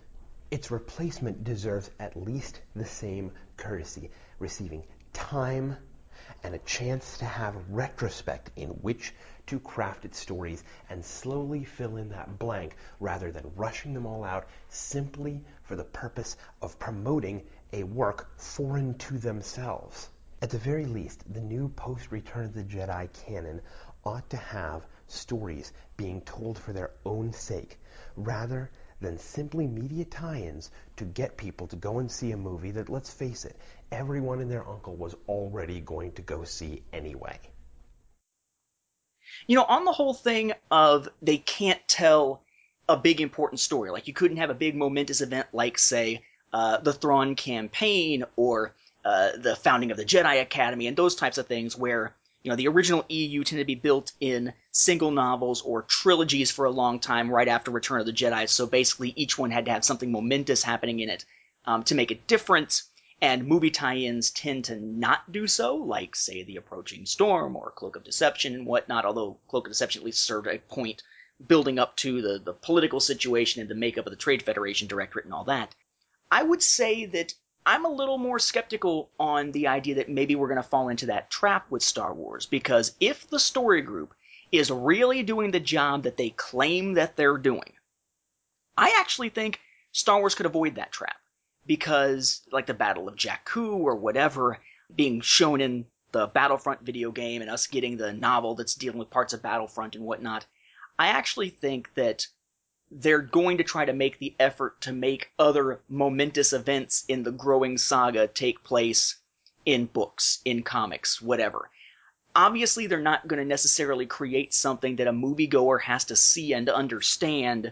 Its replacement deserves at least the same courtesy, receiving time and a chance to have retrospect in which to craft its stories and slowly fill in that blank rather than rushing them all out simply for the purpose of promoting a work foreign to themselves. At the very least, the new post Return of the Jedi canon ought to have stories being told for their own sake rather than simply media tie-ins to get people to go and see a movie that, let's face it, everyone and their uncle was already going to go see anyway. You know, on the whole thing of they can't tell a big important story, like you couldn't have a big momentous event like, say, uh, the Thrawn campaign or uh, the founding of the Jedi Academy and those types of things where you know the original EU tended to be built in single novels or trilogies for a long time right after Return of the Jedi. So basically, each one had to have something momentous happening in it um, to make a difference. And movie tie-ins tend to not do so, like say the approaching storm or Cloak of Deception and whatnot. Although Cloak of Deception at least served a point building up to the, the political situation and the makeup of the Trade Federation Directorate and all that. I would say that I'm a little more skeptical on the idea that maybe we're going to fall into that trap with Star Wars because if the story group is really doing the job that they claim that they're doing, I actually think Star Wars could avoid that trap because, like the Battle of Jakku or whatever, being shown in the Battlefront video game and us getting the novel that's dealing with parts of Battlefront and whatnot, I actually think that they're going to try to make the effort to make other momentous events in the growing saga take place in books, in comics, whatever. Obviously, they're not going to necessarily create something that a moviegoer has to see and understand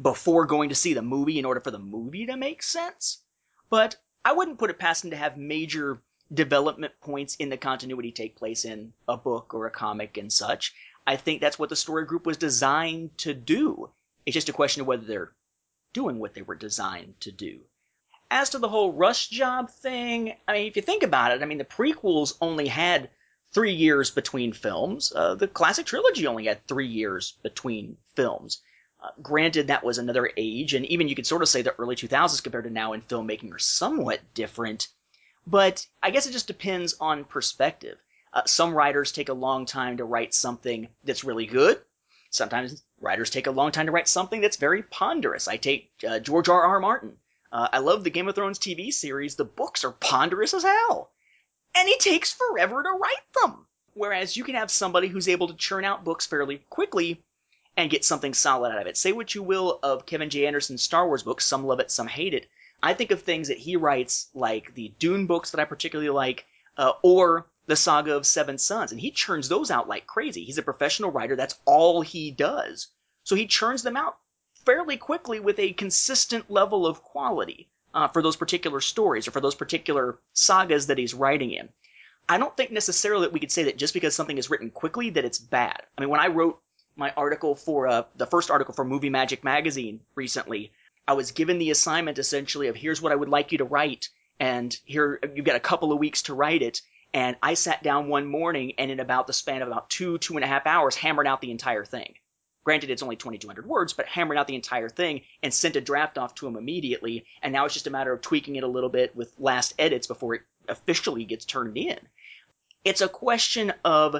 before going to see the movie in order for the movie to make sense. But I wouldn't put it past them to have major development points in the continuity take place in a book or a comic and such. I think that's what the story group was designed to do. It's just a question of whether they're doing what they were designed to do. As to the whole rush job thing, I mean, if you think about it, I mean, the prequels only had three years between films. Uh, the classic trilogy only had three years between films. Uh, granted, that was another age, and even you could sort of say the early 2000s compared to now in filmmaking are somewhat different. But I guess it just depends on perspective. Uh, some writers take a long time to write something that's really good. Sometimes writers take a long time to write something that's very ponderous. I take uh, George R. R. Martin. Uh, I love the Game of Thrones TV series. The books are ponderous as hell. And it takes forever to write them. Whereas you can have somebody who's able to churn out books fairly quickly and get something solid out of it. Say what you will of Kevin J. Anderson's Star Wars books, some love it, some hate it. I think of things that he writes, like the Dune books that I particularly like, uh, or the Saga of Seven Suns, and he churns those out like crazy. He's a professional writer, that's all he does. So he churns them out fairly quickly with a consistent level of quality uh, for those particular stories or for those particular sagas that he's writing in. I don't think necessarily that we could say that just because something is written quickly that it's bad. I mean, when I wrote my article for uh, the first article for Movie Magic magazine recently, I was given the assignment essentially of here's what I would like you to write, and here you've got a couple of weeks to write it. And I sat down one morning and in about the span of about two, two and a half hours, hammered out the entire thing. Granted, it's only 2,200 words, but hammered out the entire thing and sent a draft off to him immediately. And now it's just a matter of tweaking it a little bit with last edits before it officially gets turned in. It's a question of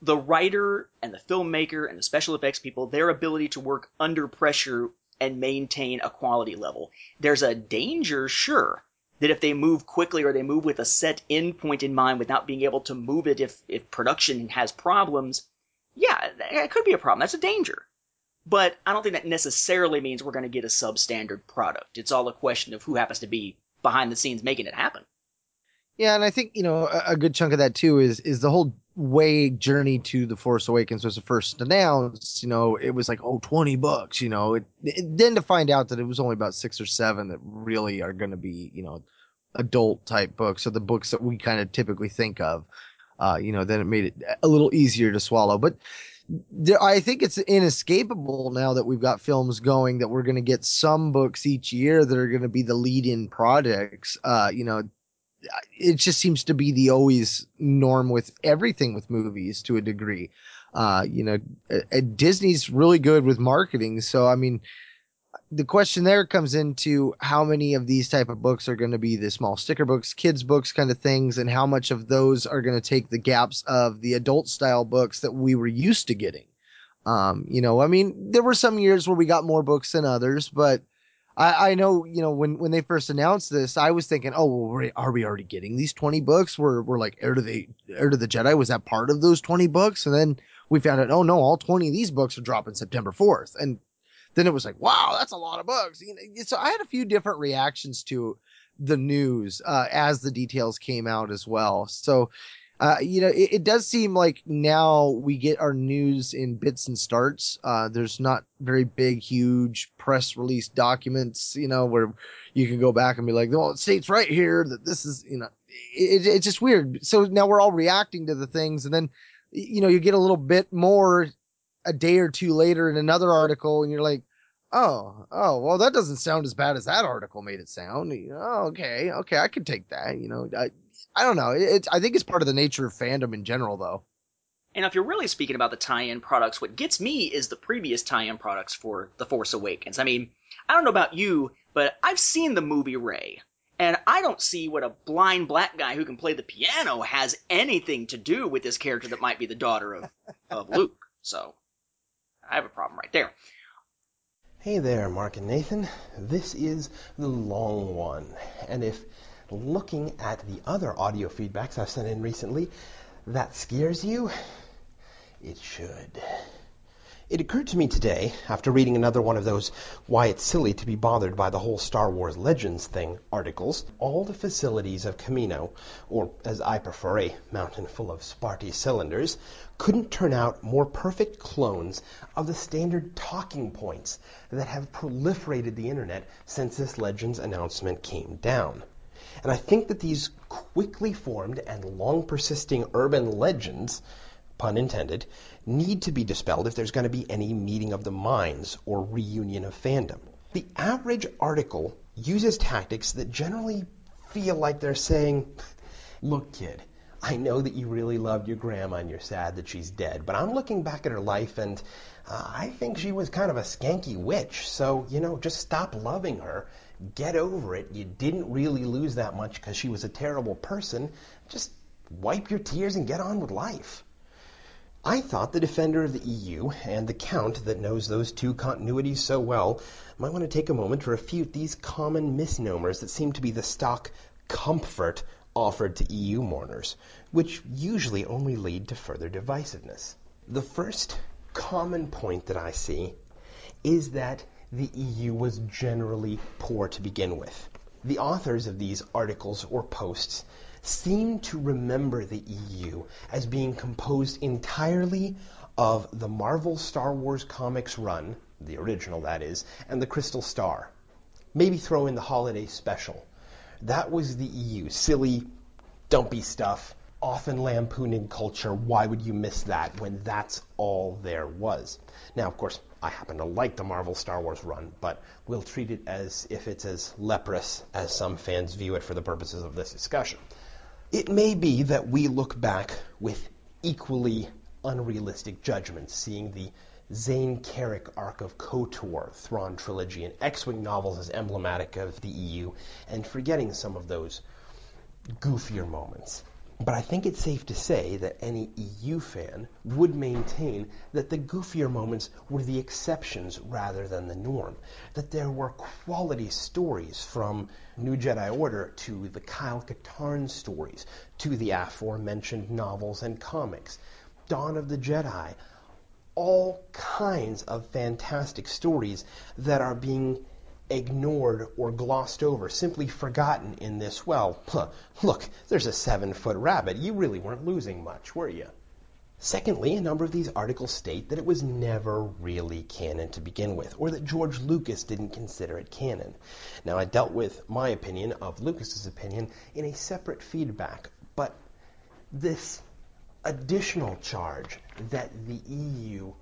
the writer and the filmmaker and the special effects people, their ability to work under pressure and maintain a quality level. There's a danger, sure, that if they move quickly or they move with a set end point in mind without being able to move it if, if production has problems, yeah, it could be a problem. That's a danger. But I don't think that necessarily means we're going to get a substandard product. It's all a question of who happens to be behind the scenes making it happen. Yeah, and I think you know a, good chunk of that too is is the whole way journey to the Force Awakens was the first announced. You know, it was like oh 20 bucks. You know, it, it, then to find out that it was only about six or seven that really are going to be you know adult type books or the books that we kind of typically think of uh, you know, then it made it a little easier to swallow. But there, I think it's inescapable now that we've got films going that we're going to get some books each year that are going to be the lead-in projects. Uh, you know, it just seems to be the always norm with everything with movies to a degree. Uh, you know, Disney's really good with marketing, so I mean, the question there comes into how many of these type of books are going to be the small sticker books, kids books kind of things, and how much of those are going to take the gaps of the adult style books that we were used to getting. Um, you know, I mean, there were some years where we got more books than others, but I, I know, you know, when, when they first announced this, I was thinking, oh, well, are we already getting these 20 books? We're, we're like Heir to the, Heir to the Jedi. Was that part of those 20 books? And then we found out, oh no, all 20 of these books are dropping September 4th. And then it was like, wow, that's a lot of bugs. So I had a few different reactions to the news uh, as the details came out as well. So Uh, you know, it, it, does seem like now we get our news in bits and starts. Uh, there's not very big, huge press release documents, you know, where you can go back and be like, well, it states right here that this is, you know, it, it's just weird. So now we're all reacting to the things, and then, you know, you get a little bit more a day or two later in another article, and you're like, oh, oh, well, that doesn't sound as bad as that article made it sound. Oh, okay, okay, I could take that. You know, I, I don't know. It's I think it's part of the nature of fandom in general, though. And if you're really speaking about the tie-in products, what gets me is the previous tie-in products for The Force Awakens. I mean, I don't know about you, but I've seen the movie Ray, and I don't see what a blind black guy who can play the piano has anything to do with this character that might be the daughter of, of Luke. So, I have a problem right there. Hey there, Mark and Nathan. This is the long one. And if looking at the other audio feedbacks I've sent in recently, that scares you, it should. It occurred to me today, after reading another one of those why it's silly to be bothered by the whole Star Wars Legends thing articles, all the facilities of Kamino or as I prefer, a mountain full of Spaarti cylinders, couldn't turn out more perfect clones of the standard talking points that have proliferated the internet since this Legends announcement came down. And I think that these quickly formed and long persisting urban legends pun intended, need to be dispelled if there's going to be any meeting of the minds or reunion of fandom. The average article uses tactics that generally feel like they're saying, Look, kid, I know that you really loved your grandma and you're sad that she's dead, but I'm looking back at her life and uh, I think she was kind of a skanky witch. So, you know, just stop loving her. Get over it. You didn't really lose that much because she was a terrible person. Just wipe your tears and get on with life. I thought the defender of the EU and the Count that knows those two continuities so well might want to take a moment to refute these common misnomers that seem to be the stock comfort offered to EU mourners, which usually only lead to further divisiveness. The first common point that I see is that the EU was generally poor to begin with. The authors of these articles or posts seem to remember the EU as being composed entirely of the Marvel Star Wars comics run, the original that is, and the Crystal Star. Maybe throw in the holiday special. That was the EU. Silly, dumpy stuff, often lampooning culture. Why would you miss that when that's all there was? Now, of course, I happen to like the Marvel Star Wars run, but we'll treat it as if it's as leprous as some fans view it for the purposes of this discussion. It may be that we look back with equally unrealistic judgments, seeing the Zayne Carrick arc of KOTOR, Thrawn trilogy, and X-Wing novels as emblematic of the EU, and forgetting some of those goofier moments. But I think it's safe to say that any EU fan would maintain that the goofier moments were the exceptions rather than the norm. That there were quality stories from New Jedi Order to the Kyle Katarn stories to the aforementioned novels and comics, Dawn of the Jedi, all kinds of fantastic stories that are being ignored or glossed over, simply forgotten in this, well, huh, look, there's a seven foot rabbit. You really weren't losing much, were you? Secondly, a number of these articles state that it was never really canon to begin with, or that George Lucas didn't consider it canon. Now, I dealt with my opinion of Lucas's opinion in a separate feedback, but this additional charge that the EU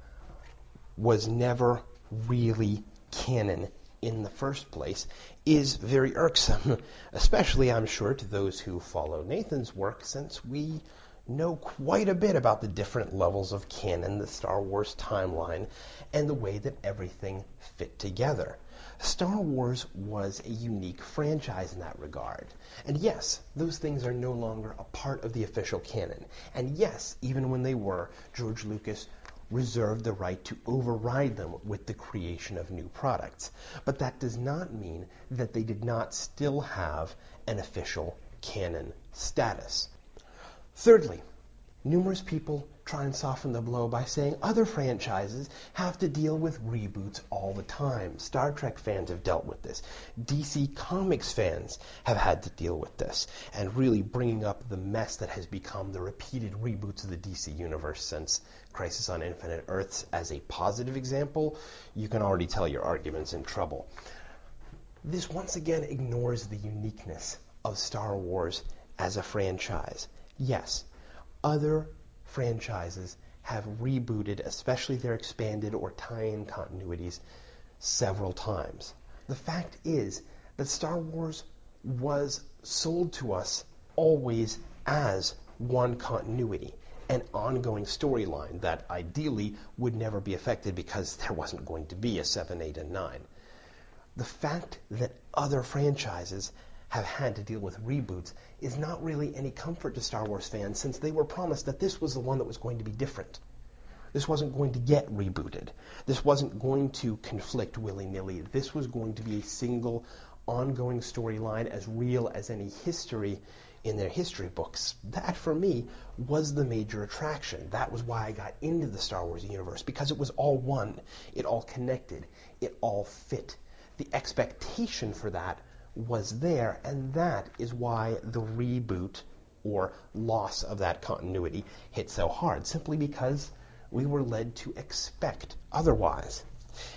was never really canon in the first place is very irksome, especially, I'm sure, to those who follow Nathan's work, since we know quite a bit about the different levels of canon, the Star Wars timeline, and the way that everything fit together. Star Wars was a unique franchise in that regard. And yes, those things are no longer a part of the official canon. And yes, even when they were, George Lucas reserved the right to override them with the creation of new products. But that does not mean that they did not still have an official canon status. Thirdly, numerous people try and soften the blow by saying other franchises have to deal with reboots all the time. Star Trek fans have dealt with this. DC Comics fans have had to deal with this. And really bringing up the mess that has become the repeated reboots of the DC universe since Crisis on Infinite Earths as a positive example, you can already tell your argument's in trouble. This once again ignores the uniqueness of Star Wars as a franchise. Yes, other franchises have rebooted, especially their expanded or tie-in continuities, several times. The fact is that Star Wars was sold to us always as one continuity, an ongoing storyline that ideally would never be affected because there wasn't going to be a 7, 8, and 9. The fact that other franchises have had to deal with reboots is not really any comfort to Star Wars fans since they were promised that this was the one that was going to be different. This wasn't going to get rebooted. This wasn't going to conflict willy-nilly. This was going to be a single ongoing storyline as real as any history in their history books. That, for me, was the major attraction. That was why I got into the Star Wars universe, because it was all one. It all connected. It all fit. The expectation for that was there, and that is why the reboot or loss of that continuity hit so hard, simply because we were led to expect otherwise.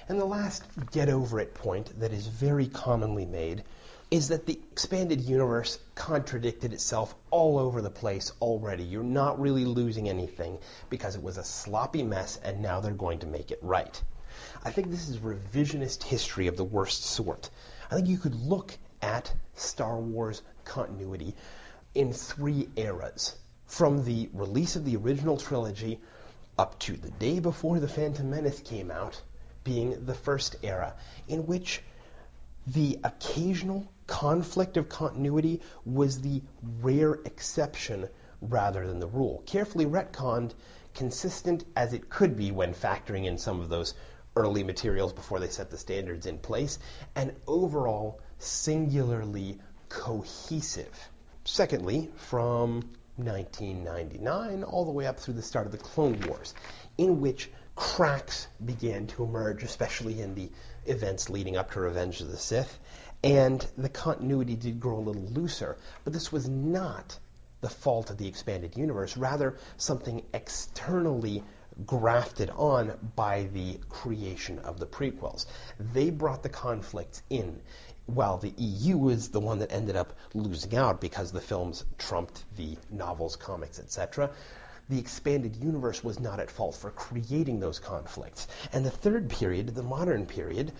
And the last get over it point that is very commonly made is that the expanded universe contradicted itself all over the place already. You're not really losing anything because it was a sloppy mess and now they're going to make it right. I think this is revisionist history of the worst sort. I think you could look at Star Wars continuity in three eras. From the release of the original trilogy up to the day before The Phantom Menace came out, being the first era, in which the occasional conflict of continuity was the rare exception rather than the rule. Carefully retconned, consistent as it could be when factoring in some of those early materials before they set the standards in place, and overall singularly cohesive. Secondly, from 1999 all the way up through the start of the Clone Wars, in which cracks began to emerge, especially in the events leading up to Revenge of the Sith, and the continuity did grow a little looser. But this was not the fault of the expanded universe, rather something externally grafted on by the creation of the prequels. They brought the conflicts in, while the EU was the one that ended up losing out because the films trumped the novels, comics, etc. The expanded universe was not at fault for creating those conflicts. And the third period, the modern period,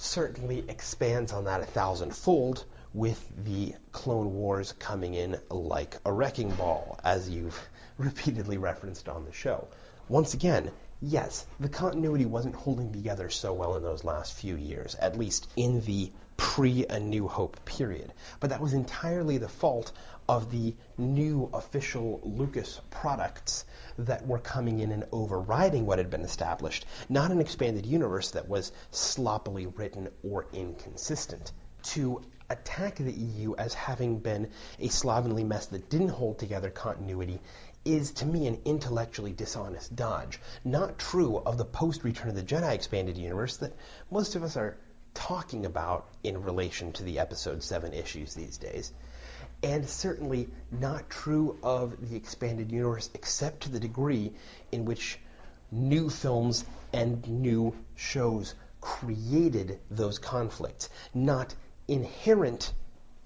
certainly expands on that a thousandfold with the Clone Wars coming in like a wrecking ball, as you've repeatedly referenced on the show. Once again, yes, the continuity wasn't holding together so well in those last few years, at least in the pre A New Hope period. But that was entirely the fault of the new official Lucas products that were coming in and overriding what had been established, not an expanded universe that was sloppily written or inconsistent. To attack the EU as having been a slovenly mess that didn't hold together continuity is to me an intellectually dishonest dodge. Not true of the post Return of the Jedi expanded universe that most of us are talking about in relation to the episode 7 issues these days. And certainly not true of the expanded universe, except to the degree in which new films and new shows created those conflicts, not inherent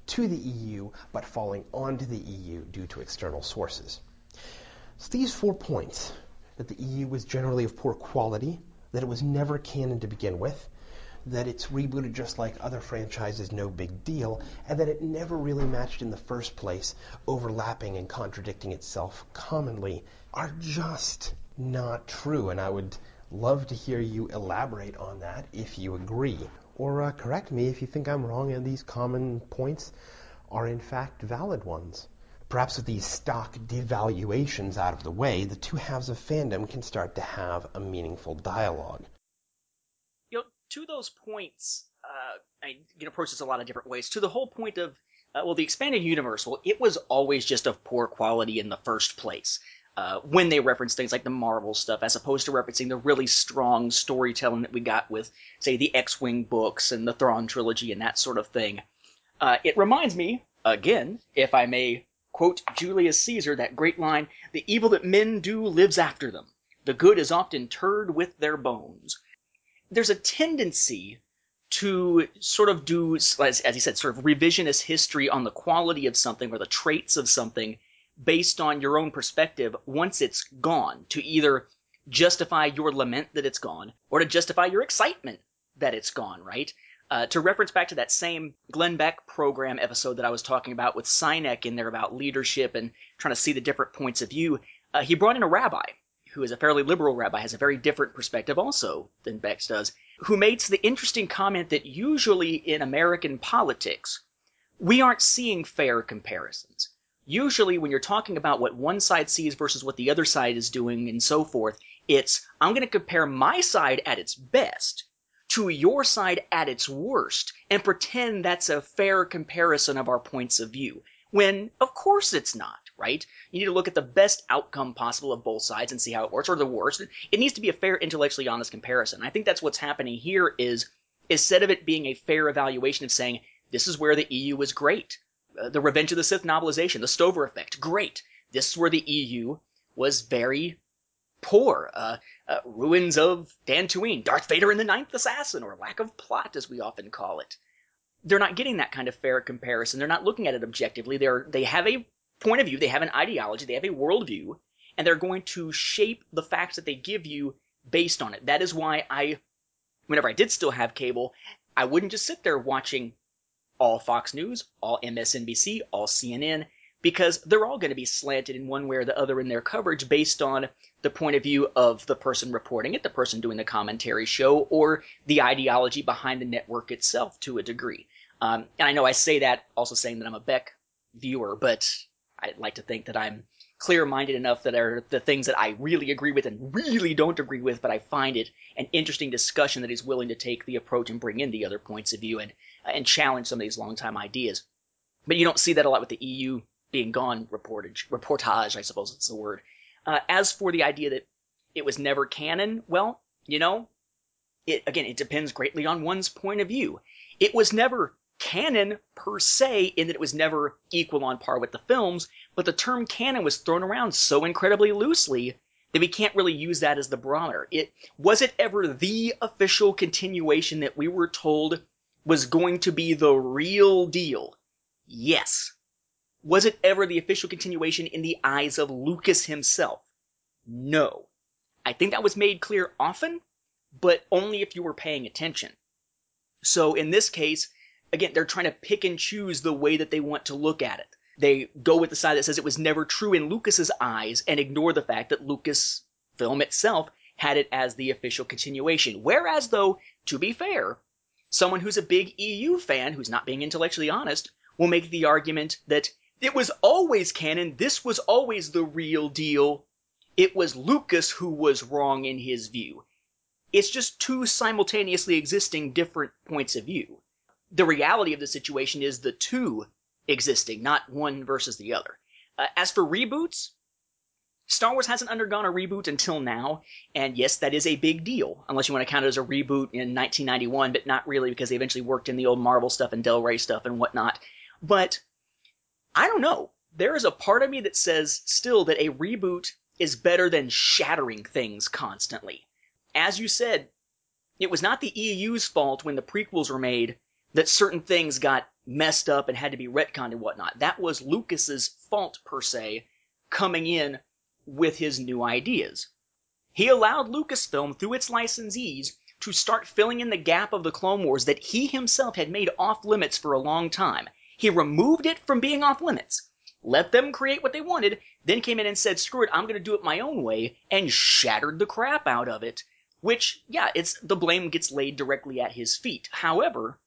to the EU, but falling onto the EU due to external sources. So these four points that the EU was generally of poor quality, that it was never canon to begin with, that it's rebooted just like other franchises, no big deal, and that it never really matched in the first place, overlapping and contradicting itself commonly, are just not true. And I would love to hear you elaborate on that if you agree. Or uh, correct me if you think I'm wrong and these common points are in fact valid ones. Perhaps with these stock devaluations out of the way, the two halves of fandom can start to have a meaningful dialogue. To those points, uh, I can approach this a lot of different ways. To the whole point of, uh, well, the expanded universe, well, it was always just of poor quality in the first place. uh, when they reference things like the Marvel stuff, as opposed to referencing the really strong storytelling that we got with, say, the X-Wing books and the Thrawn trilogy and that sort of thing. Uh, it reminds me, again, if I may quote Julius Caesar, that great line, the evil that men do lives after them. The good is often interred with their bones. There's a tendency to sort of do, as, as he said, sort of revisionist history on the quality of something or the traits of something based on your own perspective once it's gone, to either justify your lament that it's gone or to justify your excitement that it's gone, right? Uh, to reference back to that same Glenn Beck program episode that I was talking about with Sinek in there about leadership and trying to see the different points of view, uh, he brought in a rabbi who is a fairly liberal rabbi, has a very different perspective also than Beck's does, who makes the interesting comment that usually in American politics, we aren't seeing fair comparisons. Usually, when you're talking about what one side sees versus what the other side is doing and so forth, it's, I'm going to compare my side at its best to your side at its worst and pretend that's a fair comparison of our points of view. When, of course, it's not, right? You need to look at the best outcome possible of both sides and see how it works, or the worst. It needs to be a fair, intellectually honest comparison. I think that's what's happening here is, instead of it being a fair evaluation of saying, this is where the EU was great. Uh, the Revenge of the Sith novelization, the Stover effect, great. This is where the EU was very poor. Uh, uh, ruins of Dantooine, Darth Vader and the Ninth Assassin, or lack of plot, as we often call it. They're not getting that kind of fair comparison. They're not looking at it objectively. They're they have a point of view, they have an ideology, they have a worldview, and they're going to shape the facts that they give you based on it. That is why I, whenever I did still have cable, I wouldn't just sit there watching all Fox News, all MSNBC, all CNN because they're all going to be slanted in one way or the other in their coverage based on the point of view of the person reporting it, the person doing the commentary show, or the ideology behind the network itself to a degree. Um, and I know I say that also saying that I'm a Beck viewer, but I'd like to think that I'm clear minded enough that are the things that I really agree with and really don't agree with, but I find it an interesting discussion that he's willing to take the approach and bring in the other points of view and, and challenge some of these long-time ideas. But you don't see that a lot with the EU being gone reportage, reportage, I suppose it's the word. Uh, as for the idea that it was never canon, well, you know, it again, it depends greatly on one's point of view. It was never canon per se in that it was never equal on par with the films, but the term canon was thrown around so incredibly loosely that we can't really use that as the barometer. It was it ever the official continuation that we were told was going to be the real deal? Yes. Was it ever the official continuation in the eyes of Lucas himself? No. I think that was made clear often, but only if you were paying attention. So in this case, again, they're trying to pick and choose the way that they want to look at it. They go with the side that says it was never true in Lucas's eyes and ignore the fact that Lucasfilm itself had it as the official continuation. Whereas though, to be fair, someone who's a big EU fan, who's not being intellectually honest, will make the argument that it was always canon. This was always the real deal. It was Lucas who was wrong in his view. It's just two simultaneously existing different points of view. The reality of the situation is the two existing, not one versus the other. Uh, as for reboots, Star Wars hasn't undergone a reboot until now, and yes, that is a big deal, unless you want to count it as a reboot in 1991, but not really because they eventually worked in the old Marvel stuff and Del Rey stuff and whatnot. But I don't know. There is a part of me that says still that a reboot is better than shattering things constantly. As you said, it was not the EU's fault when the prequels were made that certain things got messed up and had to be retconned and whatnot. That was Lucas's fault per se, coming in with his new ideas. He allowed Lucasfilm through its licensees to start filling in the gap of the Clone Wars that he himself had made off limits for a long time. He removed it from being off limits, let them create what they wanted, then came in and said, screw it, I'm going to do it my own way, and shattered the crap out of it. Which, yeah, it's the blame gets laid directly at his feet. However,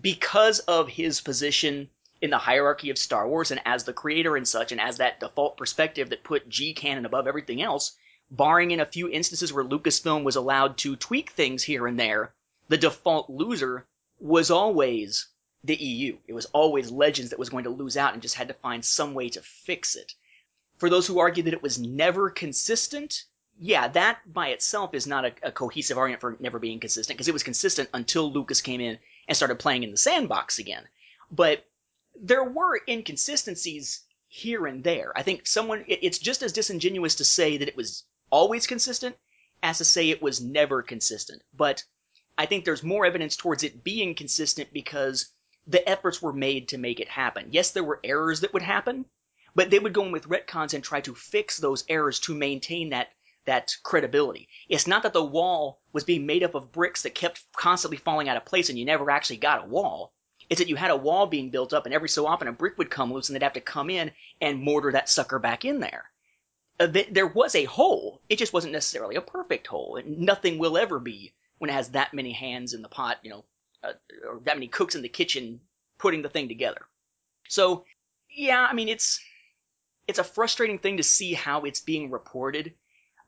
because of his position in the hierarchy of Star Wars and as the creator and such, and as that default perspective that put G canon above everything else, barring in a few instances where Lucasfilm was allowed to tweak things here and there, the default loser was always the EU. It was always Legends that was going to lose out and just had to find some way to fix it. For those who argue that it was never consistent, yeah, that by itself is not a, a cohesive argument for never being consistent because it was consistent until Lucas came in and started playing in the sandbox again. But there were inconsistencies here and there. I think someone, it, it's just as disingenuous to say that it was always consistent as to say it was never consistent. But I think there's more evidence towards it being consistent because the efforts were made to make it happen. Yes, there were errors that would happen, but they would go in with retcons and try to fix those errors to maintain that that credibility. It's not that the wall was being made up of bricks that kept constantly falling out of place and you never actually got a wall. It's that you had a wall being built up and every so often a brick would come loose and they'd have to come in and mortar that sucker back in there. Uh, th- there was a hole. It just wasn't necessarily a perfect hole. And nothing will ever be when it has that many hands in the pot, you know, uh, or that many cooks in the kitchen putting the thing together. So, yeah, I mean, it's it's a frustrating thing to see how it's being reported,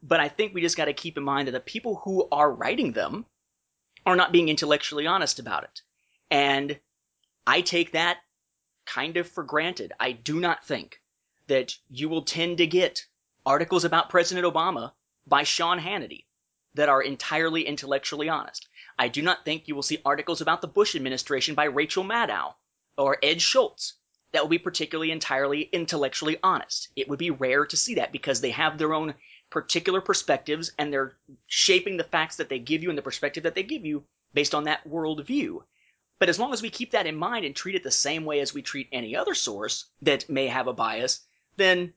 but I think we just got to keep in mind that the people who are writing them are not being intellectually honest about it. And I take that kind of for granted. I do not think that you will tend to get articles about President Obama by Sean Hannity that are entirely intellectually honest. I do not think you will see articles about the Bush administration by Rachel Maddow or Ed Schultz that will be particularly entirely intellectually honest. It would be rare to see that because they have their own particular perspectives and they're shaping the facts that they give you and the perspective that they give you based on that worldview. But as long as we keep that in mind and treat it the same way as we treat any other source that may have a bias, then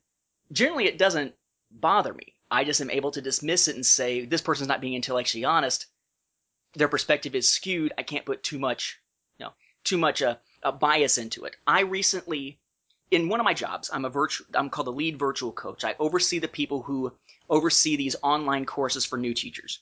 generally it doesn't bother me. I just am able to dismiss it and say, this person's not being intellectually honest. Their perspective is skewed. I can't put too much, too much a, a bias into it. I recently, in one of my jobs, I'm a virtual, I'm called the lead virtual coach. I oversee the people who oversee these online courses for new teachers.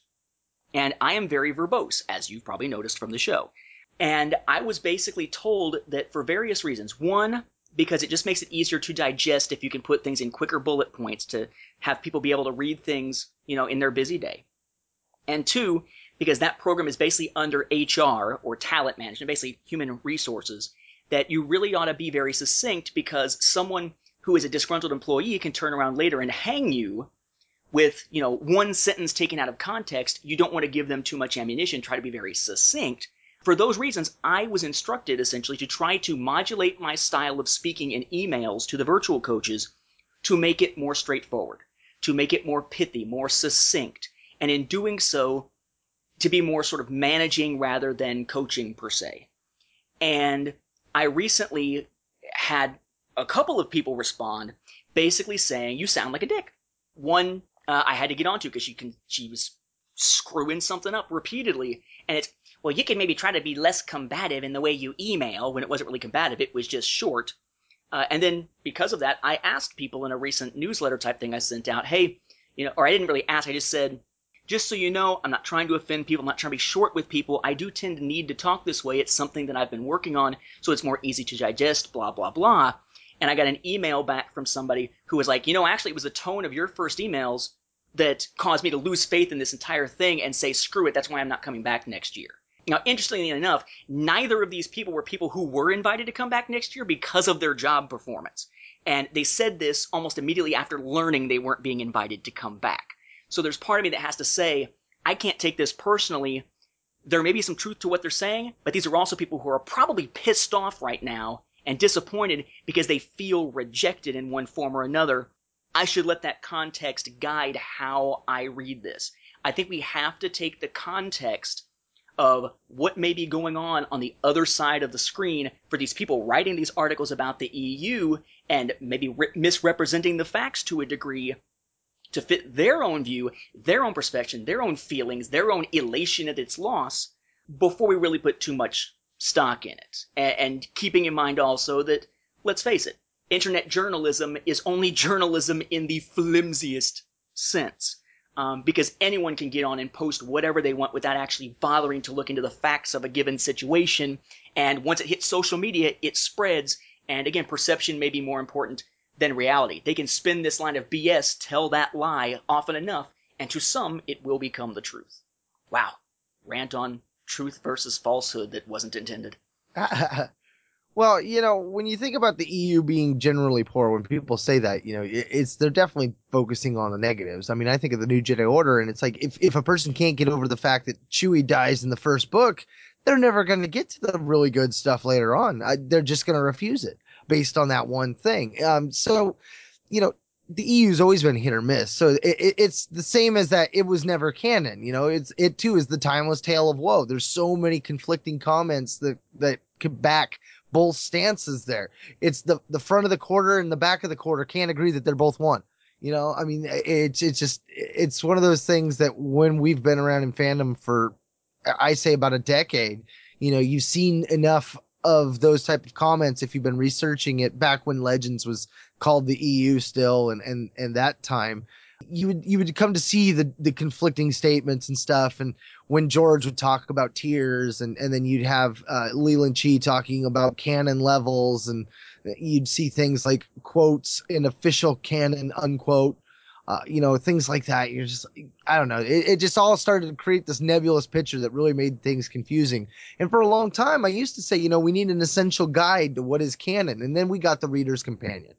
And I am very verbose, as you've probably noticed from the show. And I was basically told that for various reasons. One, because it just makes it easier to digest if you can put things in quicker bullet points to have people be able to read things, you know, in their busy day. And two, because that program is basically under HR or talent management, basically human resources, that you really ought to be very succinct because someone who is a disgruntled employee can turn around later and hang you with, you know, one sentence taken out of context. You don't want to give them too much ammunition. Try to be very succinct for those reasons, I was instructed essentially to try to modulate my style of speaking in emails to the virtual coaches to make it more straightforward, to make it more pithy, more succinct, and in doing so, to be more sort of managing rather than coaching per se. And I recently had a couple of people respond basically saying, you sound like a dick. One uh, I had to get onto because she can, she was screwing something up repeatedly. And it's, well, you can maybe try to be less combative in the way you email when it wasn't really combative. It was just short. Uh, and then because of that, I asked people in a recent newsletter type thing I sent out, hey, you know, or I didn't really ask, I just said, just so you know, I'm not trying to offend people, I'm not trying to be short with people. I do tend to need to talk this way. It's something that I've been working on, so it's more easy to digest, blah, blah, blah. And I got an email back from somebody who was like, you know, actually, it was the tone of your first emails that caused me to lose faith in this entire thing and say, screw it, that's why I'm not coming back next year. Now, interestingly enough, neither of these people were people who were invited to come back next year because of their job performance. And they said this almost immediately after learning they weren't being invited to come back. So there's part of me that has to say, I can't take this personally. There may be some truth to what they're saying, but these are also people who are probably pissed off right now and disappointed because they feel rejected in one form or another I should let that context guide how I read this. I think we have to take the context of what may be going on on the other side of the screen for these people writing these articles about the EU and maybe re- misrepresenting the facts to a degree to fit their own view, their own perception, their own feelings, their own elation at its loss before we really put too much stock in it. And, and keeping in mind also that, let's face it, internet journalism is only journalism in the flimsiest sense. Um, because anyone can get on and post whatever they want without actually bothering to look into the facts of a given situation. And once it hits social media, it spreads. And again, perception may be more important than reality. They can spin this line of BS, tell that lie often enough, and to some, it will become the truth. Wow. Rant on truth versus falsehood that wasn't intended. Well, you know, when you think about the EU being generally poor, when people say that, you know, it's they're definitely focusing on the negatives. I mean, I think of the New Jedi Order, and it's like if if a person can't get over the fact that Chewie dies in the first book, they're never going to get to the really good stuff later on. I, they're just going to refuse it based on that one thing. Um, so, you know, the EU's always been hit or miss. So it, it, it's the same as that it was never canon. You know, it's it too is the timeless tale of woe. There's so many conflicting comments that that could back both stances there. It's the the front of the quarter and the back of the quarter can't agree that they're both one. You know, I mean, it's it's just it's one of those things that when we've been around in fandom for, I say about a decade, you know, you've seen enough of those type of comments if you've been researching it back when Legends was called the EU still and and and that time you would you would come to see the the conflicting statements and stuff. And when George would talk about tiers and and then you'd have uh, Leland Chee talking about canon levels and you'd see things like quotes in official canon unquote uh, you know things like that. You're just i don't know. It, it just all started to create this nebulous picture that really made things confusing. And for a long time i used to say you know we need an essential guide to what is canon. And then we got the reader's companion.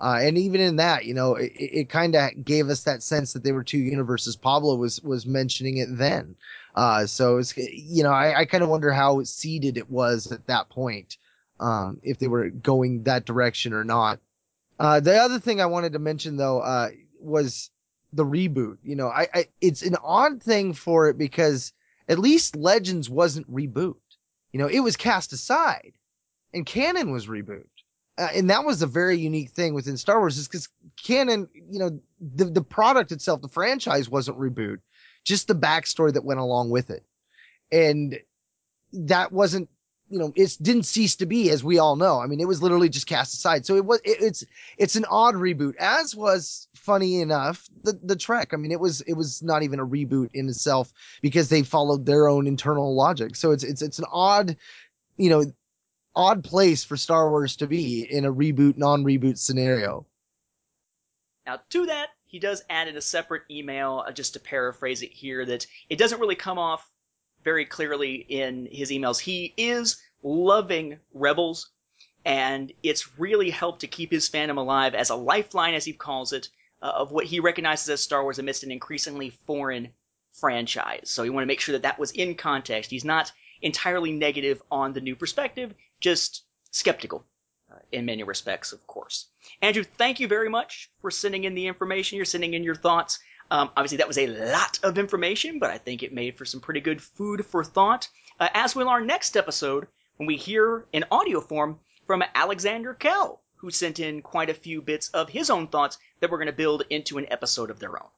Uh, and even in that, you know, it, it kind of gave us that sense that they were two universes. Pablo was was mentioning it then, uh, so it's you know, I, I kind of wonder how seeded it was at that point, um, if they were going that direction or not. Uh, the other thing I wanted to mention though uh, was the reboot. You know, I, I it's an odd thing for it because at least Legends wasn't reboot. You know, it was cast aside, and Canon was reboot uh, and that was a very unique thing within Star Wars is because canon, you know, the the product itself, the franchise wasn't reboot, just the backstory that went along with it, and that wasn't, you know, it didn't cease to be, as we all know. I mean, it was literally just cast aside. So it was, it, it's it's an odd reboot, as was funny enough the the Trek. I mean, it was it was not even a reboot in itself because they followed their own internal logic. So it's it's it's an odd, you know odd place for Star Wars to be in a reboot, non reboot scenario. Now, to that, he does add in a separate email, uh, just to paraphrase it here, that it doesn't really come off very clearly in his emails. He is loving Rebels, and it's really helped to keep his fandom alive as a lifeline, as he calls it, uh, of what he recognizes as Star Wars amidst an increasingly foreign franchise. So he want to make sure that that was in context. He's not entirely negative on the new perspective just skeptical uh, in many respects, of course. Andrew, thank you very much for sending in the information. You're sending in your thoughts. Um, obviously, that was a lot of information, but I think it made for some pretty good food for thought. Uh, as will our next episode when we hear in audio form from Alexander Kell, who sent in quite a few bits of his own thoughts that we're going to build into an episode of their own.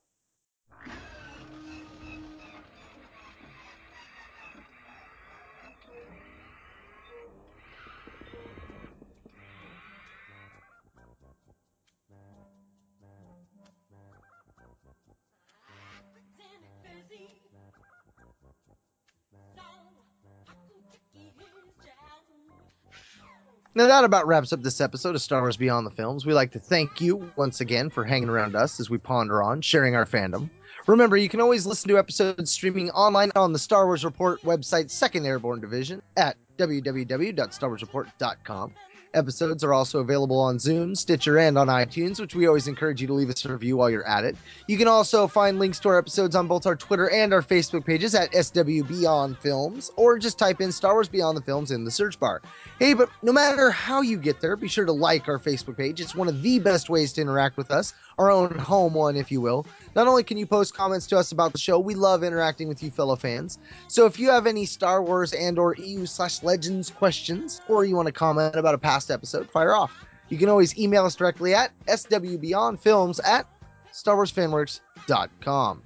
Now, that about wraps up this episode of Star Wars Beyond the Films. We'd like to thank you once again for hanging around us as we ponder on sharing our fandom. Remember, you can always listen to episodes streaming online on the Star Wars Report website's Second Airborne Division at www.starwarsreport.com. Episodes are also available on Zune, Stitcher, and on iTunes, which we always encourage you to leave us a review while you're at it. You can also find links to our episodes on both our Twitter and our Facebook pages at SW Beyond Films, or just type in Star Wars Beyond the Films in the search bar. Hey, but no matter how you get there, be sure to like our Facebook page. It's one of the best ways to interact with us, our own home one, if you will. Not only can you post comments to us about the show, we love interacting with you fellow fans. So if you have any Star Wars and or EU slash Legends questions, or you want to comment about a past episode, fire off. You can always email us directly at swbeyondfilms at starwarsfanworks.com.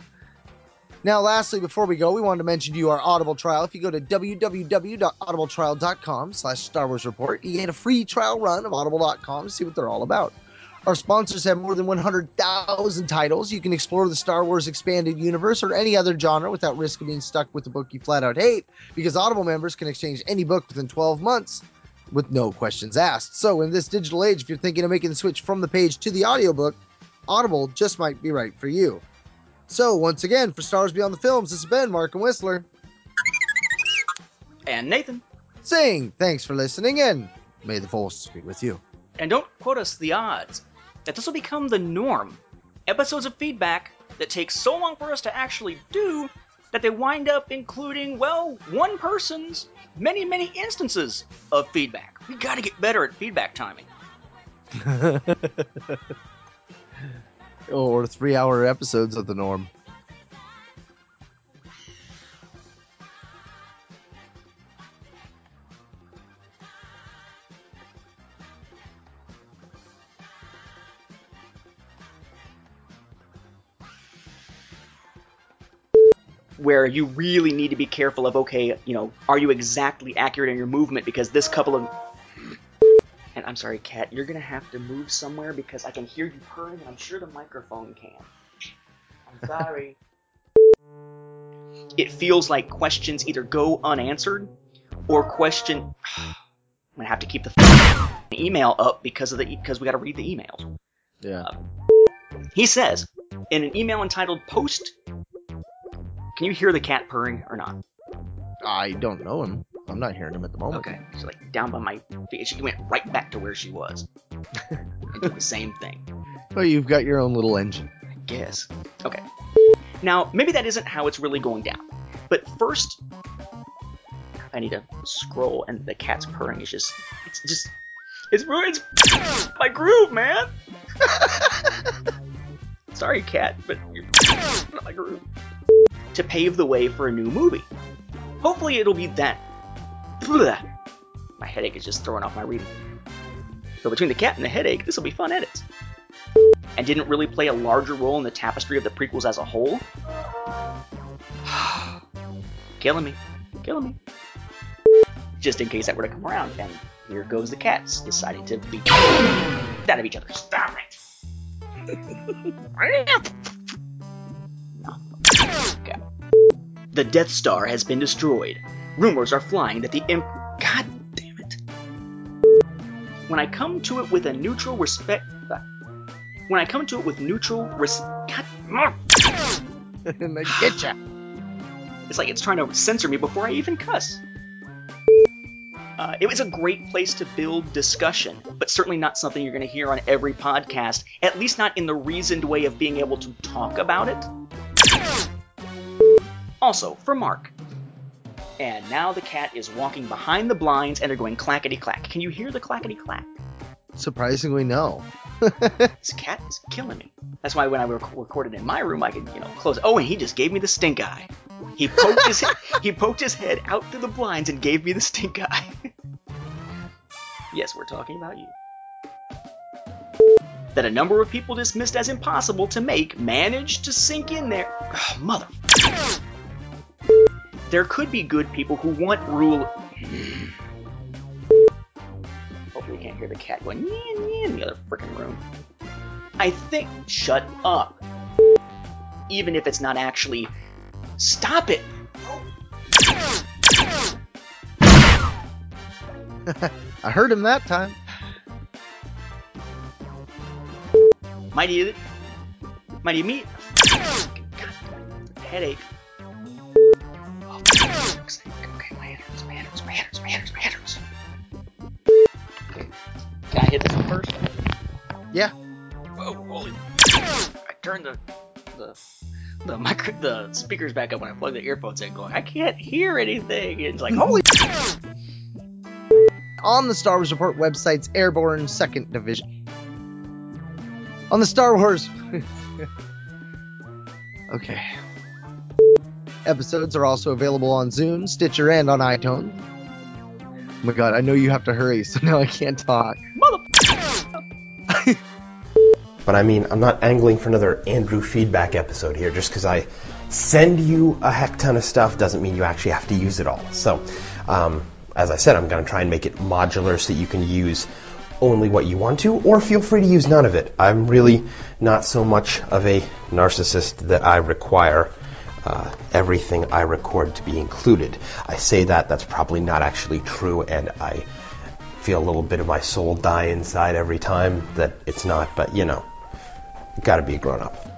Now, lastly, before we go, we wanted to mention to you our Audible trial. If you go to www.audibletrial.com slash Star Wars Report, you get a free trial run of audible.com to see what they're all about. Our sponsors have more than 100,000 titles. You can explore the Star Wars expanded universe or any other genre without risk of being stuck with a book you flat out hate, because Audible members can exchange any book within 12 months with no questions asked. So, in this digital age, if you're thinking of making the switch from the page to the audiobook, Audible just might be right for you. So, once again, for Stars Beyond the Films, this has been Mark and Whistler And Nathan. saying thanks for listening and May the force be with you. And don't quote us the odds that this will become the norm. Episodes of feedback that take so long for us to actually do that they wind up including, well, one person's many, many instances of feedback. We gotta get better at feedback timing. or three hour episodes of the norm. Where you really need to be careful of okay, you know, are you exactly accurate in your movement because this couple of and I'm sorry, Cat, you're gonna have to move somewhere because I can hear you purring and I'm sure the microphone can. I'm sorry. it feels like questions either go unanswered or question I'm gonna have to keep the email up because of the because we gotta read the emails. Yeah. Uh, he says in an email entitled Post can you hear the cat purring or not? I don't know him. I'm not hearing him at the moment. Okay, she's like down by my feet. She went right back to where she was. I did the same thing. Well, you've got your own little engine. I guess. Okay. Now, maybe that isn't how it's really going down. But first, I need to scroll, and the cat's purring is just. It's just. It's ruins my groove, man! Sorry, cat, but you're not my groove to pave the way for a new movie. Hopefully, it'll be that. Blah. My headache is just throwing off my reading. So, between the cat and the headache, this will be fun edits. And didn't really play a larger role in the tapestry of the prequels as a whole. Killing me. Killing me. Just in case that were to come around, and here goes the cats deciding to beat out of each other. Stop it! The Death Star has been destroyed. Rumors are flying that the Imp. God damn it. When I come to it with a neutral respect. When I come to it with neutral res. God. they get ya. It's like it's trying to censor me before I even cuss. Uh, it was a great place to build discussion, but certainly not something you're going to hear on every podcast, at least not in the reasoned way of being able to talk about it. Also, for Mark. And now the cat is walking behind the blinds and they're going clackety clack. Can you hear the clackety clack? Surprisingly, no. this cat is killing me. That's why when I rec- recorded in my room, I could, you know, close. Oh, and he just gave me the stink eye. He poked his he poked his head out through the blinds and gave me the stink eye. yes, we're talking about you. That a number of people dismissed as impossible to make managed to sink in there. Oh, mother there could be good people who want rule. Hopefully, you can't hear the cat going in the other freaking room. I think. Shut up. Even if it's not actually. Stop it! I heard him that time. Mighty. Mighty meat. Headache. Okay, my head hurts, my head my head my head my head Can I hit this one first? Yeah. Whoa, holy. I turned the the the micro the speakers back up when I plugged the earphones in going, I can't hear anything. It's like holy On the Star Wars Report website's Airborne Second Division. On the Star Wars Okay. Episodes are also available on Zune, Stitcher, and on iTunes. Oh my god, I know you have to hurry, so now I can't talk. Mother. but I mean, I'm not angling for another Andrew feedback episode here. Just because I send you a heck ton of stuff doesn't mean you actually have to use it all. So, um, as I said, I'm going to try and make it modular so that you can use only what you want to, or feel free to use none of it. I'm really not so much of a narcissist that I require uh, everything I record to be included. I say that, that's probably not actually true, and I feel a little bit of my soul die inside every time that it's not, but you know, gotta be a grown up.